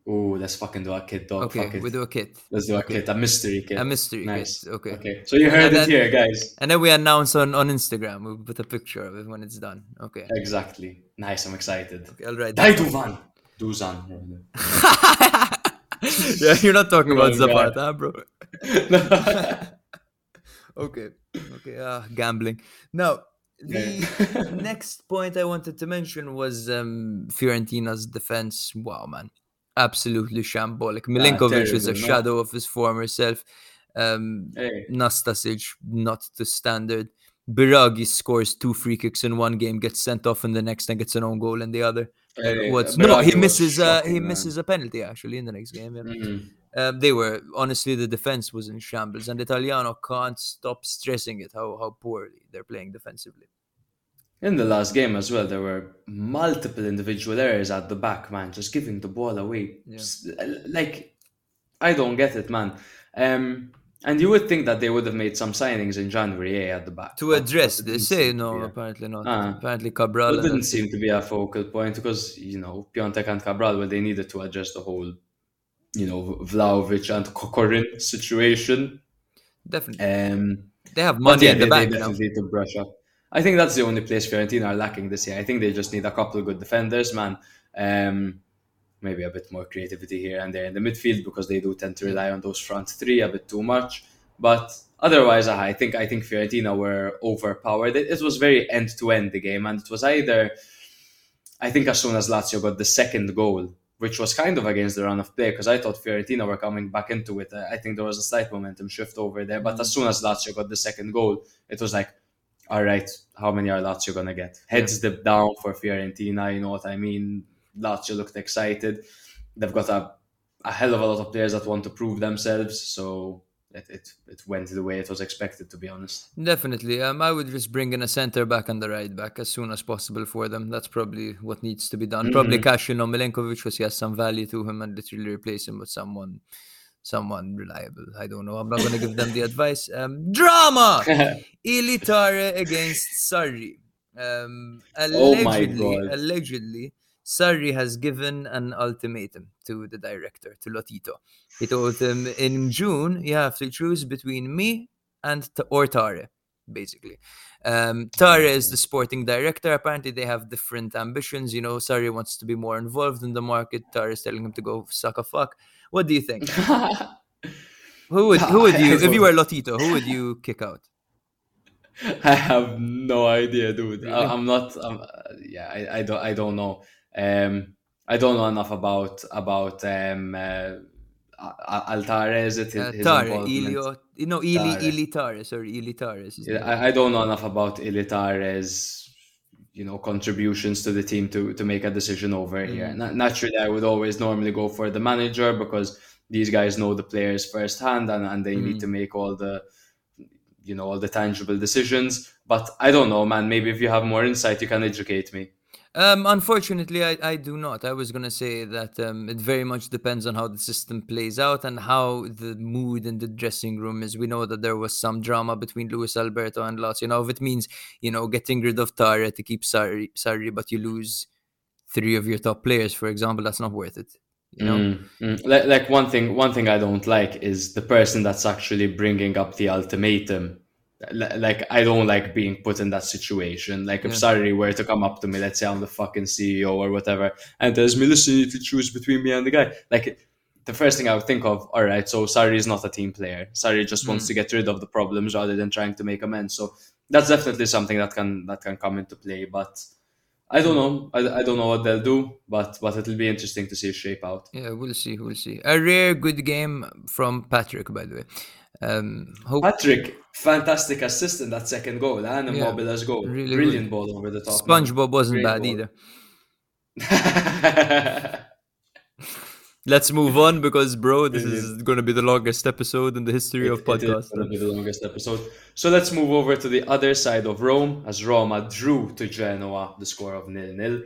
Ooh, let's fucking do a kit, dog. Okay. We do a kit. Let's do a okay. kit, a mystery kit. A mystery nice. kit. Okay. Okay. So you heard And it here, guys. And then we announce on, on Instagram. We put a picture of it when it's done. Okay. Exactly. Nice. I'm excited. okay I'll write Dai. Duvan. Dusan. [LAUGHS] yeah, you're not talking about Oh. Zapata, bro. [LAUGHS] [LAUGHS] Okay. Okay. Uh, gambling. Now, the next point I wanted to mention was um, Fiorentina's defense. Wow, man. Absolutely shambolic. Milenkovic is a no? shadow of his former self. Um, hey. Nastasic, not the standard. Biraghi scores two free kicks in one game, gets sent off in the next, and gets an own goal in the other. Hey, What's Biraghi no? He misses. Uh, he misses a penalty actually in the next game. yeah. Mhm. Um, they were honestly the defense was in shambles, and Italiano can't stop stressing it how how poorly they're playing defensively. In the last game as well, there were multiple individual errors at the back, man, just giving the ball away. Yeah. S- Like, I don't get it, man. Um, and you would think that they would have made some signings in January eh, at the back To address this, say no, be a- apparently not. Ah. Apparently Cabral. It didn't seem to be a focal point because you know Piontek and Cabral, well, they needed to address the whole, you know, Vlahovic and Kokorin situation. Definitely. Um, They have money yeah, in the they, bank they now. definitely need to brush up. I think that's the only place Fiorentina are lacking this year. I think they just need a couple of good defenders, man. Um, maybe a bit more creativity here and there in the midfield because they do tend to rely on those front three a bit too much. But otherwise, uh, I think I think Fiorentina were overpowered. It, it was very end to end the game, and it was either. I think as soon as Lazio got the second goal, which was kind of against the run of play, because I thought Fiorentina were coming back into it. I think there was a slight momentum shift over there. But as soon as Lazio got the second goal, it was like, all right, how many are Lazio gonna get? Heads dip down for Fiorentina. You know what I mean? Lazio looked excited. They've got a, a hell of a lot of players that want to prove themselves. So it, it, it went the way it was expected, to be honest. Definitely. Um, I would just bring in a centre back and the right back as soon as possible for them. That's probably what needs to be done. Probably Mhm. cash in on Milenkovic because he has some value to him and literally replace him with someone someone reliable. I don't know. I'm not going to give them the advice. Um, drama! [LAUGHS] Ilitare against Sarri. Um, Oh allegedly, God. allegedly, Sarri has given an ultimatum to the director, to Lotito. He told him in June you have to choose between me and or Tare, basically. Um, Tare is the sporting director. Apparently, they have different ambitions. You know, Sarri wants to be more involved in the market. Tare is telling him to go suck a fuck. What do you think? [LAUGHS] Who would who would you if you were Lotito? Who would you kick out? [LAUGHS] I have no idea, dude. Really? I, I'm not. I'm, uh, yeah, I, I don't. I don't know. Um, I don't know enough about about um, uh, Al- Altare. It his, Uh, his Tare, involvement? Elio, no, Ili. Ili Tare, sorry, Ili Tare. is his Yeah. I, I don't know enough about Ilitare's, you know, contributions to the team to to make a decision over here. Mm. Na- naturally, I would always normally go for the manager because these guys know the players firsthand and, and they need Mm. to make all the, you know, all the tangible decisions. But I don't know, man. Maybe if you have more insight, you can educate me. Um, unfortunately, I, I do not. I was gonna say that um, it very much depends on how the system plays out and how the mood in the dressing room is. We know that there was some drama between Luis Alberto and Lazio. Now, if it means you know getting rid of Tare to keep Sarri, Sarri, but you lose three of your top players, for example, that's not worth it. You know, Mm, mm. Like, like one thing, one thing I don't like is the person that's actually bringing up the ultimatum. Li- Like I don't like being put in that situation. Like if Yeah. Sarri were to come up to me, let's say I'm the fucking CEO or whatever, and tells me, "Listen, you need to choose between me and the guy." Like the first thing I would think of, all right, so Sarri is not a team player. Sarri just wants Mm. to get rid of the problems rather than trying to make amends. So that's definitely something that can that can come into play. But I don't know. I, I don't know what they'll do, but but it'll be interesting to see it shape out. yeah, we'll see, we'll see. A rare good game from Patrick, by the way. Um, hope Patrick, fantastic assist in that second goal, and Yeah, Immobile's goal. really Brilliant ball over the top. man. SpongeBob wasn't Great bad ball. either. [LAUGHS] Let's move on because, bro, this is going to be the longest episode in the history of It is podcasts. gonna be the longest episode. So let's move over to the other side of Rome as Roma drew to Genoa the score of nil nil.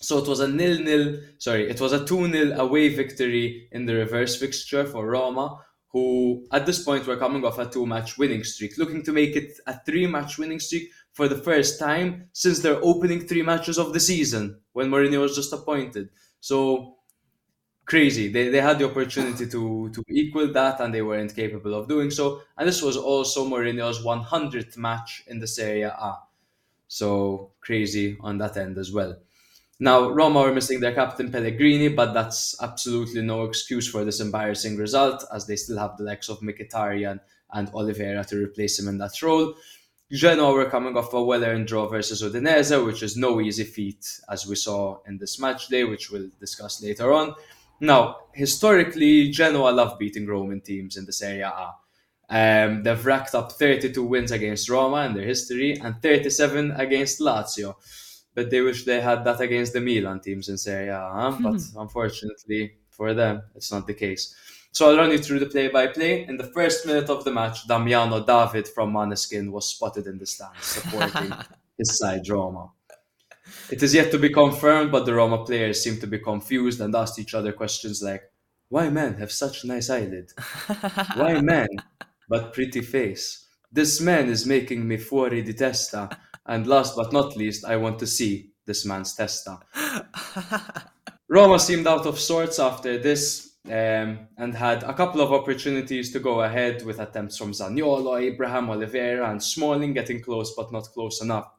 So it was a nil nil. Sorry, it was a two 0 away victory in the reverse fixture for Roma, who at this point were coming off a two match winning streak, looking to make it a three match winning streak for the first time since their opening three matches of the season when Mourinho was just appointed. So crazy. They, they had the opportunity to to equal that and they weren't capable of doing so. And this was also Mourinho's 100th match in the Serie A. So crazy on that end as well. Now, Roma were missing their captain Pellegrini, but that's absolutely no excuse for this embarrassing result as they still have the likes of Mkhitaryan and Oliveira to replace him in that role. Genoa were coming off a well-earned draw versus Udinese, which is no easy feat, as we saw in this match day, which we'll discuss later on. Now, historically, Genoa love beating Roman teams in this area. Um, they've racked up 32 wins against Roma in their history and 37 against Lazio. But they wish they had that against the Milan teams in Serie A. huh? [LAUGHS] But unfortunately for them, it's not the case. So I'll run you through the play-by-play. In the first minute of the match, Damiano David from Maneskin was spotted in the stands supporting [LAUGHS] his side Roma. It is yet to be confirmed, but the Roma players seem to be confused and asked each other questions like, Why men have such nice eyelid? Why [LAUGHS] men, but pretty face? This man is making me fuori di testa. And last but not least, I want to see this man's testa. [LAUGHS] Roma seemed out of sorts after this um, and had a couple of opportunities to go ahead with attempts from Zaniolo, Abraham, Oliveira, and Smalling getting close but not close enough.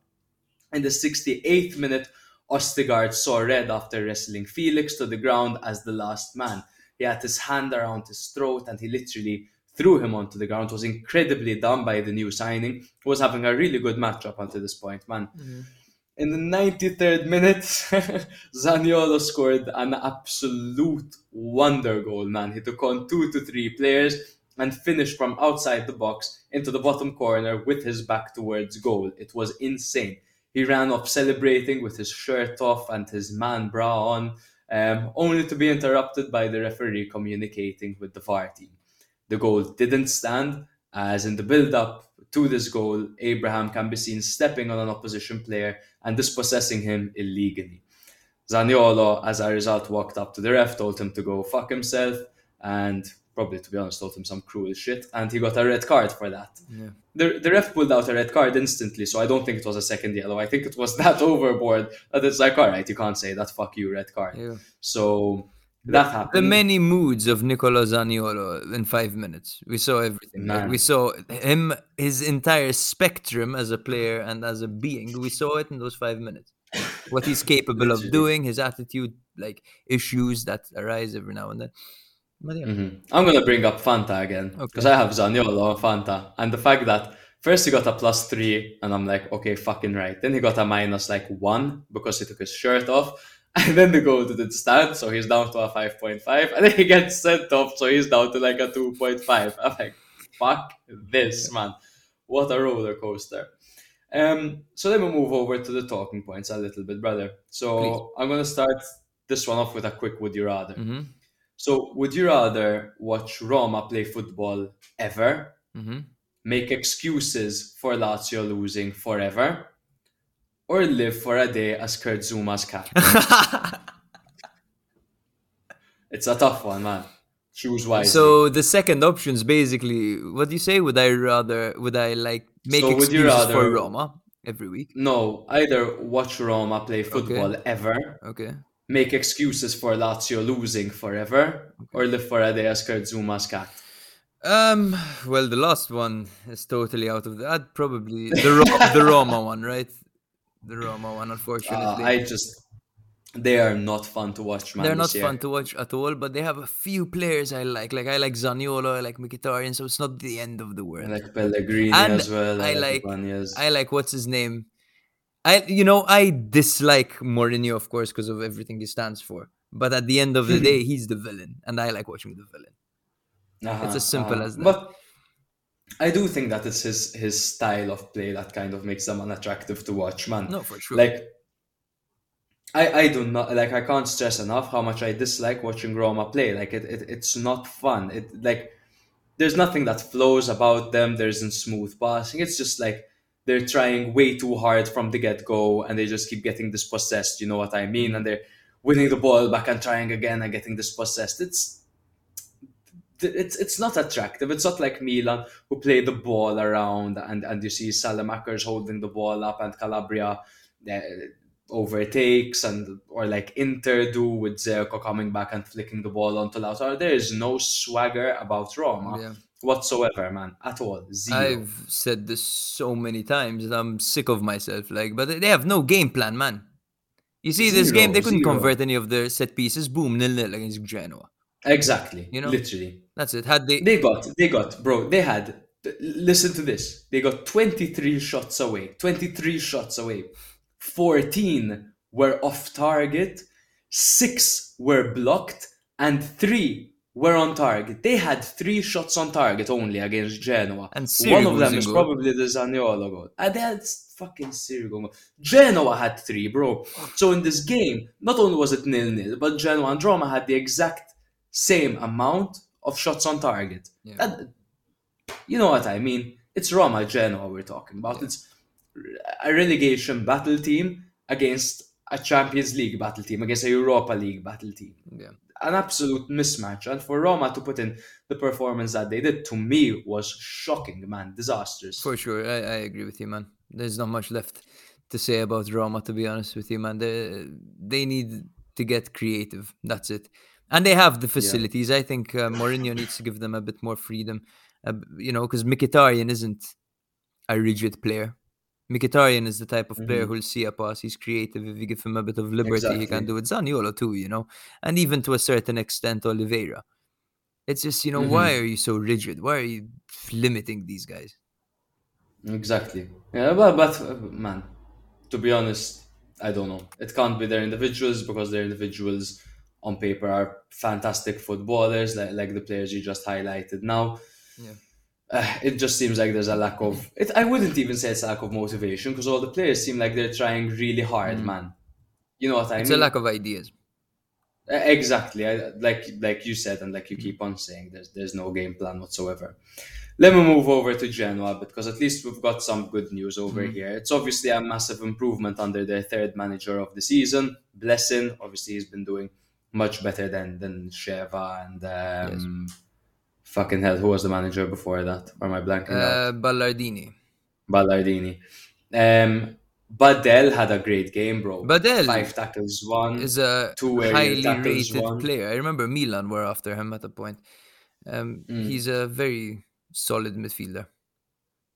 In the 68th minute, Ostigard saw red after wrestling Felix to the ground as the last man. He had his hand around his throat and he literally threw him onto the ground. Was incredibly done by the new signing. Was having a really good match up until this point, man. Mm-hmm. In the 93rd minute, [LAUGHS] Zaniolo scored an absolute wonder goal, man. He took on two to three players and finished from outside the box into the bottom corner with his back towards goal. It was insane. He ran off celebrating with his shirt off and his man bra on, um, only to be interrupted by the referee communicating with the VAR team. The goal didn't stand, as in the build up to this goal, Abraham can be seen stepping on an opposition player and dispossessing him illegally. Zaniolo, as a result, walked up to the ref, told him to go fuck himself, and probably, to be honest, told him some cruel shit, and he got a red card for that. Yeah. The, the ref pulled out a red card instantly, so I don't think it was a second yellow. I think it was [LAUGHS] that overboard that it's like, all right, you can't say that, fuck you, red card. Yeah. So that happened. The many moods of Nicola Zaniolo in five minutes. We saw everything. Like, we saw him, his entire spectrum as a player and as a being. We saw it in those five minutes. What he's capable of doing, his attitude, like issues that arise every now and then. But yeah. Mhm. I'm gonna bring up Fanta again because Okay. I have Zaniolo on Fanta, and the fact that first he got a plus three, and I'm like, okay, fucking right. Then he got a minus like one because he took his shirt off, [LAUGHS] and then the goal didn't stand, so he's down to a five point five, and then he gets sent off, so he's down to like a two point five. I'm like, fuck this, man! What a roller coaster. Um, so let me move over to the talking points a little bit, brother. So Please. I'm gonna start this one off with a quick would you rather. hmm So, would you rather watch Roma play football ever, hmm make excuses for Lazio losing forever, or live for a day as Kurt Zouma's cat? [LAUGHS] it's a tough one, man. Choose wisely. so the second option is basically what do you say? Would I rather? Would I like make So excuses for Roma every week? no, either watch Roma play football ever, Okay. make excuses for Lazio losing forever, or live for a day as Kurt Zouma's cat. Um. Well, the last one is totally out of the. I'd probably the Ro- the Roma one, right? The Roma one, Uh, unfortunately. I just, they are not fun to watch, man. They're not year. fun to watch at all, but they have a few players I like. Like I like Zaniolo, I like Mkhitaryan, so it's not the end of the I world. like Pellegrini And as well. I like- Ibanez. I like what's his name. I you know I dislike Mourinho, of course, because of everything he stands for. But at the end of the day, he's the villain, and I like watching the villain. Uh-huh, as simple uh-huh. as that. But I do think that it's his his style of play that kind of makes them unattractive to watch, man. No, for sure. Like I I do not like I can't stress enough how much I dislike watching Roma play. Like it, it it's not fun. It like there's nothing that flows about them. There isn't smooth passing. It's just like they're trying way too hard from the get go, and they just keep getting dispossessed. You know what I mean? And they're winning the ball back and trying again and getting dispossessed. It's it's it's not attractive. It's not like Milan who play the ball around and and you see Saelemaekers holding the ball up and Calabria uh, overtakes and or like Inter do with Dzeko coming back and flicking the ball onto Lautaro. There is no swagger about Roma yeah. whatsoever, man, at all. Zero. I've said this so many times that I'm sick of myself. Like, but they have no game plan, man. You see, this game they couldn't zero. convert any of their set pieces. Boom, nil nil against Genoa. Exactly. You know? literally. That's it. Had they, They got, they got, bro, they had, listen to this. They got 23 shots away. 23 shots away. 14 were off target, 6 were blocked, and 3 were on target. They had 3 shots on target only against Genoa. And One of them is probably the Zaniolo goal. Ah, and that's fucking Sirigu. goal. Genoa had 3, bro. So in this game, not only was it nil-nil, but Genoa and Roma had the exact same amount of shots on target. Yeah. That- you know what I mean? It's Roma Genoa we're talking about. It's a relegation battle team against a Champions League battle team against a Europa League battle team. Yeah. An absolute mismatch. And for Roma to put in the performance that they did, to me, was shocking, man. Disastrous. For sure, I, I agree with you, man. There's not much left to say about Roma, to be honest with you, man. They they need to get creative. That's it, and they have the facilities. I think uh, Mourinho needs to give them a bit more freedom. Uh, you know, because Mkhitaryan isn't a rigid player. Mkhitaryan is the type of player Mhm. who'll see a pass. He's creative. If you give him a bit of liberty, he can do it. Zaniolo too, you know, and even to a certain extent, Oliveira. It's just, you know, why Mhm. are you so rigid? Why are you limiting these guys? Exactly. Yeah, but, but uh, man, to be honest, I don't know. It can't be their individuals because their individuals on paper are fantastic footballers, like, like the players you just highlighted now. Yeah. Uh, it just seems like there's a lack of it. I wouldn't even say it's a lack of motivation because all the players seem like they're trying really hard, man. You know what I Mm. It's mean? a lack of ideas. Uh, Exactly, I, like like you said, and like you keep on saying, there's there's no game plan whatsoever. Let me move over to Genoa because at least we've got some good news over Mm-hmm. here. It's obviously a massive improvement under their third manager of the season, Blessin. Obviously, he's been doing much better than than Sheva and um, fucking hell. Who was the manager before that? Or am I blanking out? Uh, Ballardini. Ballardini. Um, Badel had a great game, bro. Badel five tackles, one. is a Two highly tackles, rated one. player. I remember Milan were after him at a point. Um, Mm. He's a very solid midfielder.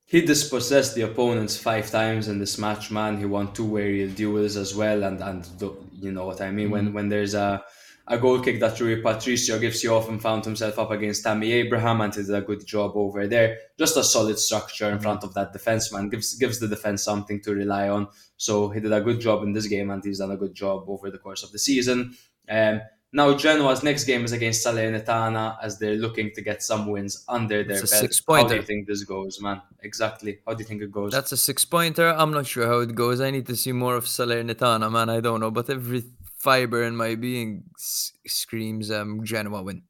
He dispossessed the opponents five times in this match, man. He won two aerial duels as well, and and you know what I mean. When Mm-hmm. when there's a a goal kick that Rui Patricio gives you often found himself up against Tammy Abraham and he did a good job over there. Just a solid structure in front of that defense, man. Gives gives the defense something to rely on. So he did a good job in this game and he's done a good job over the course of the season. Um, now Genoa's next game is against Salernitana as they're looking to get some wins under their It's a belt. How do you think this goes, man? Exactly. How do you think it goes? That's a six pointer. I'm not sure how it goes. I need to see more of Salernitana, man. I don't know. But every fiber in my being s- screams um, Genoa win.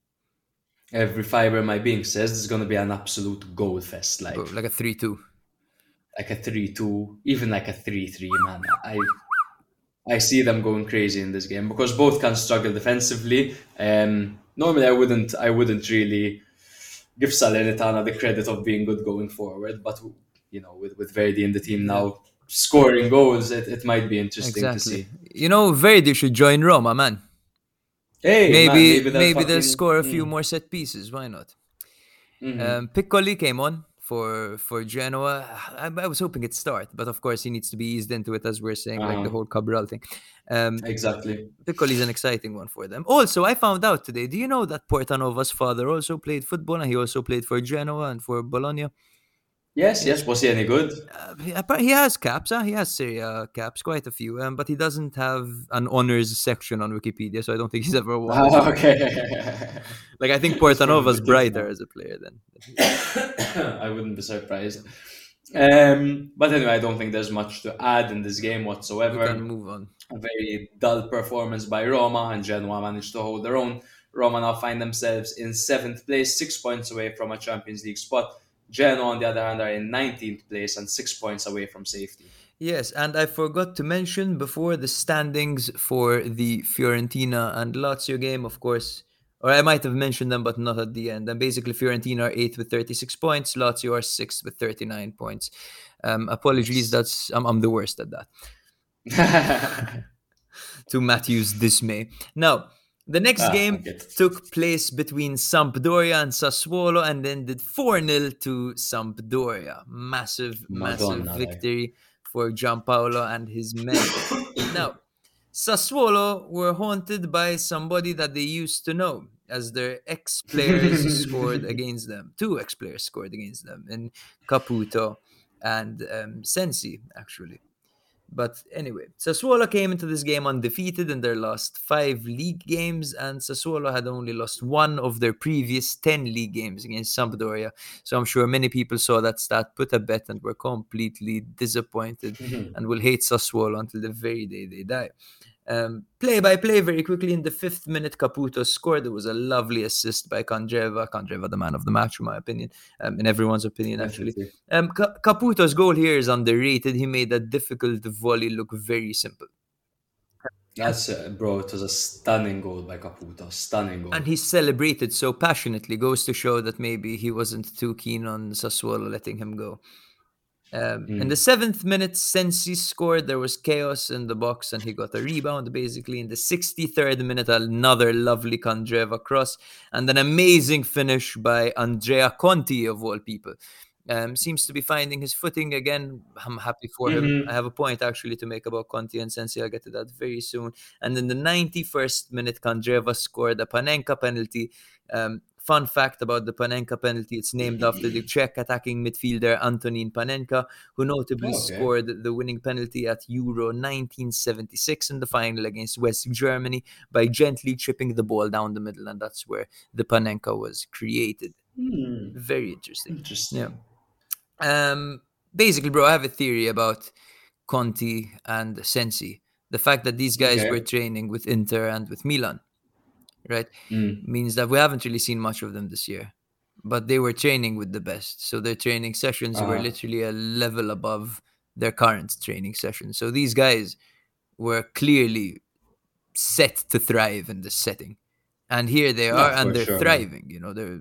Every fiber in my being says this is going to be an absolute goal fest, like Like a 3 2. like a three-two, even like a three-three. Man, I I see them going crazy in this game because both can struggle defensively. Um, normally, I wouldn't I wouldn't really give Salernitana the credit of being good going forward, but you know, with with Verdi in the team now scoring goals, it, it might be interesting to see. You know, Verdi should join Roma, man. Hey, Maybe man, maybe, they'll they'll score a few Mm, more set pieces. Why not? mhm. Um, Piccoli came on for for Genoa. I, I was hoping it'd start, but of course he needs to be eased into it, as we're saying, like the Uh-huh. whole Cabral thing. Um, exactly. Piccoli's an exciting one for them. Also, I found out today. Do you know that Portanova's father also played football, and he also played for Genoa and for Bologna? Yes, yes. Was he any good? Uh, he, has caps. Huh? He has Serie caps, quite a few, um, but he doesn't have an honors section on Wikipedia, so I don't think he's ever won. Oh, [LAUGHS] okay. [LAUGHS] Like I think Portanova's brighter as a player than. [COUGHS] I wouldn't be surprised. Um, but anyway, I don't think there's much to add in this game We whatsoever. can move on. A very dull performance by Roma, and Genoa managed to hold their own. Roma now find themselves in seventh place, six points away from a Champions League spot. Genoa, on the other hand, are in 19th place and six points away from safety. Yes, and I forgot to mention before the standings for the Fiorentina and Lazio game, of course, or I might have mentioned them, but not at the end. And basically, Fiorentina are eighth with 36 points, Lazio are sixth with 39 points. Um, apologies, that's I'm, I'm the worst at that. [LAUGHS] [LAUGHS] To Matthew's dismay. Now, the next Ah, game okay. took place between Sampdoria and Sassuolo and ended 4 0 to Sampdoria. Massive, massive Madonna, like. victory for Giampaolo and his men. now, Sassuolo were haunted by somebody that they used to know, as their ex players [LAUGHS] scored against them. Two ex players scored against them, in Caputo and um, Sensi, actually. But anyway, Sassuolo came into this game undefeated in their last five league games, and Sassuolo had only lost one of their previous 10 league games against Sampdoria. So I'm sure many people saw that stat, put a bet, and were completely disappointed mm-hmm. and will hate Sassuolo until the very day they die. Um, play by play, very quickly in the fifth minute, Caputo scored. There was a lovely assist by Candreva. Candreva, the man of the match, in my opinion, um, in everyone's opinion, actually. Um, Ca- Caputo's goal here is underrated. He made a difficult volley look very simple. That's uh, bro. It was a stunning goal by Caputo. Stunning goal. And he celebrated so passionately. Goes to show that maybe he wasn't too keen on Sassuolo letting him go. Um, In the seventh minute, Sensi scored. There was chaos in the box, and he got a rebound. Basically, in the sixty-third minute, another lovely Candreva cross, and an amazing finish by Andrea Conti of all people. Um, seems to be finding his footing again. I'm happy for him. I have a point actually to make about Conti and Sensi. I'll get to that very soon. And in the 91st minute, Candreva scored a Panenka penalty. Um, fun fact about the Panenka penalty it's named after the [LAUGHS] Czech attacking midfielder Antonin Panenka, who notably Okay. scored the winning penalty at Euro 1976 in the final against West Germany by gently chipping the ball down the middle. And that's where the Panenka was created. Hmm, Very interesting. Interesting. Yeah. Um, basically, bro, I have a theory about Conti and Sensi. The fact that these guys Okay. were training with Inter and with Milan, right, Mm. means that we haven't really seen much of them this year. But they were training with the best. So their training sessions were Uh-huh. literally a level above their current training sessions. So these guys were clearly set to thrive in this setting. And here they are, for and they're sure, man. thriving. You know, they're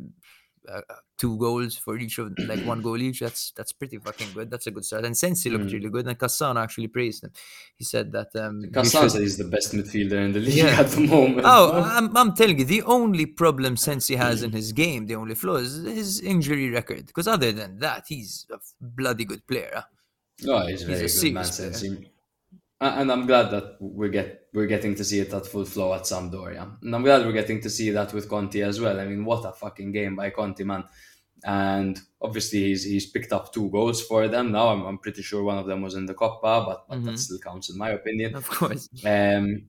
uh, two goals for each of like one goal each. That's that's pretty fucking good. That's a good start. And Sensi looked Mm. really good, and Cassan actually praised him. He said that um, we Cassan should- is the best midfielder in the league Yeah. at the moment. Oh. I'm, I'm telling you, the only problem Sensi has in his game, the only flaw is his injury record. Because other than that, he's a bloody good player. huh? No, he's He's very a good man. Sensi. And I'm glad that we're get we're getting to see it at full flow at Sampdoria. And I'm glad we're getting to see that with Conti as well. I mean, what a fucking game by Conti, man. And obviously he's he's picked up two goals for them now. I'm, I'm pretty sure one of them was in the Coppa, but, but Mhm. that still counts in my opinion. Of course. Um,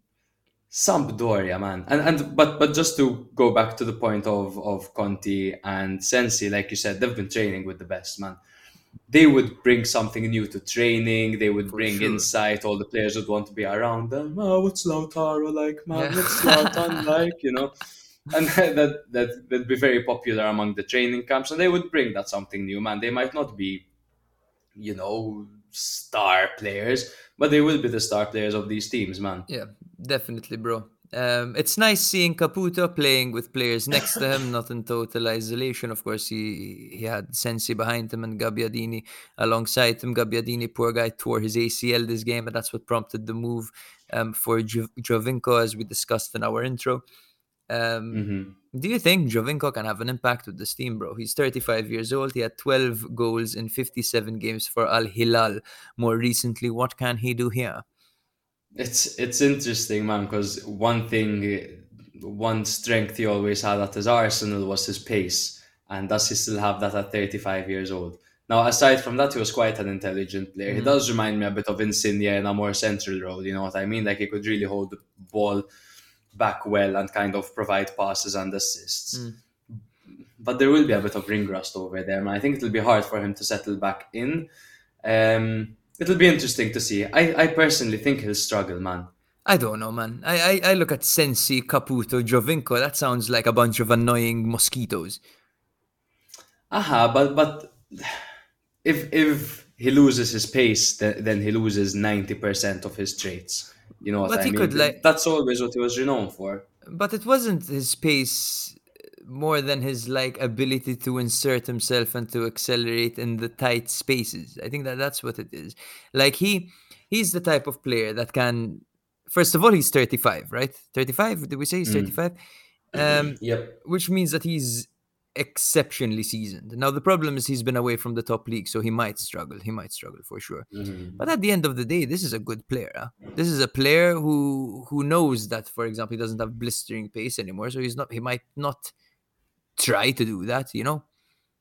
Sampdoria, man, and and but but just to go back to the point of of Conti and Sensi, like you said, they've been training with the best, man. They would bring something new to training. They would For bring sure. insight. All the players would want to be around them. Oh, what's Lautaro like, man? Yeah. What's Zlatan [LAUGHS] like? You know, and [LAUGHS] that that that'd be very popular among the training camps. And they would bring that something new, man. They might not be, you know, star players, but they will be the star players of these teams, man. Yeah, definitely, bro. Um, it's nice seeing Caputo playing with players next to him, not in total isolation. Of course, he he had Sensi behind him and Gabbiadini alongside him. Gabbiadini, poor guy, tore his ACL this game, and that's what prompted the move um, for jo- Giovinco, as we discussed in our intro. Um, hmm Do you think Giovinco can have an impact with this team, bro? He's 35 years old. He had 12 goals in 57 games for Al Hilal more recently. What can he do here? It's it's interesting, man, because one thing, one strength he always had at his Arsenal was his pace, and does he still have that at 35 years old? Now, aside from that, he was quite an intelligent player. He Mhm. does remind me a bit of Insigne in a more central role. You know what I mean? Like he could really hold the ball back well and kind of provide passes and assists. Mm. But there will be a bit of ring rust over there, man. I think it'll be hard for him to settle back in. Um, it'll be interesting to see. I, I personally think he'll struggle, man. I don't know, man. I, I, I look at Sensi, Caputo, Giovinco. That sounds like a bunch of annoying mosquitoes. Aha, but but if if he loses his pace, then, then he loses ninety percent of his traits. You know what But I he mean? could, like- That's always what he was renowned for. But it wasn't his pace more than his like ability to insert himself and to accelerate in the tight spaces. I think that that's what it is. Like he he's the type of player that can first of all he's 35, right? 35, did we say he's Mm. 35? Um Yep. which means that he's exceptionally seasoned. Now the problem is he's been away from the top league, so he might struggle. He might struggle for sure. Mhm. But at the end of the day, this is a good player. huh? This is a player who who knows that, for example, he doesn't have blistering pace anymore, so he's not. He might not try to do that. You know,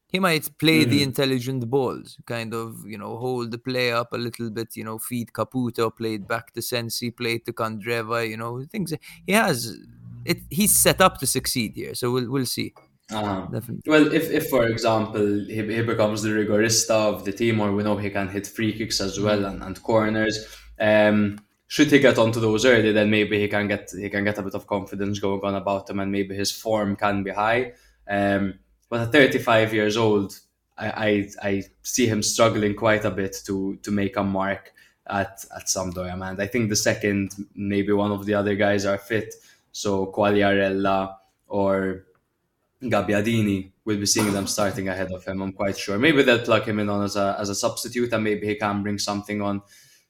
he might play the Mhm. intelligent balls, kind of, you know, hold the play up a little bit. You know, feed Caputo, play it back to Sensi, play it to Candreva. You know, things he has. It he's set up to succeed here, so we'll we'll see. Uh-huh. Definitely. Well, if, if for example he, he becomes the rigorista of the team, or we know he can hit free kicks as Mm. well and, and corners, um, should he get onto those early, then maybe he can get he can get a bit of confidence going on about him, and maybe his form can be high. Um, but at 35 years old, I, I I see him struggling quite a bit to to make a mark at at Sampdoria, man. I think the second, maybe one of the other guys are fit. So Quagliarella or Gabbiadini, we'll be seeing them starting ahead of him. I'm quite sure. Maybe they'll plug him in on as a as a substitute, and maybe he can bring something on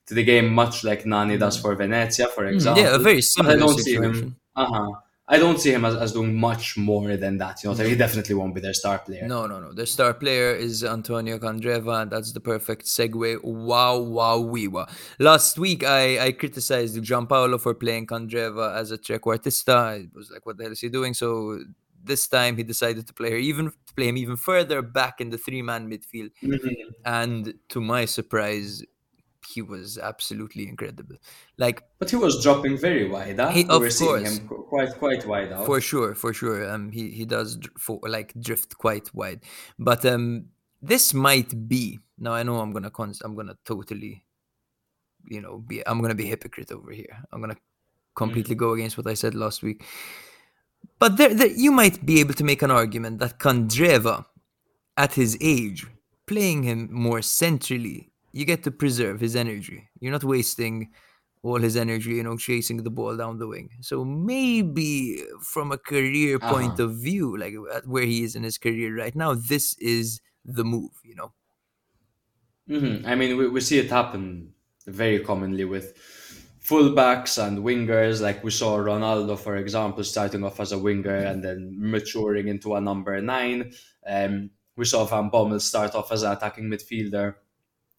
to the game, much like Nani does for Venezia, for example. Mm, Yeah, a very But similar I don't see situation. him. Uh huh. I don't see him as, as doing much more than that. You know, he definitely won't be their star player. No, no, no. Their star player is Antonio Candreva, and that's the perfect segue. Wow, wow, wee wow. Last week, I, I criticized Giampaolo for playing Candreva as a trequartista. I was like, what the hell is he doing? So this time, he decided to play her even to play him even further back in the three-man midfield. Mhm. And to my surprise, he was absolutely incredible. Like But he was dropping very wide. Huh? He- we of were seeing course. him quite quite wide out. For sure, for sure. Um, he he does for, like drift quite wide, but um, this might be. Now I know I'm gonna cons- I'm gonna totally, you know, be I'm gonna be hypocrite over here. I'm gonna completely go against what I said last week. But there, there, you might be able to make an argument that Candreva, at his age, playing him more centrally, you get to preserve his energy. You're not wasting all his energy, you know, chasing the ball down the wing. So maybe from a career point Uh-huh. of view, like at where he is in his career right now, this is the move, you know. hmm I mean, we, we see it happen very commonly with fullbacks and wingers. Like we saw Ronaldo, for example, starting off as a winger and then maturing into a number nine. Um, we saw Van Bommel start off as an attacking midfielder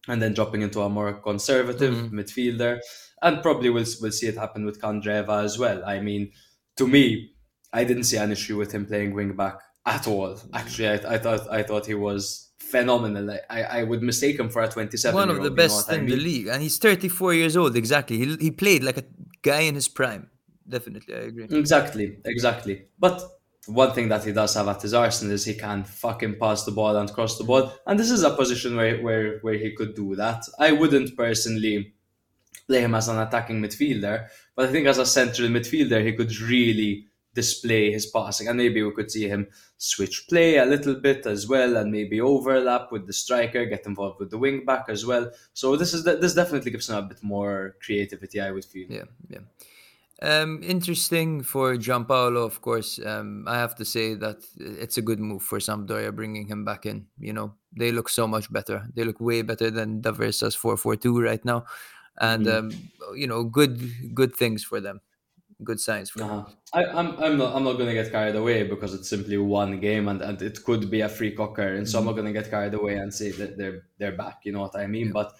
and then dropping into a more conservative Mhm. midfielder. And probably we'll, we'll see it happen with Candreva as well. I mean, to me, I didn't see an issue with him playing wing back at all. Actually, I, I thought I thought he was phenomenal. I, I, would mistake him for a 27 One of the old, you know best I in the league, and he's 34 years old. Exactly, he he played like a guy in his prime. Definitely, I agree. Exactly, exactly. But one thing that he does have at his arsenal is he can fucking pass the ball and cross the ball, and this is a position where where where he could do that. I wouldn't personally play him as an attacking midfielder, but I think as a central midfielder he could really display his passing, and maybe we could see him switch play a little bit as well, and maybe overlap with the striker, get involved with the wing back as well. So this is this definitely gives him a bit more creativity, I would feel. Yeah, yeah. Um, interesting for Giampaolo, of course. Um, I have to say that it's a good move for Sampdoria bringing him back in. You know, they look so much better. They look way better than D'Aversa's 4-4-2 right now, and Mhm. um, you know, good good things for them. Good signs for. Uh-huh. I, I'm, I'm not, I'm not going to get carried away because it's simply one game and, and it could be a free cocker, and so I'm not going to get carried away and say that they're they're back. You know what I mean? But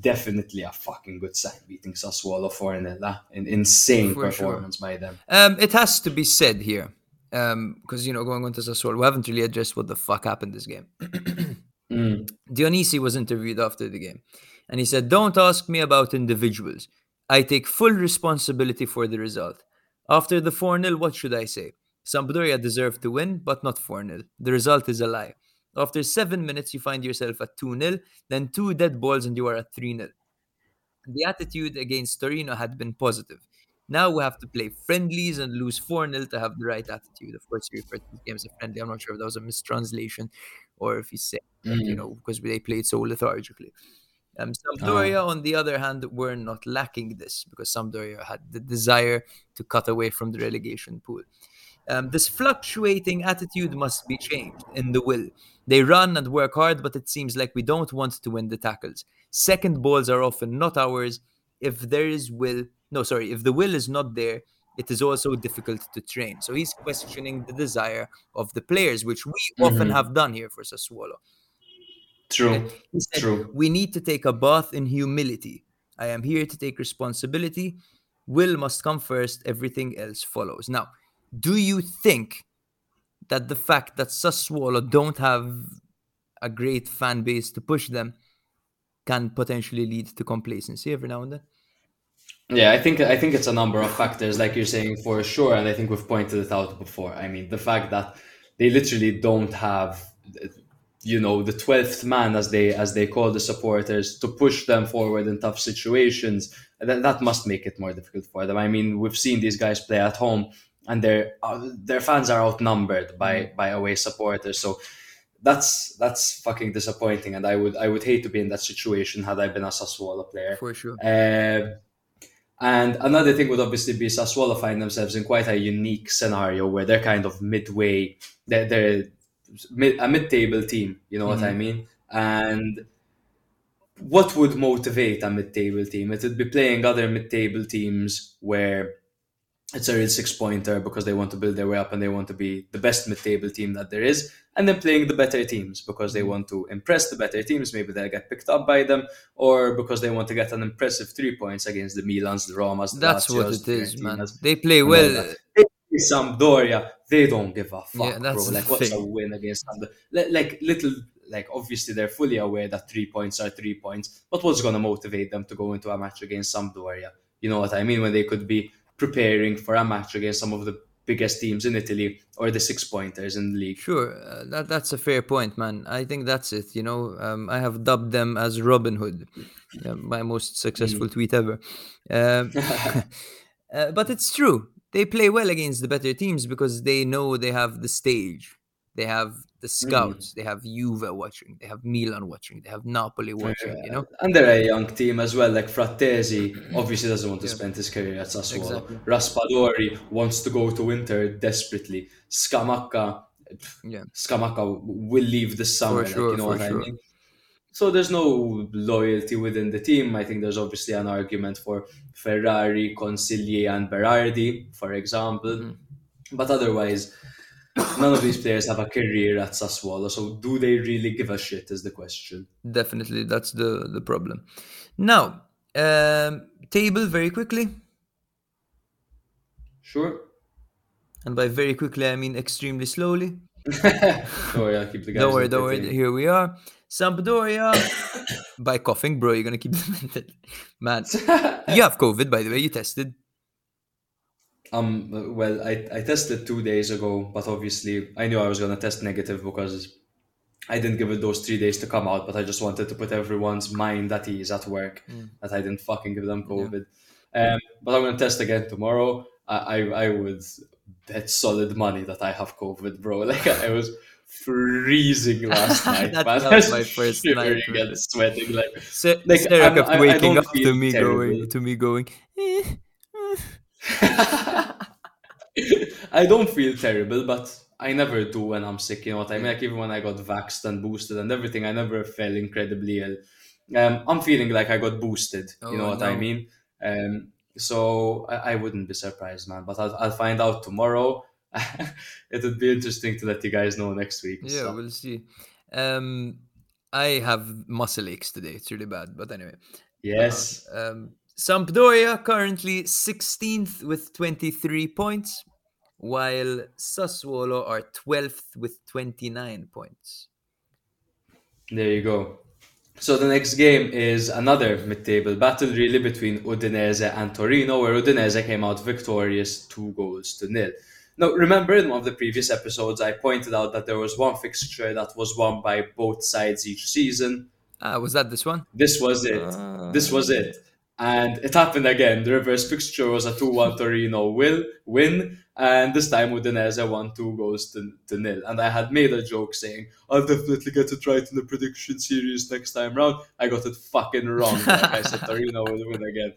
definitely a fucking good sign beating Sassuolo 4 0. An insane For sure. performance by them. Um, it has to be said here, because you know, going on to Sassuolo, we haven't really addressed what the fuck happened this game. [CLEARS THROAT] Mm. Dionisi was interviewed after the game, and he said, "Don't ask me about individuals. I take full responsibility for the result. After the 4 0, what should I say? Sampdoria deserved to win, but not 4 0. The result is a lie. After seven minutes, you find yourself at 2 0, then two dead balls, and you are at 3 0. The attitude against Torino had been positive. Now we have to play friendlies and lose 4 0 to have the right attitude. Of course, he referred to this game as a friendly. I'm not sure if that was a mistranslation or if he's saying, that, you Mm. know, because they played so lethargically. Um, Sampdoria, on the other hand, were not lacking this because Sampdoria had the desire to cut away from the relegation pool. Um, this fluctuating attitude must be changed in the will. They run and work hard, but it seems like we don't want to win the tackles. Second balls are often not ours. If there is will, no, sorry, if the will is not there, it is also difficult to train. So he's questioning the desire of the players, which we often Mhm. have done here for Sassuolo. True. Said, True. We need to take a bath in humility. I am here to take responsibility. Will must come first, everything else follows. Now, do you think that the fact that Sassuolo don't have a great fan base to push them can potentially lead to complacency every now and then? Yeah, I think I think it's a number of factors, like you're saying, for sure, and I think we've pointed it out before. I mean, the fact that they literally don't have, you know, the twelfth man, as they as they call the supporters, to push them forward in tough situations. That that must make it more difficult for them. I mean, we've seen these guys play at home, and their uh, their fans are outnumbered by by away supporters. So that's that's fucking disappointing, and I would I would hate to be in that situation had I been a Sassuolo player. For sure. Um, and another thing would obviously be Sassuolo find themselves in quite a unique scenario where they're kind of midway, they're, they're mid, a mid-table team. You know what I Mhm. mean? And what would motivate a mid-table team? It would be playing other mid-table teams where it's a real six-pointer because they want to build their way up and they want to be the best mid-table team that there is, and then playing the better teams because they Mhm. want to impress the better teams. Maybe they'll get picked up by them, or because they want to get an impressive three points against the Milans, the Romas, the That's what Lazios, it the is, man. They play well. that. Sampdoria, they don't give a fuck, Yeah, bro. Like, what's a win against Sampdoria? Like, little, like obviously they're fully aware that three points are three points, but what's going to motivate them to go into a match against Sampdoria? You know what I mean? When they could be preparing for a match against some of the biggest teams in Italy or the six pointers in the league. Sure, uh, that that's a fair point, man. I think that's it. You know, um, I have dubbed them as Robin Hood, yeah, my most successful tweet ever. Um, [LAUGHS] uh, but it's true. They play well against the better teams because they know they have the stage. They have the mm-hmm. scouts. They have Juve watching. They have Milan watching. They have Napoli watching. You know, And they're a young team as well. Like Frattesi mm-hmm. obviously doesn't want to Yeah. spend his career at Sassuolo. Exactly. Raspadori wants to go to Inter desperately. Scamacca, yeah, Scamacca will leave this summer. like, sure, you know what I mean? So there's no loyalty within the team. I think there's obviously an argument for Ferrari, Consigli, and Berardi, for example. Mhm. But otherwise, none of these players have a career at Sassuolo. So do they really give a shit? Is the question. definitely that's the the problem. Now, um, table very quickly. Sure. And by very quickly, I mean extremely slowly. [LAUGHS] don't worry, I'll keep the guys. Don't worry, don't worry. Here we are. Sampdoria. [COUGHS] by coughing, bro, you're gonna keep them the [LAUGHS] man. [LAUGHS] You have COVID, by the way. You tested. Um. Well, I I tested two days ago, but obviously I knew I was gonna test negative because I didn't give it those three days to come out. But I just wanted to put everyone's mind at ease at work Mm. that I didn't fucking give them Yeah. COVID. Um. But I'm gonna test again tomorrow. I I, I would bet solid money that I have COVID, bro. [LAUGHS] Like I was freezing last [LAUGHS] night. That- man. that was my first night, sweating like. Sa- Like, Sarah I'm- kept I- I waking don't up to me going terrible. to me going. "Eh, eh." [LAUGHS] I don't feel terrible, but I never do when I'm sick. You know what I mean? Like even when I got vaxxed and boosted and everything, I never felt incredibly ill. Um, I'm feeling like I got boosted. Oh, you know what I mean? Um, so I, I wouldn't be surprised, man. But I'll, I'll find out tomorrow. [LAUGHS] it would be interesting to let you guys know next week. Yeah, so. we'll see. Um, I have muscle aches today. It's really bad, but anyway. Yes. Um, Sampdoria currently 16th with 23 points, while Sassuolo are 12th with 29 points. There you go. So the next game is another mid-table battle, really between Udinese and Torino, where Udinese came out victorious, two goals to nil. Now, remember in one of the previous episodes, I pointed out that there was one fixture that was won by both sides each season. Ah, was that this one? This was it. Ah. This was it. And it happened again. The reverse fixture was a 2 1 Torino will, win, and this time Udinese won two goals to, to nil. And I had made a joke saying, I'll definitely get it right in the prediction series next time round. I got it fucking wrong. Like I said, [LAUGHS] Torino will win again.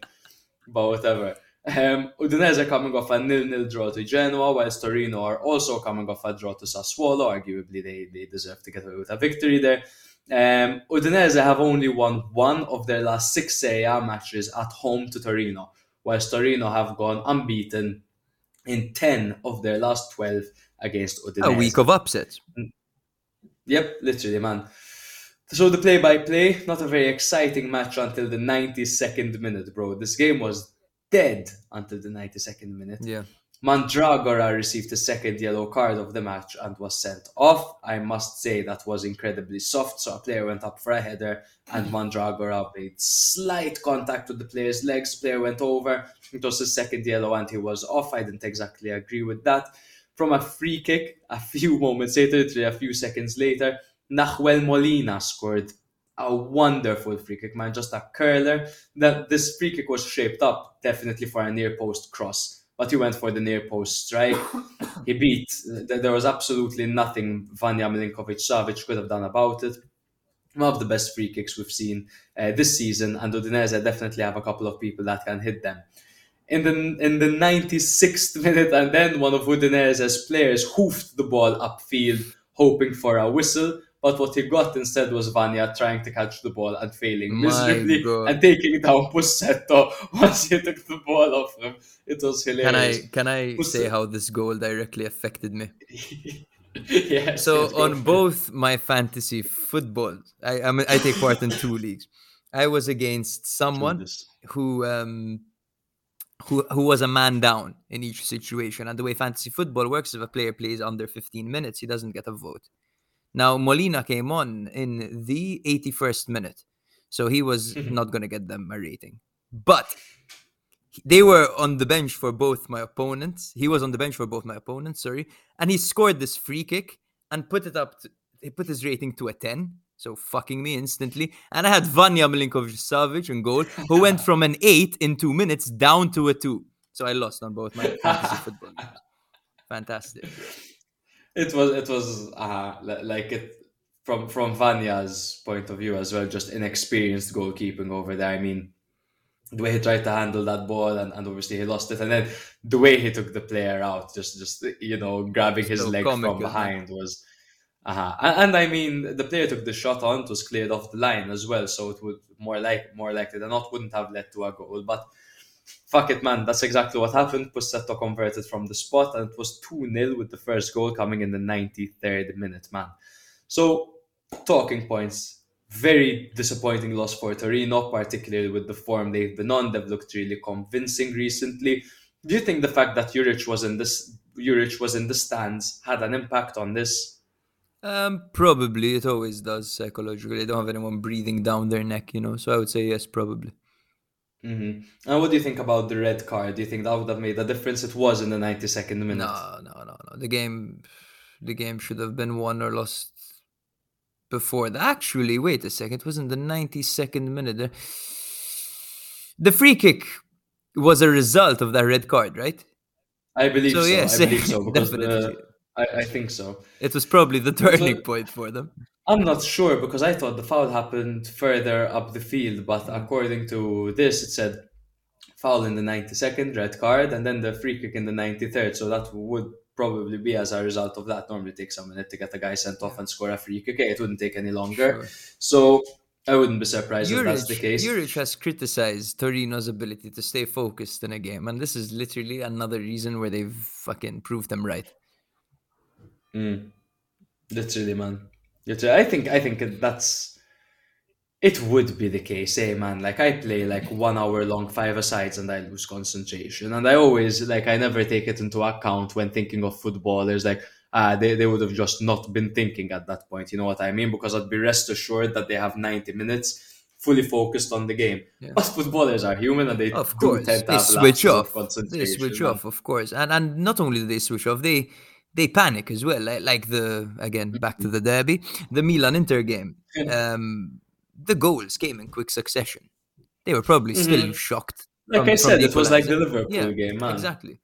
But whatever. Um, Udinese coming off a nil-nil draw to Genoa, whilst Torino are also coming off a draw to Sassuolo. Arguably, they, they deserve to get away with a victory there. Um, Udinese have only won one of their last six Serie A matches at home to Torino, whilst Torino have gone unbeaten in 10 of their last 12 against Udinese. A week of upsets. Yep, literally, man. So the play-by-play, not a very exciting match until the 92nd minute, bro. This game was dead until the 92nd minute. Yeah. Mandragora received the second yellow card of the match and was sent off. I must say that was incredibly soft. So a player went up for a header and Mandragora made slight contact with the player's legs. Player went over. It was his second yellow and he was off. I didn't exactly agree with that. From a free kick, a few [LAUGHS] moments later, a few seconds later, Nahuel Molina scored a wonderful free kick, man. Just a curler. That this free kick was shaped up definitely for a near post cross. But he went for the near post strike. [COUGHS] he beat. There was absolutely nothing Vanja Milinkovic Savic could have done about it. One of the best free kicks we've seen uh, this season, and Udinese definitely have a couple of people that can hit them. In the in the 96th minute, and then one of Udinese's players hoofed the ball upfield, hoping for a whistle. But what he got instead was Vanja trying to catch the ball and failing miserably and taking down Pussetto [LAUGHS] once he took the ball off him. It was hilarious. Can I can I say how this goal directly affected me? [LAUGHS] yeah. So on both my fantasy football, I I, mean, I take part in two leagues. I was against someone who um who who was a man down in each situation. And the way fantasy football works, if a player plays under 15 minutes, he doesn't get a vote. Now Molina came on in the 81st minute, so he was mm-hmm. not going to get them a rating. But they were on the bench for both my opponents. He was on the bench for both my opponents, sorry, and he scored this free kick and put it up. To, he put his rating to a 10, so fucking me instantly. And I had Vanja Milinkovic Savic in goal, who went [LAUGHS] from an 8 in two minutes down to a 2. So I lost on both my [LAUGHS] fantasy football games. Fantastic it was it was uh, like it from from Vanja's point of view as well, just inexperienced goalkeeping over there. I mean, the way he tried to handle that ball and, and obviously he lost it, and then the way he took the player out, just just you know grabbing his leg from behind was. Uh-huh. And, and, I mean, the player took the shot on, it was cleared off the line as well, so it would more like more likely than not wouldn't have led to a goal. But fuck it, man. That's exactly what happened. Pussetto converted from the spot, and it was 2 0 with the first goal coming in the 93rd minute, man. So, talking points. Very disappointing loss for Torino, particularly with the form they've been on. They've looked really convincing recently. Do you think the fact that Juric was in this Juric was in the stands had an impact on this? Um, probably it always does psychologically. They don't have anyone breathing down their neck, you know. So I would say yes, probably. Mm-hmm. And what do you think about the red card? Do you think that would have made a difference? It was in the 92nd minute. No, no, no, no. The game, the game should have been won or lost before. The, actually, wait a second. It was in the 92nd minute. The free kick was a result of that red card, right? I believe so. so. Yes, I believe so [LAUGHS] because the, I, I think so. It was probably the turning so, point for them. I'm not sure because I thought the foul happened further up the field, but according to this, it said foul in the 92nd, red card, and then the free kick in the 93rd. So that would probably be as a result of that. Normally, it takes a minute to get a guy sent off and score a free kick. It wouldn't take any longer. Sure. So I wouldn't be surprised Juric, if that's the case. Juric has criticized Torino's ability to stay focused in a game, and this is literally another reason where they've fucking proved them right. Mm. Literally, man. I think I think that's it would be the case, eh, man. Like I play like one hour long five asides and I lose concentration. And I always like I never take it into account when thinking of footballers. Like uh, they, they would have just not been thinking at that point. You know what I mean? Because I'd be rest assured that they have 90 minutes fully focused on the game. Yeah. But footballers are human and they of course they switch off. They switch off, of course. And and not only do they switch off, they they panic as well. Like, like the again back to mm-hmm. the derby, the Milan Inter game. Um, the goals came in quick succession. They were probably mm-hmm. still shocked. Like from, I said, it was like the Liverpool yeah, game, man. Exactly.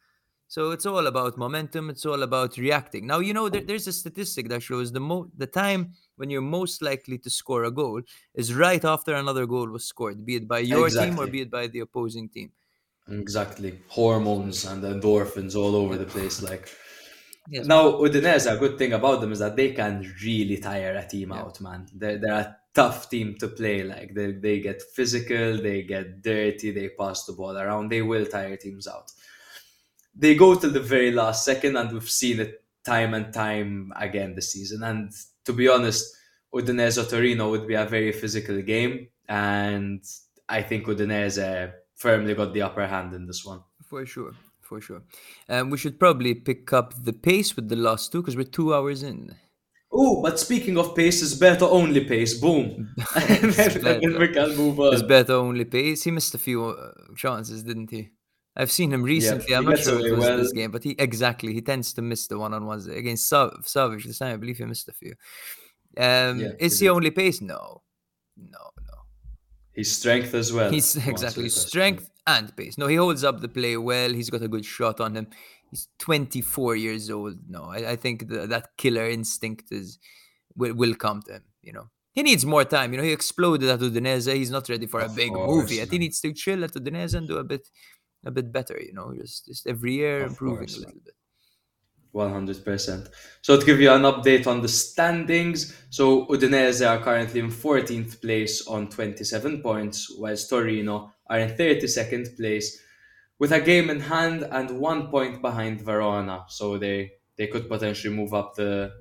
So it's all about momentum. It's all about reacting. Now you know there, there's a statistic that shows the mo- the time when you're most likely to score a goal is right after another goal was scored, be it by your exactly. team or be it by the opposing team. Exactly, hormones and endorphins all over the place. Like Yes. Now, Udinese, a good thing about them is that they can really tire a team yeah. out, man. They're, they're a tough team to play. Like they, they get physical, they get dirty, they pass the ball around. They will tire teams out. They go till the very last second, and we've seen it time and time again this season. And to be honest, Udinese Torino would be a very physical game, and I think Udinese uh, firmly got the upper hand in this one. For sure for sure. Um, we should probably pick up the pace with the last two because we're two hours in. Oh, but speaking of pace, it's Beto only pace. Boom. [LAUGHS] then we can move on. It's Beto only pace. He missed a few uh, chances, didn't he? I've seen him recently. Yeah, I'm not sure if it was well. this game, but he exactly he tends to miss the one on ones against Sav- Savage this time. I believe he missed a few. Um, yeah, is he, he only pace? No, no, no. His strength as well. He's [LAUGHS] exactly strength and pace. No, he holds up the play well. He's got a good shot on him. He's 24 years old. No, I, I think the, that killer instinct is will, will come to him. You know, he needs more time. You know, he exploded at Udinese. He's not ready for a Of big course, move yet. He needs to chill at Udinese and do a bit, a bit better. You know, just just every year Of improving course, a little bit. 100%. So to give you an update on the standings, so Udinese are currently in 14th place on 27 points, whilst Torino are in 32nd place with a game in hand and one point behind Verona. So they they could potentially move up the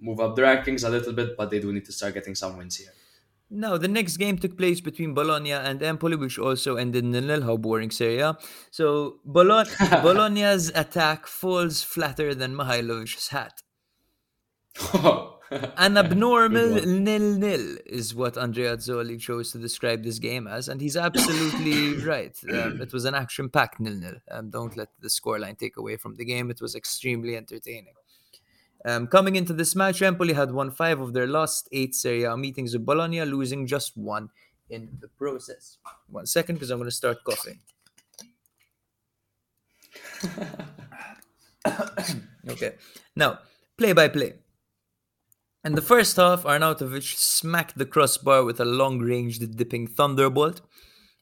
move up the rankings a little bit, but they do need to start getting some wins here. Now, the next game took place between Bologna and Empoli, which also ended in nil-nil. How boring, Serie. So Bologna, [LAUGHS] Bologna's attack falls flatter than Mihajlovic's hat. [LAUGHS] [LAUGHS] An abnormal nil-nil is what Andreazzoli chose to describe this game as, and he's absolutely [COUGHS] right. Um, it was an action-packed nil-nil. Um, don't let the scoreline take away from the game. It was extremely entertaining. Um, coming into this match, Empoli had won five of their last eight Serie A meetings with Bologna, losing just one in the process. One second, because I'm going to start coughing. [COUGHS] [COUGHS] okay. Now, play by play. In the first half, Arnautovic smacked the crossbar with a long-ranged dipping thunderbolt.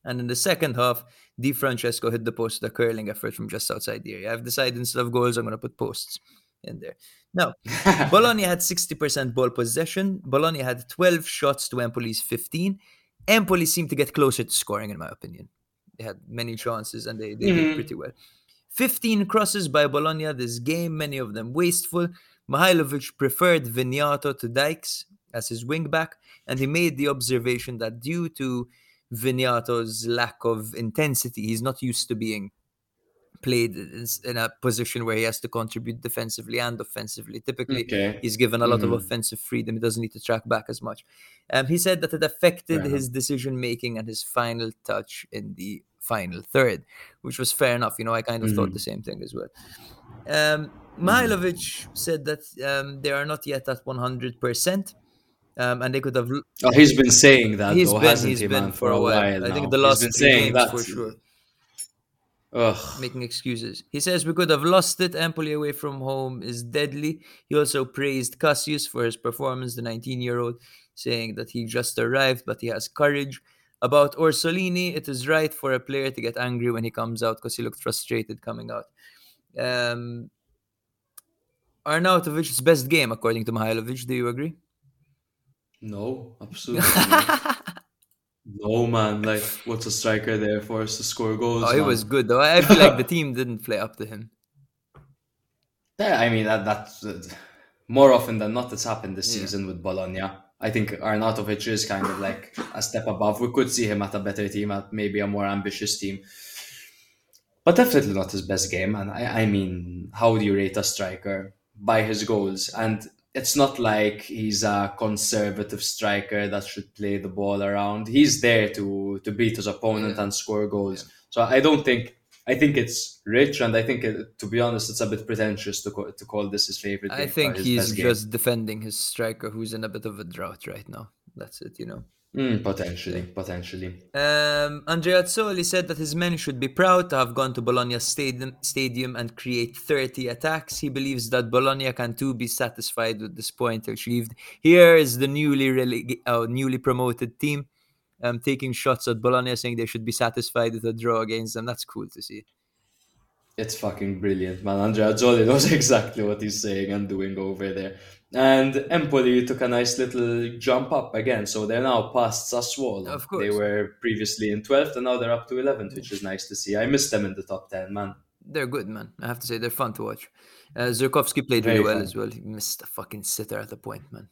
And in the second half, Di Francesco hit the post with a curling effort from just outside the area. I've decided instead of goals, I'm going to put posts in there. Now, [LAUGHS] Bologna had 60% ball possession. Bologna had 12 shots to Empoli's 15. Empoli seemed to get closer to scoring, in my opinion. They had many chances and they, they did Mhm. pretty well. 15 crosses by Bologna this game, many of them wasteful. Mihajlovic preferred Vignato to Dijks as his wingback, and he made the observation that due to Vignato's lack of intensity, he's not used to being played in a position where he has to contribute defensively and offensively. Typically, Okay. he's given a lot of Mhm. offensive freedom. He doesn't need to track back as much. Um, he said that it affected Fair his decision making and his final touch in the final third, which was fair enough. You know, I kind of thought Mhm. the same thing as well. Um, Mihajlovic said that um, they are not yet at 100%. Um, and they could have. Oh, he's been saying that He's though, been, hasn't he's he, been man, for a while. I think the He's last been three saying games that. for sure. Ugh. making excuses. He says we could have lost it. Empoli away from home is deadly. He also praised Kasius for his performance, the 19 year old, saying that he just arrived, but he has courage. About Orsolini, it is right for a player to get angry when he comes out because he looked frustrated coming out. Um, Arnautovic's best game, according to Mihajlovic. Do you agree? No, absolutely. [LAUGHS] No, man. Like, what's a striker there for us to score goals? oh, he was good though. I feel like the team didn't play up to him. Yeah, I mean that that's uh, more often than not. It's happened this Yeah. season with Bologna. I think Arnautovic is kind of like a step above. We could see him at a better team, at maybe a more ambitious team, but definitely not his best game. And I, I mean, how do you rate a striker by his goals? And it's not like he's a conservative striker that should play the ball around. He's there to to beat his opponent Yeah. and score goals. So I don't think. I think it's rich, and I think, it, to be honest, it's a bit pretentious to call, to call this his favorite. I think he's best game. just defending his striker who's in a bit of a drought right now. That's it, you know. Mm, potentially, potentially. Um, Andreazzoli said that his men should be proud to have gone to Bologna stadium, stadium and create 30 attacks. He believes that Bologna can too be satisfied with this point achieved. Here is the newly releg- uh, newly promoted team um, taking shots at Bologna, saying they should be satisfied with a draw against them. That's cool to see. It's fucking brilliant, man. Andreazzoli [LAUGHS] knows exactly what he's saying and doing over there. And Empoli took a nice little jump up again, so they're now past Sassuolo. Of course. They were previously in 12th and now they're up to 11th, which is nice to see. I missed them in the top 10, man. They're good, man. I have to say, they're fun to watch. Uh, Zurkowski played Very really well as well. He missed a fucking sitter at the point, man.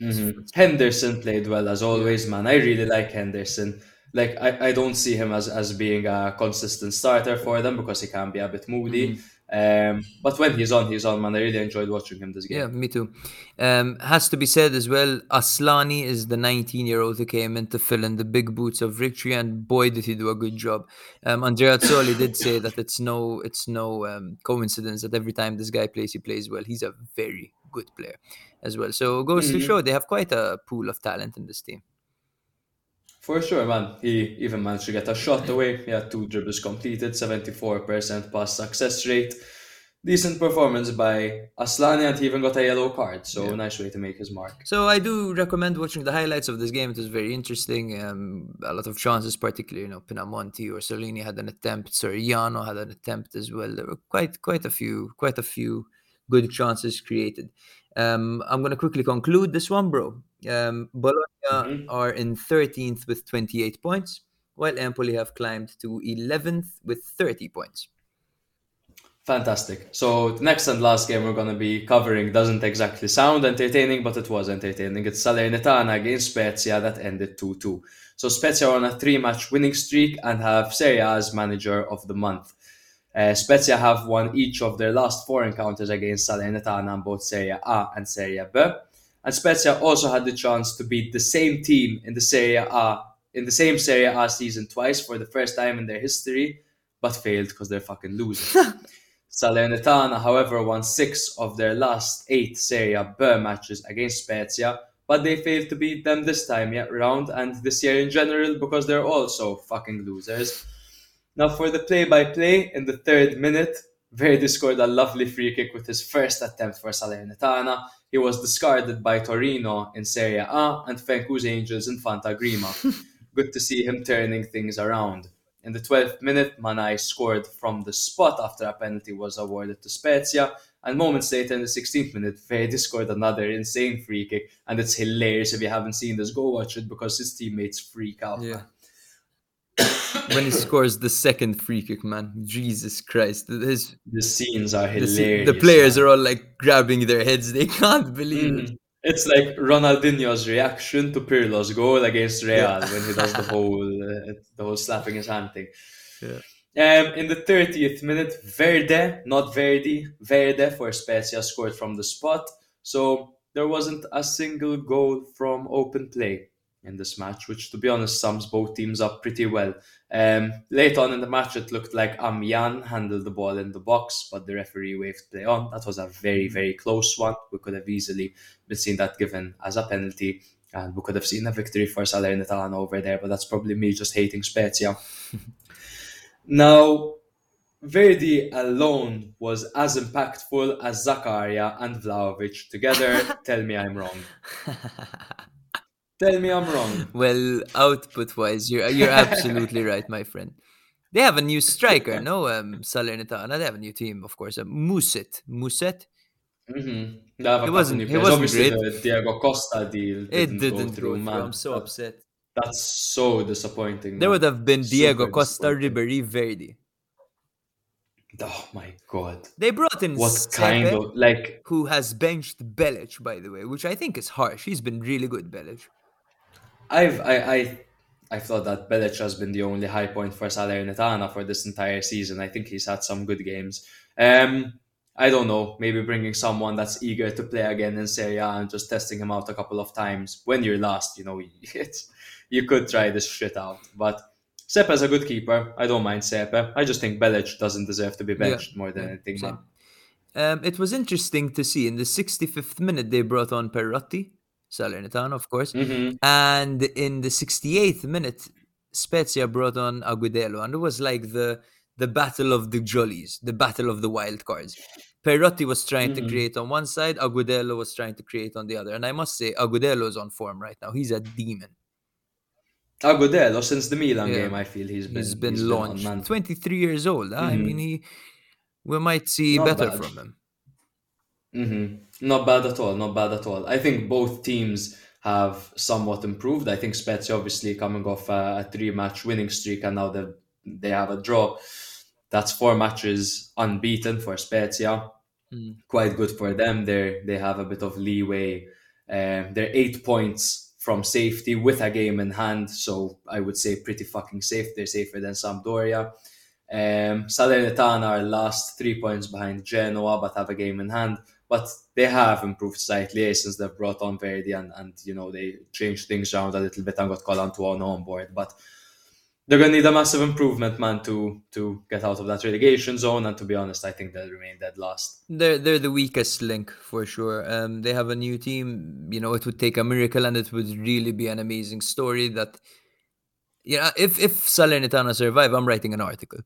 Mhm. Henderson played well as always, man. I really like Henderson. Like I, I don't see him as, as being a consistent starter for them because he can be a bit moody. Um, but when he's on, he's on, man. I really enjoyed watching him this game. Yeah, me too. Um, has to be said as well, Aslani is the 19 year old who came in to fill in the big boots of Ricci, and boy, did he do a good job. Um, Andreazzoli did say that it's no, it's no um, coincidence that every time this guy plays, he plays well. He's a very good player as well. So it goes to Mhm. show they have quite a pool of talent in this team. For sure, man. He even managed to get a shot away. He had two dribbles completed, 74% pass success rate. Decent performance by Aslani, and he even got a yellow card. So Yeah. nice way to make his mark. So I do recommend watching the highlights of this game. It was very interesting. Um, a lot of chances, particularly you know Pinamonti Orsolini had an attempt. Soriano had an attempt as well. There were quite quite a few quite a few good chances created. Um, I'm gonna quickly conclude this one, bro. Um, Bologna Mhm. are in 13th with 28 points, while Empoli have climbed to 11th with 30 points. Fantastic. So the next and last game we're going to be covering doesn't exactly sound entertaining, but it was entertaining. It's Salernitana against Spezia that ended 2-2. So Spezia are on a three-match winning streak and have Serie A's manager of the month. Uh, Spezia have won each of their last four encounters against Salernitana in both Serie A and Serie B. And Spezia also had the chance to beat the same team in the Serie A in the same Serie A season twice for the first time in their history, but failed because they're fucking losers. [LAUGHS] Salernitana, however, won six of their last eight Serie A B matches against Spezia, but they failed to beat them this time yet round and this year in general because they're also fucking losers. Now, for the play by play, in the third minute, Verdi scored a lovely free kick with his first attempt for Salernitana. He was discarded by Torino in Serie A and Fenku's Angels in Fantagrima. [LAUGHS] Good to see him turning things around. In the 12th minute, Manaj scored from the spot after a penalty was awarded to Spezia. And moments later, in the 16th minute, Verdi scored another insane free kick. And it's hilarious if you haven't seen this, go watch it because his teammates freak out. Yeah. When he scores the second free kick, man, Jesus Christ! His The scenes are the, se- hilarious. the players man. are all like grabbing their heads. They can't believe it. Mm. It's like Ronaldinho's reaction to Pirlo's goal against Real Yeah. when he does the whole uh, the whole slapping his hand thing. Yeah. Um, in the 30th minute, Verde, not Verdi, Verde for Spezia scored from the spot. So there wasn't a single goal from open play in this match, which to be honest sums both teams up pretty well. Um, late on in the match, it looked like Amian handled the ball in the box, but the referee waved play on. That was a very, very close one. We could have easily been seen that given as a penalty, and we could have seen a victory for Salernitana over there, but that's probably me just hating Spezia. [LAUGHS] now, Verdi alone was as impactful as Zakaria and Vlahovic together. [LAUGHS] Tell me I'm wrong. [LAUGHS] Tell me I'm wrong. well, output wise, you're you're absolutely right, my friend. They have a new striker, no? Um, Salernitana. They have a new team, of course. Uh, Mousset, Mousset. Mm-hmm. They have a He couple wasn't- he wasn't Obviously, great. the Diego Costa deal didn't, It didn't go go through, through. I'm so upset. That's so disappointing. There man. would have been Diego Super Costa. Ribery, Verdi. Oh my god! They brought in What Sepe, kind of like? who has benched Belec, by the way, which I think is harsh. He's been really good, Belec. I've I I I thought that Belec has been the only high point for Salernitana for this entire season. I think he's had some good games. Um, I don't know. Maybe bringing someone that's eager to play again in Serie A and just testing him out a couple of times when you're last. You know, [LAUGHS] it's you could try this shit out, but. Sepe's a good keeper. I don't mind Sepe. I just think Belec doesn't deserve to be Yeah, benched more than yeah, anything. Um, it was interesting to see in the 65th minute they brought on Perotti, Salernitana, of course, hmm and in the 68th minute Spezia brought on Agudelo, and it was like the the battle of the jollies, the battle of the wild cards. Perotti was trying to Mhm. create on one side, Agudelo was trying to create on the other, and I must say Agudelo is on form right now. He's a demon. Agudelo, since the Milan Yeah. game, I feel he's been He's been on, launched. man. 23 years old. ah, I mean, he we might see Not better bad. from him. hmm Not bad at all. Not bad at all. I think both teams have somewhat improved. I think Spezia obviously coming off a, a three-match winning streak, and now they they have a draw. That's four matches unbeaten for Spezia. Mm. Quite good for them. They they have a bit of leeway. Um, they're eight points from safety with a game in hand, so I would say pretty fucking safe. They're safer than Sampdoria. Um, Salernitana are last three points behind Genoa, but have a game in hand. But they have improved slightly eh, since they've brought on Verdi and, and you know they changed things around a little bit and got Colantuono on board. But they're gonna need a massive improvement, man, to to get out of that relegation zone. And to be honest, I think they'll remain dead last. They're they're the weakest link for sure. Um, they have a new team. You know, it would take a miracle, and it would really be an amazing story that Yeah, if if Salernitana survive, I'm writing an article.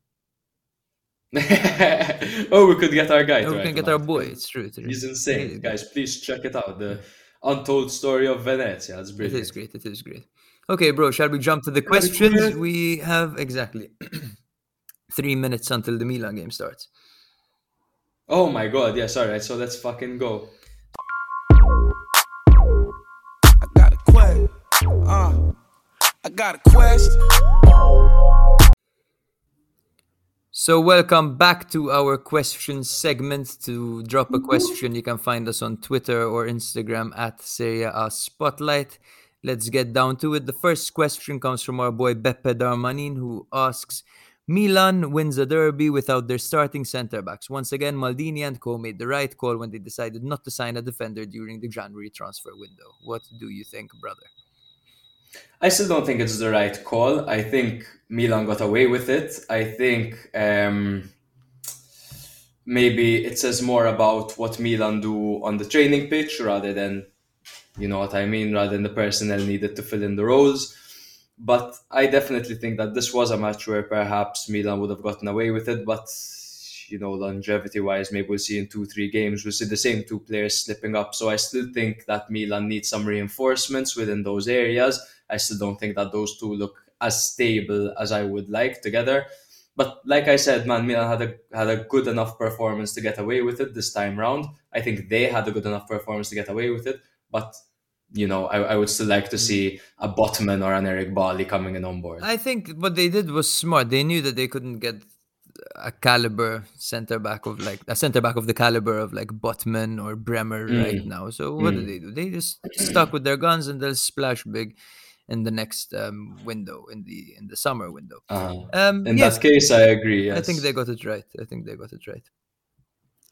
[LAUGHS] oh, we could get our guy. Yeah, we can get our boy. It's true. It's true. He's insane, is guys. Please check it out. The untold story of Venezia. It's It brilliant. is great. It is great. Okay, bro. Shall we jump to the questions? We have exactly [CLEARS THROAT] three minutes until the Milan game starts. Oh my god, yes, alright, so let's fucking go. I got a quest. Uh, I got a quest. So, welcome back to our question segment. To drop a question, you can find us on Twitter or Instagram at Serie A Spotlight. Let's get down to it. The first question comes from our boy Beppe Darmanin, who asks Milan wins a derby without their starting centre backs. Once again, Maldini and Co made the right call when they decided not to sign a defender during the January transfer window. What do you think, brother? I still don't think it's the right call. I think Milan got away with it. I think um, maybe it says more about what Milan do on the training pitch rather than, you know what I mean, rather than the personnel needed to fill in the roles. But I definitely think that this was a match where perhaps Milan would have gotten away with it. But, you know, longevity wise, maybe we'll see in two, three games, we'll see the same two players slipping up. So I still think that Milan needs some reinforcements within those areas. I still don't think that those two look as stable as I would like together. But like I said, man, Milan had a had a good enough performance to get away with it this time round. I think they had a good enough performance to get away with it. But you know, I, I would still like to see a Botman or an Eric Bailly coming in on board. I think what they did was smart. They knew that they couldn't get a caliber center back of like a center back of the caliber of like Botman or Bremer mm. right now. So what did mm. they do? They just stuck with their guns and they'll splash big in the next um, window in the in the summer window. Uh, Um, in yeah, that case, I agree. Yes. I think they got it right. I think they got it right.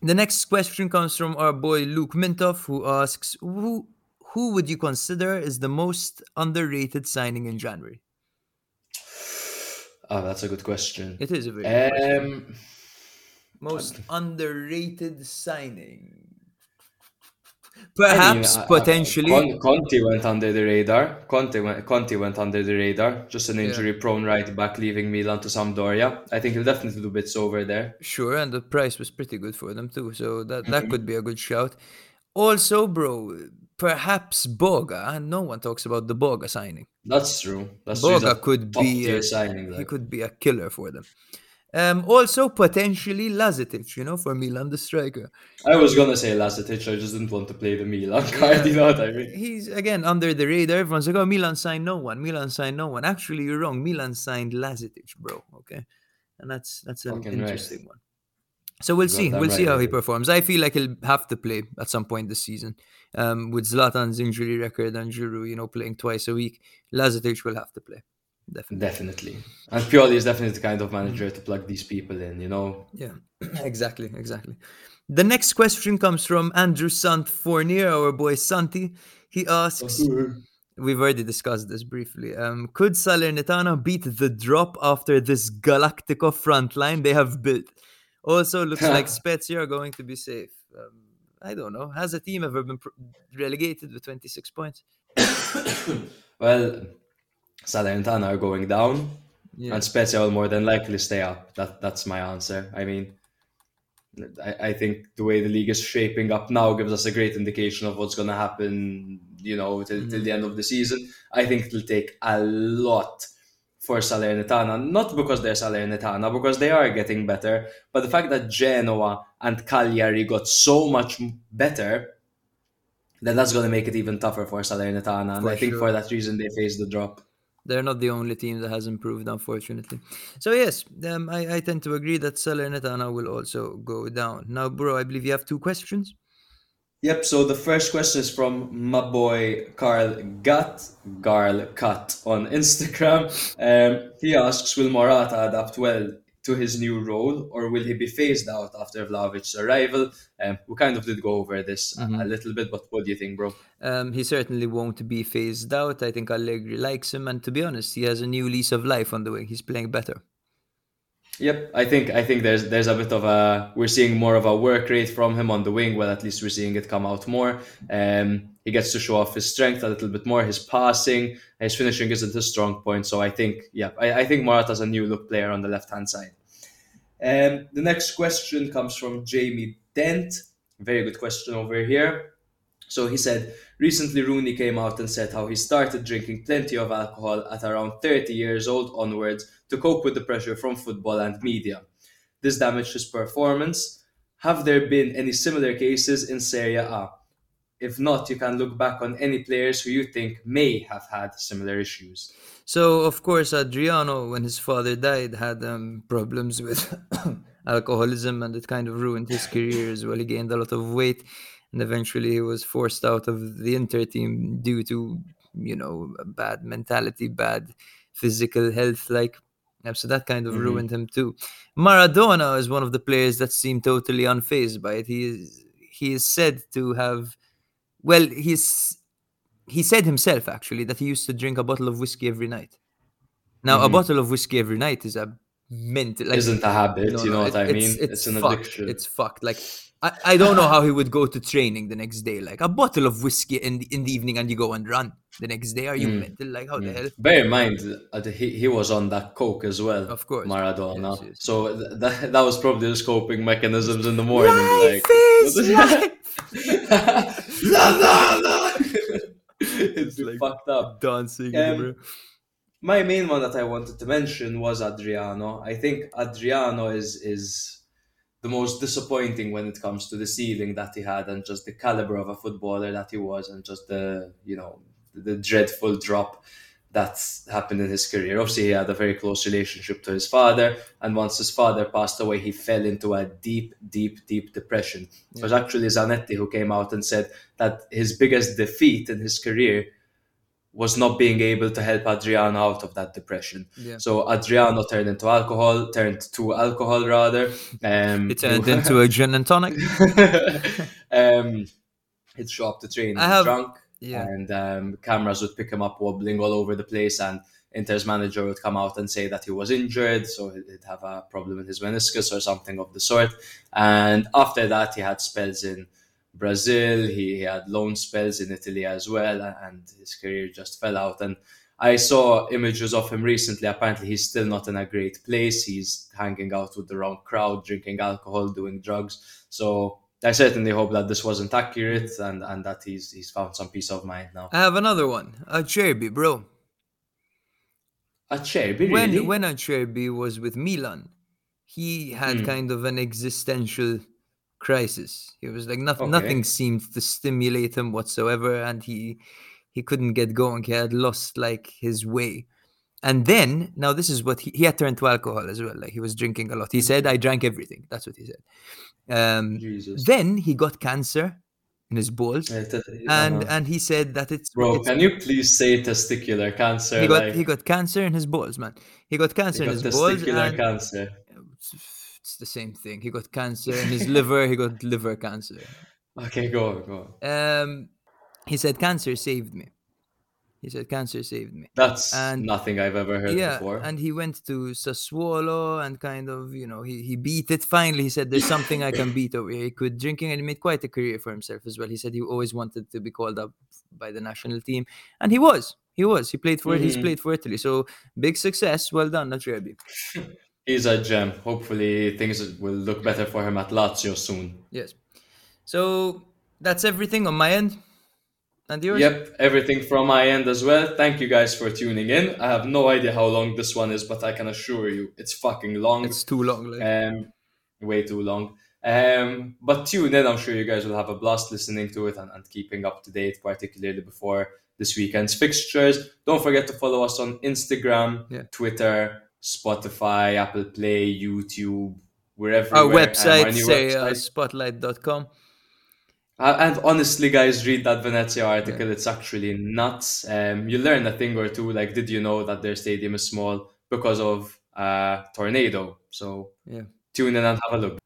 The next question comes from our boy Luke Mintoff, who asks, "Who who would you consider is the most underrated signing in January?" Oh, that's a good question. It is a very good question. Um, most underrated signing. I mean, Perhaps potentially. Con- Conte went under the radar. Conte went, Conte went under the radar. Just an Yeah. injury-prone right back, leaving Milan to Sampdoria. I think he'll definitely do bits over there. Sure, and the price was pretty good for them too, so that that Mm-hmm. could be a good shout. Also, bro, perhaps Boga. and No one talks about the Boga signing. That's true. That's Boga a could be a, signing. he could be a killer for them. Um, also potentially Lazetic, you know, for Milan, the striker. I was gonna say Lazetic. I just didn't want to play the Milan [LAUGHS] card. You know what I mean? He's again under the radar. Everyone's like, "Oh, Milan signed no one. Milan signed no one." Actually, you're wrong. Milan signed Lazetic, bro. Okay, and that's that's an Fucking right. interesting one. So we'll see. We'll see right how he performs. I feel like he'll have to play at some point this season. Um, with Zlatan's injury record and Giroud, you know, playing twice a week, Lazetic will have to play. Definitely. Definitely. And Pioli is definitely the kind of manager to plug these people in. You know. Yeah, [CLEARS THROAT] exactly, exactly. The next question comes from Andrew Sant Fournier, our boy Santi. He asks, we've already discussed this briefly. Um, could Salernitana beat the drop after this Galactico front line they have built? Also, looks [LAUGHS] like Spezia are going to be safe. Um, I don't know. Has a team ever been relegated with 26 points? [COUGHS] Well, Salernitana are going down. Yeah. and Spezia will more than likely stay up. That that's my answer. I mean, I, I think the way the league is shaping up now gives us a great indication of what's going to happen. You know, till, till mm-hmm. the end of the season. I think it'll take a lot for Salernitana, not because they're Salernitana, because they are getting better, but the fact that Genoa and Cagliari got so much better. Then that's going to make it even tougher for Salernitana, and For I think for that reason they face the drop. They're not the only team that has improved, unfortunately. So yes, um, I, I tend to agree that Salernitana will also go down. Now, bro, I believe you have two questions. Yep, so the first question is from my boy Carl Gut, Garl Cut on Instagram. [LAUGHS] Um, he asks Will Morata adapt well to his new role or will he be phased out after Vlahovic's arrival? Um, we kind of did go over this a- a little bit, but what do you think, bro? Um, he certainly won't be phased out. I think Allegri likes him, and to be honest, he has a new lease of life on the way. He's playing better. Yep, I think I think there's there's a bit of a we're seeing more of a work rate from him on the wing. Well, at least we're seeing it come out more. Um, he gets to show off his strength a little bit more. His passing, his finishing isn't his strong point. So I think yeah, I, I think Morata's a new look player on the left hand side. Um, the next question comes from Jamie Dent. Very good question over here. So he said, recently Rooney came out and said how he started drinking plenty of alcohol at around 30 years old onwards to cope with the pressure from football and media. This damaged his performance. Have there been any similar cases in Serie A? If not, you can look back on any players who you think may have had similar issues. So, of course, Adriano, when his father died, had um, problems with [COUGHS] alcoholism and it kind of ruined his career as well. He gained a lot of weight and eventually he was forced out of the Inter team due to, you know, bad mentality, bad physical health. Like, so that kind of Mhm. ruined him too. Maradona is one of the players that seemed totally unfazed by it. He is he is said to have, well, he's he said himself actually that he used to drink a bottle of whiskey every night. Now, a Mhm. bottle of whiskey every night is a mental. Like, Isn't a habit, no, you know what I mean? It's, an fucked. addiction. It's fucked. Like I, I don't know how he would go to training the next day. Like a bottle of whiskey in the in the evening and you go and run the next day. Are you Mm. mental? Like how the Mm. hell? Bear in mind, uh, he, he was on that coke as well. Of course. Maradona. Yes, yes. So th- that, that was probably his coping mechanisms in the morning. Life like, is life. [LAUGHS] [LAUGHS] la, la, la. it's like- fucked up. Dancing. Um, bro. My main one that I wanted to mention was Adriano. I think Adriano is is the most disappointing when it comes to the ceiling that he had and just the caliber of a footballer that he was and just the you know the dreadful drop that happened in his career. Obviously, he had a very close relationship to his father, and once his father passed away, he fell into a deep, deep, deep depression. It was actually Zanetti who came out and said that his biggest defeat in his career was not being able to help Adriano out of that depression. Yeah. So Adriano turned into alcohol, turned to alcohol rather. Um, It [LAUGHS] turned into a gin and tonic. [LAUGHS] um, he'd show up to train I have- drunk, Yeah. and um, cameras would pick him up wobbling all over the place, and Inter's manager would come out and say that he was injured, so he'd have a problem in his meniscus or something of the sort. And after that, he had spells in Brazil, he, he had loan spells in Italy as well, and his career just fell out. And I saw images of him recently. Apparently, he's still not in a great place. He's hanging out with the wrong crowd, drinking alcohol, doing drugs. So I certainly hope that this wasn't accurate and, and that he's he's found some peace of mind now. I have another one. Acerbi, bro. Acerbi, When really? when Acerbi was with Milan, he had Hmm. kind of an existential crisis. He was like nothing. Okay. Nothing seemed to stimulate him whatsoever, and he he couldn't get going. He had lost like his way. And then now this is what he, he had turned to alcohol as well. Like he was drinking a lot. He said, "I drank everything." That's what he said. Um, Jesus. then he got cancer in his balls, Uh, t- and uh-huh. and he said that it's Bro, it's- can you please say testicular cancer? he got like, he got cancer in his balls, man. He got cancer he in his balls. testicular and- cancer. it's, it's the same thing. He got cancer in his liver. He got liver cancer. [LAUGHS] Okay, go on, go on. Um, he said cancer saved me. He said cancer saved me. That's And- nothing I've ever heard yeah, before. and he went to Sassuolo and kind of you know he he beat it. Finally, he said there's something I can [LAUGHS] beat over here. He quit drinking and he made quite a career for himself as well. He said he always wanted to be called up by the national team, and he was. He was. He played for. He's Mhm. played for Italy. So big success. Well done, Acerbi. [LAUGHS] He's a gem. Hopefully, things will look better for him at Lazio soon. Yes. So that's everything on my end. And yours? Yep, everything from my end as well. Thank you guys for tuning in. I have no idea how long this one is, but I can assure you it's fucking long. It's too long. Like. um, way too long. Um, but tune in. I'm sure you guys will have a blast listening to it and, and keeping up to date, particularly before this weekend's fixtures. Don't forget to follow us on Instagram, Yeah. Twitter, Spotify, Apple Play, YouTube, wherever. our Um, website, new say website. uh, spotlight.com. Uh, and honestly, guys, read that Venezia article. It's actually nuts. Um, you learn a thing or two. Like, did you know that their stadium is small because of a tornado? So Yeah. tune in and have a look.